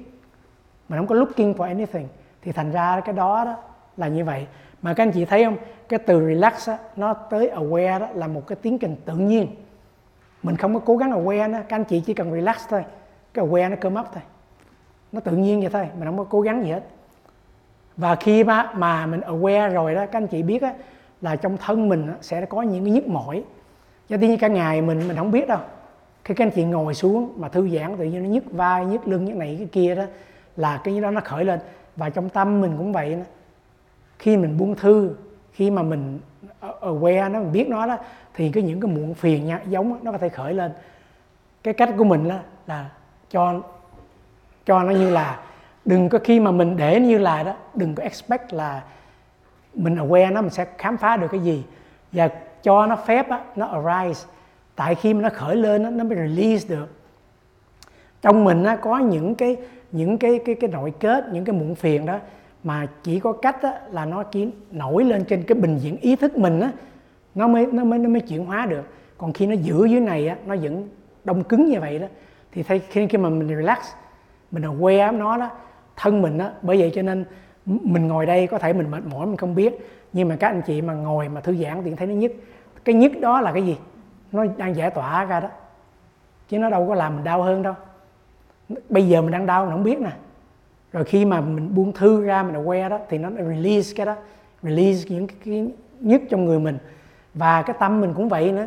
Speaker 1: mình không có looking for anything. Thì thành ra cái đó đó là như vậy. Mà các anh chị thấy không? Cái từ relax á, nó tới aware đó là một cái tiến trình tự nhiên. Mình không có cố gắng aware đó các anh chị chỉ cần relax thôi. Cái aware nó cơ up thôi. Nó tự nhiên vậy thôi mình không có cố gắng gì hết. Và khi mà, mà mình aware rồi đó các anh chị biết á, là trong thân mình sẽ có những cái nhức mỏi. Cho như cả ngày mình mình không biết đâu. Khi các anh chị ngồi xuống mà thư giãn tự nhiên nó nhức vai nhức lưng như này cái kia đó là cái đó nó khởi lên. Và trong tâm mình cũng vậy đó. khi mình buông thư khi mà mình ờ, aware nó mình biết nó đó thì cái những cái muộn phiền nha, giống nó có thể khởi lên. Cái cách của mình đó là cho cho nó như là đừng có khi mà mình để như là đó đừng có expect là mình aware nó mình sẽ khám phá được cái gì. Và cho nó phép á, nó arise. Tại khi mà nó khởi lên á, nó mới release được. Trong mình á, có những cái những cái cái cái nội kết những cái muộn phiền đó mà chỉ có cách á, là nó chỉ nổi lên trên cái bình diện ý thức mình á nó mới nó mới nó mới chuyển hóa được. Còn khi nó giữ dưới này á nó vẫn đông cứng như vậy đó thì thay khi khi mà mình relax mình aware nó đó thân mình á bởi vậy cho nên mình ngồi đây có thể mình mệt mỏi mình không biết. Nhưng mà các anh chị mà ngồi mà thư giãn thì thấy nó nhức. Cái nhức đó là cái gì? Nó đang giải tỏa ra đó. Chứ nó đâu có làm mình đau hơn đâu. Bây giờ mình đang đau mình không biết nè. Rồi khi mà mình buông thư ra mình aware đó thì nó release cái đó. Release những cái, cái nhức trong người mình. Và cái tâm mình cũng vậy nữa.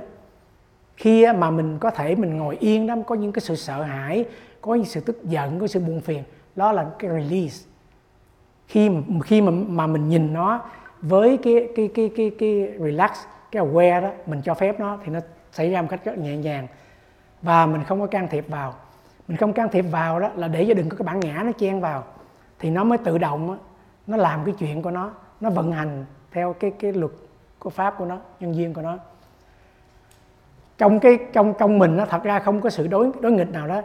Speaker 1: Khi mà mình có thể mình ngồi yên đó có những cái sự sợ hãi có những sự tức giận có sự buồn phiền đó là cái release khi khi mà mà mình nhìn nó với cái cái cái cái cái relax cái aware đó mình cho phép nó thì nó xảy ra một cách rất nhẹ nhàng. Và mình không có can thiệp vào. Mình không can thiệp vào đó là để cho đừng có cái bản ngã nó chen vào. Thì nó mới tự động đó, nó làm cái chuyện của nó nó vận hành theo cái cái luật của pháp của nó nhân duyên của nó. Trong cái trong trong mình nó thật ra không có sự đối đối nghịch nào đó.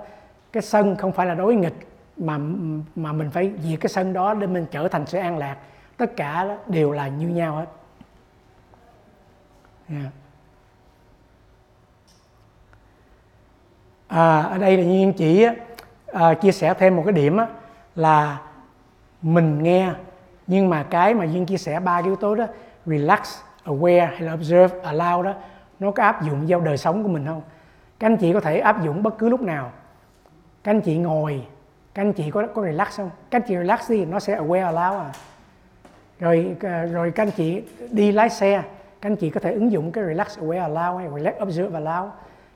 Speaker 1: Cái sân không phải là đối nghịch mà mà mình phải diệt cái sân đó để mình trở thành sự an lạc. Tất cả đều là như nhau hết. Yeah. à, ở đây là nhiên chỉ à, chia sẻ thêm một cái điểm á, là mình nghe nhưng mà cái mà duyên chia sẻ ba yếu tố đó relax aware hay là observe allow đó nó có áp dụng vào đời sống của mình không? Các anh chị có thể áp dụng bất cứ lúc nào. Các anh chị ngồi các anh chị có có relax không? Các anh chị relax đi nó sẽ aware allow à. Rồi ờ, rồi các anh chị đi lái xe các anh chị có thể ứng dụng cái relax aware allow hay relax observe allow.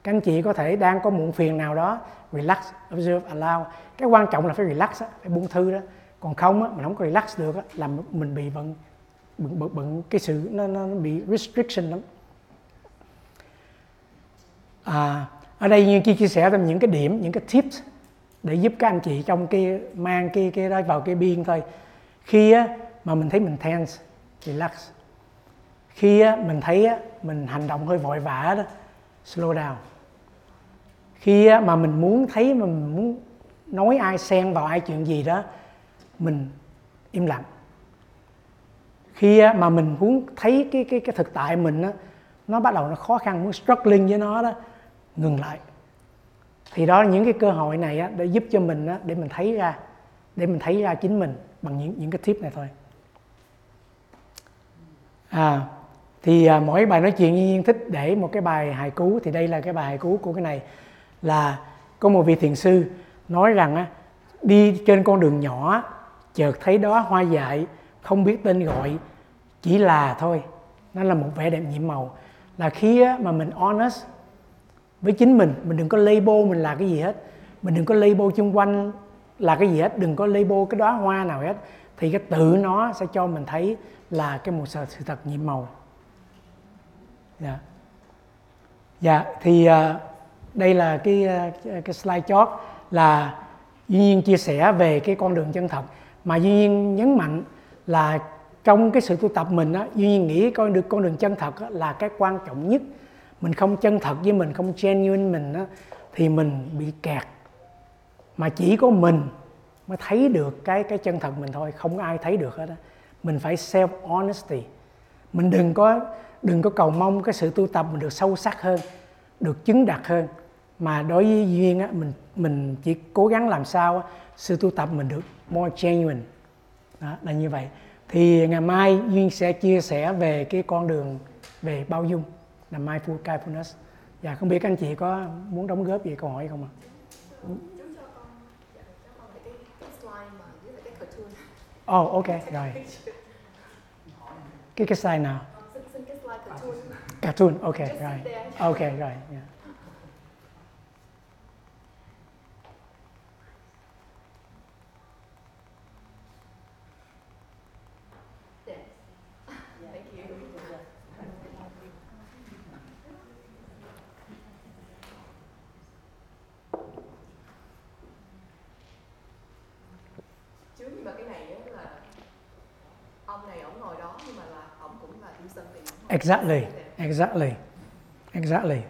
Speaker 1: Các anh chị có thể đang có muộn phiền nào đó relax observe allow. Cái quan trọng là phải relax á, phải buông thư đó. Còn không á, mình không có relax được á, là mình bị bận bận, bận, bận cái sự nó, nó bị restriction lắm. À, ở đây như chia sẻ thêm những cái điểm những cái tips để giúp các anh chị trong kia mang kia kia đó vào cái biên thôi. Khi á, mà mình thấy mình tense relax. Khi á, mình thấy á, mình hành động hơi vội vã đó slow down. Khi á, mà mình muốn thấy mà mình muốn nói ai xen vào ai chuyện gì đó mình im lặng. Khi á, mà mình muốn thấy cái cái cái thực tại mình á, nó bắt đầu nó khó khăn muốn struggling với nó đó ngừng lại thì đó là những cái cơ hội này á, để giúp cho mình á, để mình thấy ra để mình thấy ra chính mình bằng những những cái tip này thôi. À thì à, mỗi bài nói chuyện nhiên thích để một cái bài hài cú thì đây là cái bài hài cú của cái này. Là có một vị thiền sư nói rằng á, đi trên con đường nhỏ chợt thấy đó hoa dại không biết tên gọi chỉ là thôi. Nó là một vẻ đẹp nhiệm màu. Là khi mà mình honest với chính mình. Mình đừng có label mình là cái gì hết. Mình đừng có label chung quanh là cái gì hết. Đừng có label cái đóa hoa nào hết. Thì cái tự nó sẽ cho mình thấy là cái một sự, sự thật nhiệm màu. Dạ. Dạ thì uh, đây là cái uh, cái slide chót là duy nhiên chia sẻ về cái con đường chân thật. Mà duy nhiên nhấn mạnh là trong cái sự tu tập mình á duy nhiên nghĩ con được con đường chân thật á, là cái quan trọng nhất mình không chân thật với mình không genuine mình á, thì mình bị kẹt. Mà chỉ có mình mới thấy được cái cái chân thật mình thôi không ai thấy được hết á. Mình phải self honesty. Mình đừng có đừng có cầu mong cái sự tu tập mình được sâu sắc hơn được chứng đạt hơn. Mà đối với duyên á mình mình chỉ cố gắng làm sao á, sự tu tập mình được more genuine. Đó là như vậy. Thì ngày mai duyên sẽ chia sẻ về cái con đường về bao dung là mindful kindness và không biết các anh chị có muốn đóng góp gì câu hỏi không ạ?
Speaker 6: Dạ, cartoon
Speaker 1: oh ok rồi. Cái cái slide nào?
Speaker 6: Slide cartoon.
Speaker 1: Ok rồi. ok rồi yeah.
Speaker 6: Yes. Thank you. Chú nhưng mà cái này á là ông này ổng ngồi đó nhưng mà là ổng cũng là do something. ổng ngồi
Speaker 1: exactly exactly exactly.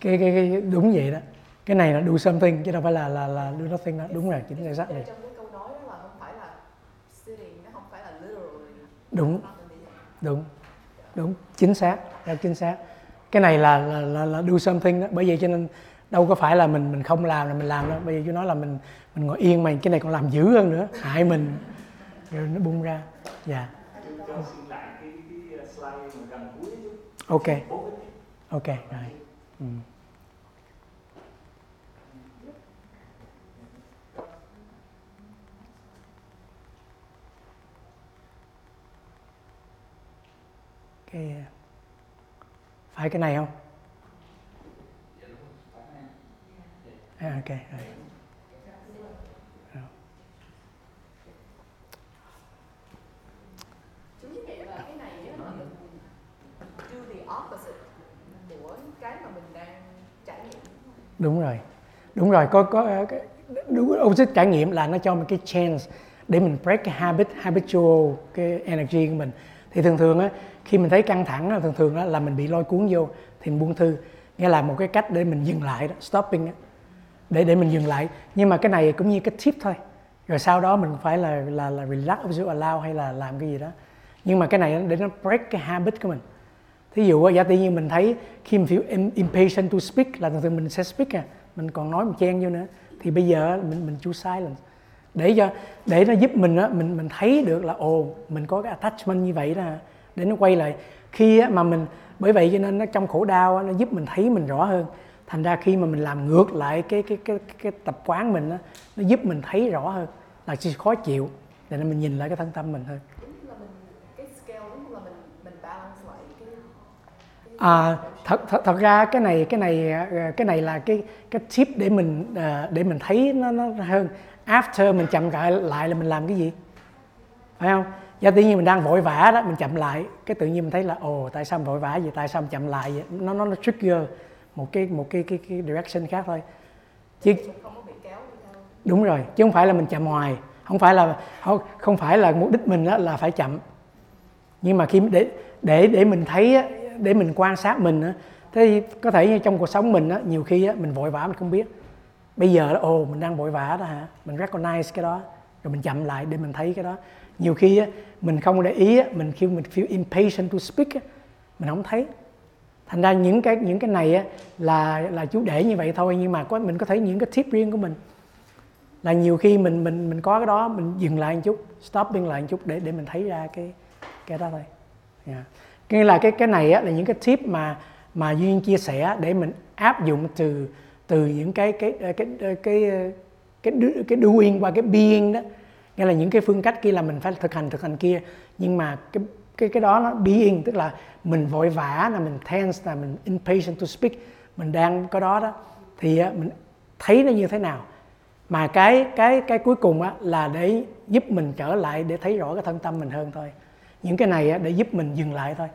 Speaker 1: Cái, cái, cái đúng vậy đó. Cái này là do something chứ đâu phải là là là do nothing đó đúng rồi chính là exactly.
Speaker 6: Trong cái câu nói đó là không phải là sitting, nó không phải là literally.
Speaker 1: đúng đúng đúng chính xác rất chính xác. Cái này là là là, là do something đó. Bởi vậy cho nên đâu có phải là mình mình không làm là mình làm đâu. Bây giờ chú nói là mình mình ngồi yên mà cái này còn làm dữ hơn nữa. Hại mình. Rồi nó bung ra. Dạ.
Speaker 2: Chú cho xin lại cái cái slide mà gần cuối
Speaker 1: ok ok rồi ừ. cái à, phải cái này không à, ok. Rồi.
Speaker 6: Chú nghĩ là cái này á là mình do the opposite của cái mà mình đang trải nghiệm
Speaker 1: đúng rồi. Đúng rồi có có ờ, cái đúng opposite trải nghiệm là nó cho mình cái chance để mình break cái habit habitual cái energy của mình. Thì thường thường á khi mình thấy căng thẳng thường thường á, là mình bị lôi cuốn vô thì mình buông thư. Nghĩa là một cái cách để mình dừng lại đó stopping đó, để để mình dừng lại. Nhưng mà cái này cũng như cái tip thôi. Rồi sau đó mình phải là là là relax observe allow hay là làm cái gì đó. Nhưng mà cái này để nó break cái habit của mình thí dụ á, giả tự nhiên mình thấy khi mình feel impatient to speak là thường thường mình sẽ speak à. Mình còn nói mình chen vô nữa. Thì bây giờ mình mình choose silence. Để cho để nó giúp mình á mình mình thấy được là ồ mình có cái attachment như vậy đó. Để nó quay lại. Khi á, mà mình bởi vậy cho nên nó trong khổ đau á, nó giúp mình thấy mình rõ hơn. Thành ra khi mà mình làm ngược lại cái cái cái cái tập quán mình á, nó giúp mình thấy rõ hơn. Là chỉ khó chịu. Để nên mình nhìn lại cái thân tâm mình hơn
Speaker 6: Giống như là mình cái scale giống như là mình mình balance lại cái
Speaker 1: À, thật, thật thật ra cái này cái này ờ, cái này là cái cái tip để mình ờ, để mình thấy nó nó hơn. After mình chậm lại lại là mình làm cái gì? Phải không? Do tự nhiên mình đang vội vã đó mình chậm lại. Cái tự nhiên mình thấy là ồ tại sao mình vội vã vậy? Tại sao mình chậm lại vậy? Nó nó nó trigger một cái một cái cái, cái direction khác thôi. Chứ đúng rồi chứ không phải là mình chậm hoài. Không phải là không không phải là mục đích mình đó là phải chậm. Nhưng mà khi để để để mình thấy để mình quan sát mình á. Thế thì có thể trong cuộc sống mình á, nhiều khi á, mình vội vã mình không biết. Bây giờ là, ồ, mình đang vội vã đó hả? Mình recognize cái đó, rồi mình chậm lại để mình thấy cái đó. Nhiều khi á, mình không để ý á, mình khi mình feel impatient to speak á, mình không thấy. Thành ra những cái những cái này á, là là chú để như vậy thôi, nhưng mà có, mình có thấy những cái tip riêng của mình. Là nhiều khi mình mình mình có cái đó, mình dừng lại một chút, stopping lại một chút để để mình thấy ra cái cái đó thôi. Yeah nghĩa là cái cái này á, là những cái tip mà mà duyên chia sẻ để mình áp dụng từ từ những cái cái cái cái cái cái cái, cái doing qua cái being đó. Nghĩa là những cái phương cách kia là mình phải thực hành thực hành kia. Nhưng mà cái cái cái đó nó being tức là mình vội vã là mình tense là mình impatient to speak. Mình đang có đó đó. Thì à, mình thấy nó như thế nào. Mà cái cái cái cuối cùng á là để giúp mình trở lại để thấy rõ cái thân tâm mình hơn thôi những cái này để giúp mình dừng lại thôi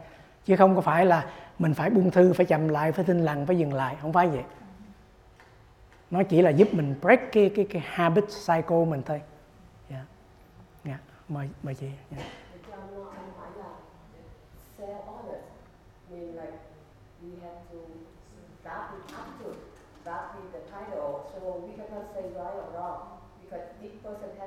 Speaker 1: chứ không có phải là mình phải buông thư phải chậm lại phải tinh lặng phải dừng lại không phải vậy nó chỉ là giúp mình break cái cái cái habit cycle mình thôi yeah. yeah. mời mời chị yeah.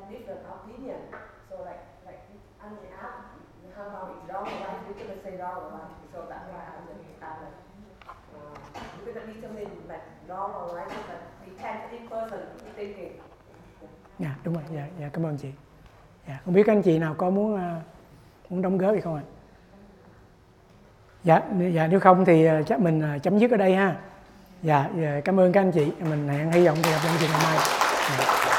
Speaker 5: different opinion. So like like on the app, how about it's wrong or right? going to say wrong or right. So that's why I'm going to have it. Uh, we're we cannot determine like wrong or right, but depends each person thinking.
Speaker 1: Dạ yeah, đúng rồi, dạ, yeah, dạ cảm ơn chị. Dạ, không biết anh chị nào có muốn uh, muốn đóng góp gì không ạ? Dạ, dạ nếu không thì uh, chắc mình uh, chấm dứt ở đây ha. Dạ, dạ, cảm ơn các anh chị mình hẹn hy vọng thì gặp lại anh chị ngày mai dạ.